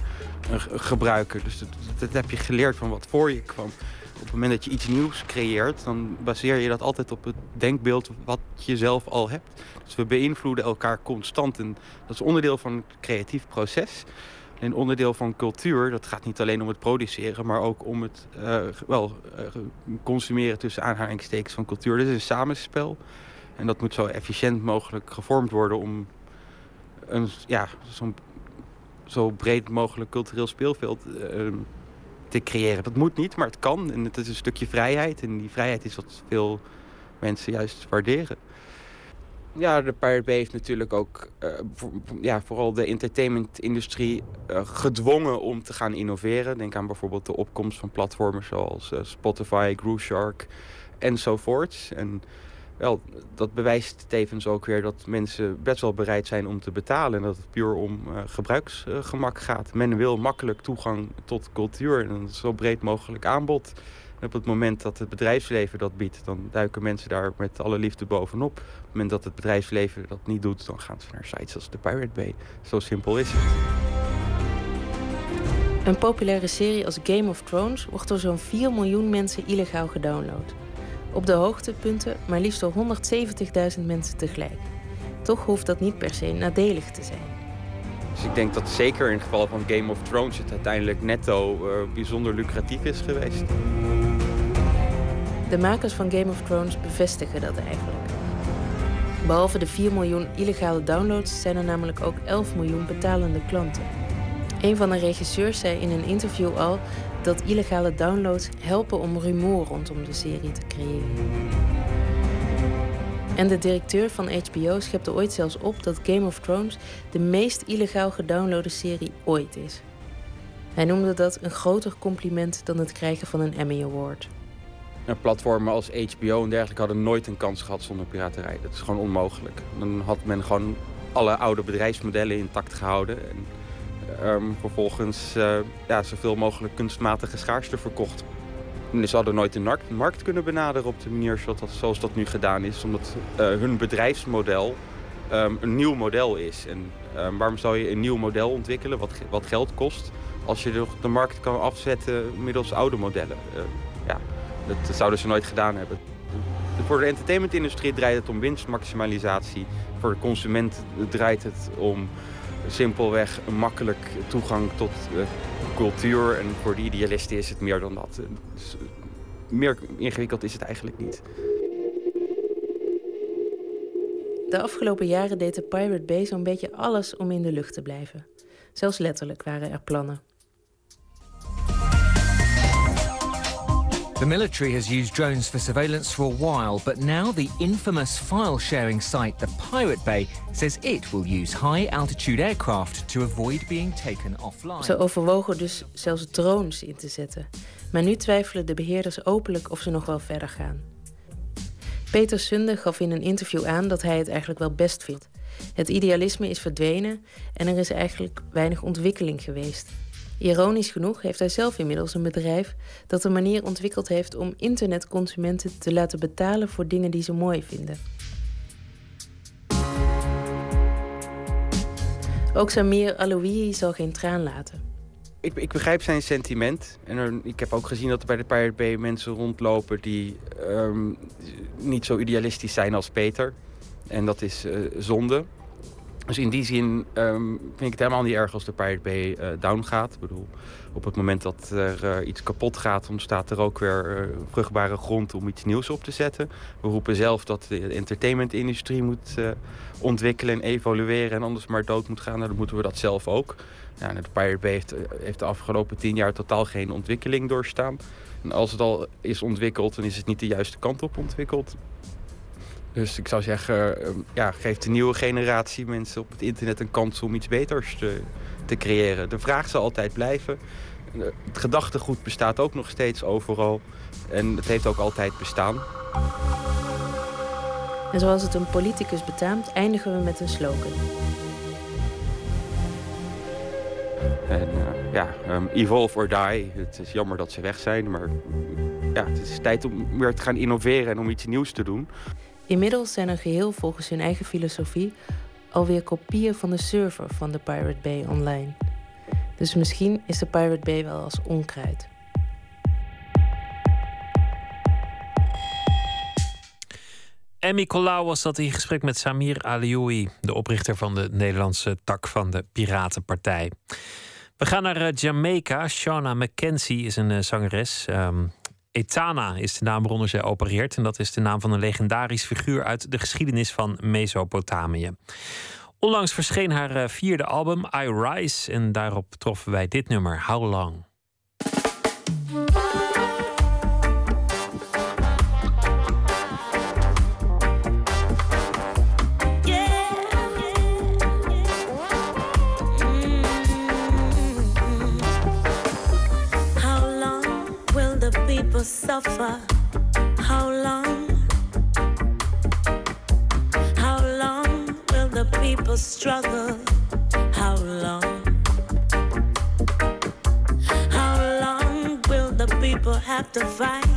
eh, gebruiken. Dus dat, heb je geleerd van wat voor je kwam. Op het moment dat je iets nieuws creëert, dan baseer je dat altijd op het denkbeeld wat je zelf al hebt. Dus we beïnvloeden elkaar constant en dat is onderdeel van het creatief proces een onderdeel van cultuur, dat gaat niet alleen om het produceren, maar ook om het uh, wel, uh, consumeren tussen aanhalingstekens van cultuur. Dit is een samenspel. En dat moet zo efficiënt mogelijk gevormd worden om een ja, zo'n zo breed mogelijk cultureel speelveld uh, te creëren. Dat moet niet, maar het kan. En het is een stukje vrijheid. En die vrijheid is wat veel mensen juist waarderen. Ja, de Pirate Bay heeft natuurlijk ook voor, ja, vooral de entertainmentindustrie uh, gedwongen om te gaan innoveren. Denk aan bijvoorbeeld de opkomst van platformen zoals uh, Spotify, Grooveshark enzovoorts. En wel, dat bewijst tevens ook weer dat mensen best wel bereid zijn om te betalen. En dat het puur om gebruiksgemak gaat. Men wil makkelijk toegang tot cultuur en een zo breed mogelijk aanbod. En op het moment dat het bedrijfsleven dat biedt, dan duiken mensen daar met alle liefde bovenop. Op het moment dat het bedrijfsleven dat niet doet, dan gaan ze naar sites als de Pirate Bay. Zo simpel is het. Een populaire serie als Game of Thrones wordt door zo'n 4 miljoen mensen illegaal gedownload. Op de hoogtepunten maar liefst door 170.000 mensen tegelijk. Toch hoeft dat niet per se nadelig te zijn. Dus ik denk dat zeker in het geval van Game of Thrones het uiteindelijk netto uh, bijzonder lucratief is geweest. De makers van Game of Thrones bevestigen dat eigenlijk. Behalve de 4 miljoen illegale downloads zijn er namelijk ook 11 miljoen betalende klanten. Een van de regisseurs zei in een interview al dat illegale downloads helpen om rumoer rondom de serie te creëren. En de directeur van HBO schepte ooit zelfs op dat Game of Thrones de meest illegaal gedownloade serie ooit is. Hij noemde dat een groter compliment dan het krijgen van een Emmy Award. Platformen als HBO en dergelijke hadden nooit een kans gehad zonder piraterij. Dat is gewoon onmogelijk. Dan had men gewoon alle oude bedrijfsmodellen intact gehouden. En um, vervolgens uh, ja, zoveel mogelijk kunstmatige schaarste verkocht. En ze hadden nooit de markt kunnen benaderen op de manier zoals dat, dat nu gedaan is. Omdat uh, hun bedrijfsmodel um, een nieuw model is. En um, waarom zou je een nieuw model ontwikkelen wat, wat geld kost... als je de, de markt kan afzetten middels oude modellen? Ja, dat zouden ze nooit gedaan hebben. Voor de entertainmentindustrie draait het om winstmaximalisatie. Voor de consument draait het om simpelweg makkelijk toegang tot uh, cultuur. En voor de idealisten is het meer dan dat. Dus, meer ingewikkeld is het eigenlijk niet. De afgelopen jaren deed de Pirate Bay zo'n beetje alles om in de lucht te blijven. Zelfs letterlijk waren er plannen. The military has used drones for surveillance for a while, but now the infamous file sharing site, the Pirate Bay, says it will use high altitude aircraft to avoid being taken offline. Ze overwogen dus zelfs drones in te zetten. Maar nu twijfelen de beheerders openlijk of ze nog wel verder gaan. Peter Sunde gaf in een interview aan dat hij het eigenlijk wel best vindt. Het idealisme is verdwenen en er is eigenlijk weinig ontwikkeling geweest. Ironisch genoeg heeft hij zelf inmiddels een bedrijf dat een manier ontwikkeld heeft om internetconsumenten te laten betalen voor dingen die ze mooi vinden. Ook Samir Aloui zal geen traan laten. Ik, ik begrijp zijn sentiment. En ik heb ook gezien dat er bij de Pirate Bay mensen rondlopen die ehm, niet zo idealistisch zijn als Peter. En dat is eh, zonde. Dus in die zin ehm, vind ik het helemaal niet erg als de Pirate Bay uh, down gaat. Ik bedoel, op het moment dat er uh, iets kapot gaat, ontstaat er ook weer uh, vruchtbare grond om iets nieuws op te zetten. We roepen zelf dat de entertainmentindustrie moet ontwikkelen en evolueren en anders maar dood moet gaan. Nou, dan moeten we dat zelf ook. Ja, de Pirate Bay heeft de afgelopen tien jaar totaal geen ontwikkeling doorstaan. En als het al is ontwikkeld, dan is het niet de juiste kant op ontwikkeld. Dus ik zou zeggen, ehm, ja, geef de nieuwe generatie mensen op het internet een kans om iets beters te, te creëren. De vraag zal altijd blijven. Het gedachtegoed bestaat ook nog steeds overal. En het heeft ook altijd bestaan. En zoals het een politicus betaamt, eindigen we met een slogan. En uh, ja, um, evolve or die. Het is jammer dat ze weg zijn, maar ja, het is tijd om weer te gaan innoveren en om iets nieuws te doen. Inmiddels zijn er geheel volgens hun eigen filosofie alweer kopieën van de server van de Pirate Bay online. Dus misschien is de Pirate Bay wel als onkruid. Emmy Colau was dat in gesprek met Samir Alioui, de oprichter van de Nederlandse tak van de Piratenpartij. We gaan naar eh, Jamaica. Shauna McKenzie is een uh, zangeres. Um, Etana is de naam waaronder zij opereert. En dat is de naam van een legendarisch figuur uit de geschiedenis van Mesopotamië. Onlangs verscheen haar eh, vierde album, I Rise. En daarop troffen wij dit nummer, How Long. Suffer? How long? How long will the people struggle? How long? How long will the people have to fight?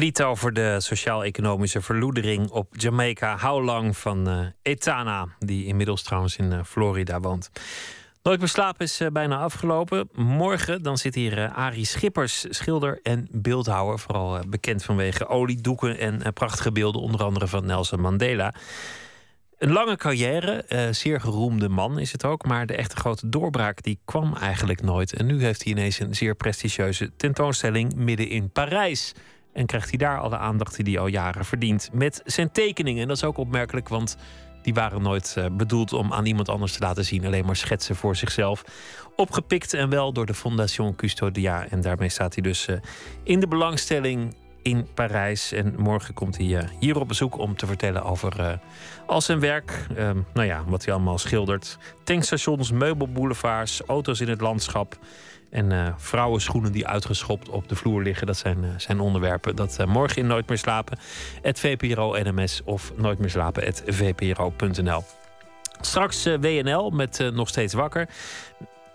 Lied over de sociaal-economische verloedering op Jamaica. How Long van eh, Etana, die inmiddels trouwens in eh, Florida woont. Nooit meer slapen is eh, bijna afgelopen. Morgen dan zit hier eh, Arie Schippers, schilder en beeldhouwer. Vooral bekend vanwege oliedoeken en prachtige beelden, onder andere van Nelson Mandela. Een lange carrière, zeer geroemde man is het ook. Maar de echte grote doorbraak die kwam eigenlijk nooit. En nu heeft hij ineens een zeer prestigieuze tentoonstelling midden in Parijs. En krijgt hij daar alle aandacht die hij al jaren verdient. Met zijn tekeningen. En dat is ook opmerkelijk, want die waren nooit eh, bedoeld om aan iemand anders te laten zien. Alleen maar schetsen voor zichzelf. Opgepikt en wel door de Fondation Custodia. En daarmee staat hij dus eh, in de belangstelling in Parijs. En morgen komt hij eh, hier op bezoek om te vertellen over al zijn werk. Ehm, nou ja, wat hij allemaal schildert. Tankstations, meubelboulevards, auto's in het landschap. En eh vrouwenschoenen die uitgeschopt op de vloer liggen. Dat zijn, eh, zijn onderwerpen. Dat eh, morgen in Nooit meer slapen. Het VPRO NMS of Nooit meer slapen. Het VPRO.nl. Straks WNL met Nog Steeds Wakker.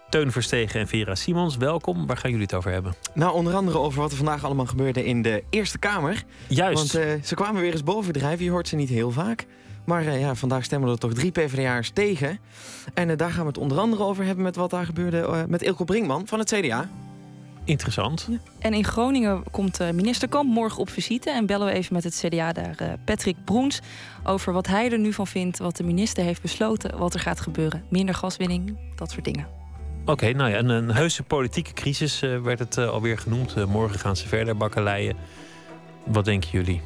Teun Verstegen en Vera Simons, welkom. Waar gaan jullie het over hebben? Nou, onder andere over wat er vandaag allemaal gebeurde in de Eerste Kamer. Juist. Want ze kwamen weer eens bovendrijven. Je hoort ze niet heel vaak. Maar eh, ja, vandaag stemmen er toch drie PvdA'ers tegen. En eh, daar gaan we het onder andere over hebben met wat daar gebeurde eh, met Ilko Brinkman van het CDA. Interessant. En in Groningen komt eh, minister Kamp morgen op visite. En bellen we even met het CDA daar eh, Patrick Broens over wat hij er nu van vindt. Wat de minister heeft besloten, wat er gaat gebeuren. Minder gaswinning, dat soort dingen. Oké, nou ja, een, een heuse politieke crisis eh, werd het eh, alweer genoemd. Morgen gaan ze verder bakkeleien. Wat denken jullie?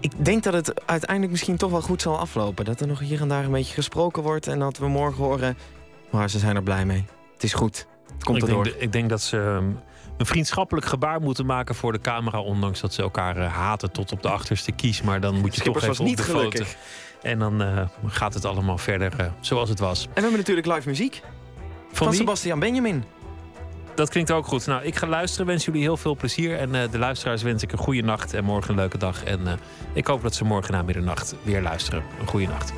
Ik denk dat het uiteindelijk misschien toch wel goed zal aflopen. Dat er nog hier en daar een beetje gesproken wordt. En dat we morgen horen, maar ze zijn er blij mee. Het is goed. Het komt ik, erdoor. denk, ik denk dat ze ehm, een vriendschappelijk gebaar moeten maken voor de camera. Ondanks dat ze elkaar eh, haten tot op de achterste kies. Maar dan moet je Schippers toch was even op niet foto. gelukkig. En dan eh, gaat het allemaal verder eh, zoals het was. En we hebben natuurlijk live muziek. Van? Sebastian Benjamin. Dat klinkt ook goed. Nou, ik ga luisteren. Wens jullie heel veel plezier. En eh, de luisteraars wens ik een goede nacht en morgen een leuke dag. En eh, ik hoop dat ze morgen na middernacht weer luisteren. Een goede nacht.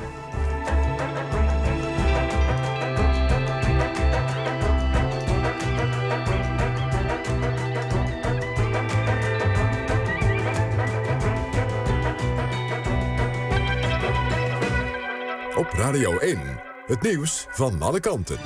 Op Radio 1, het nieuws van alle kanten.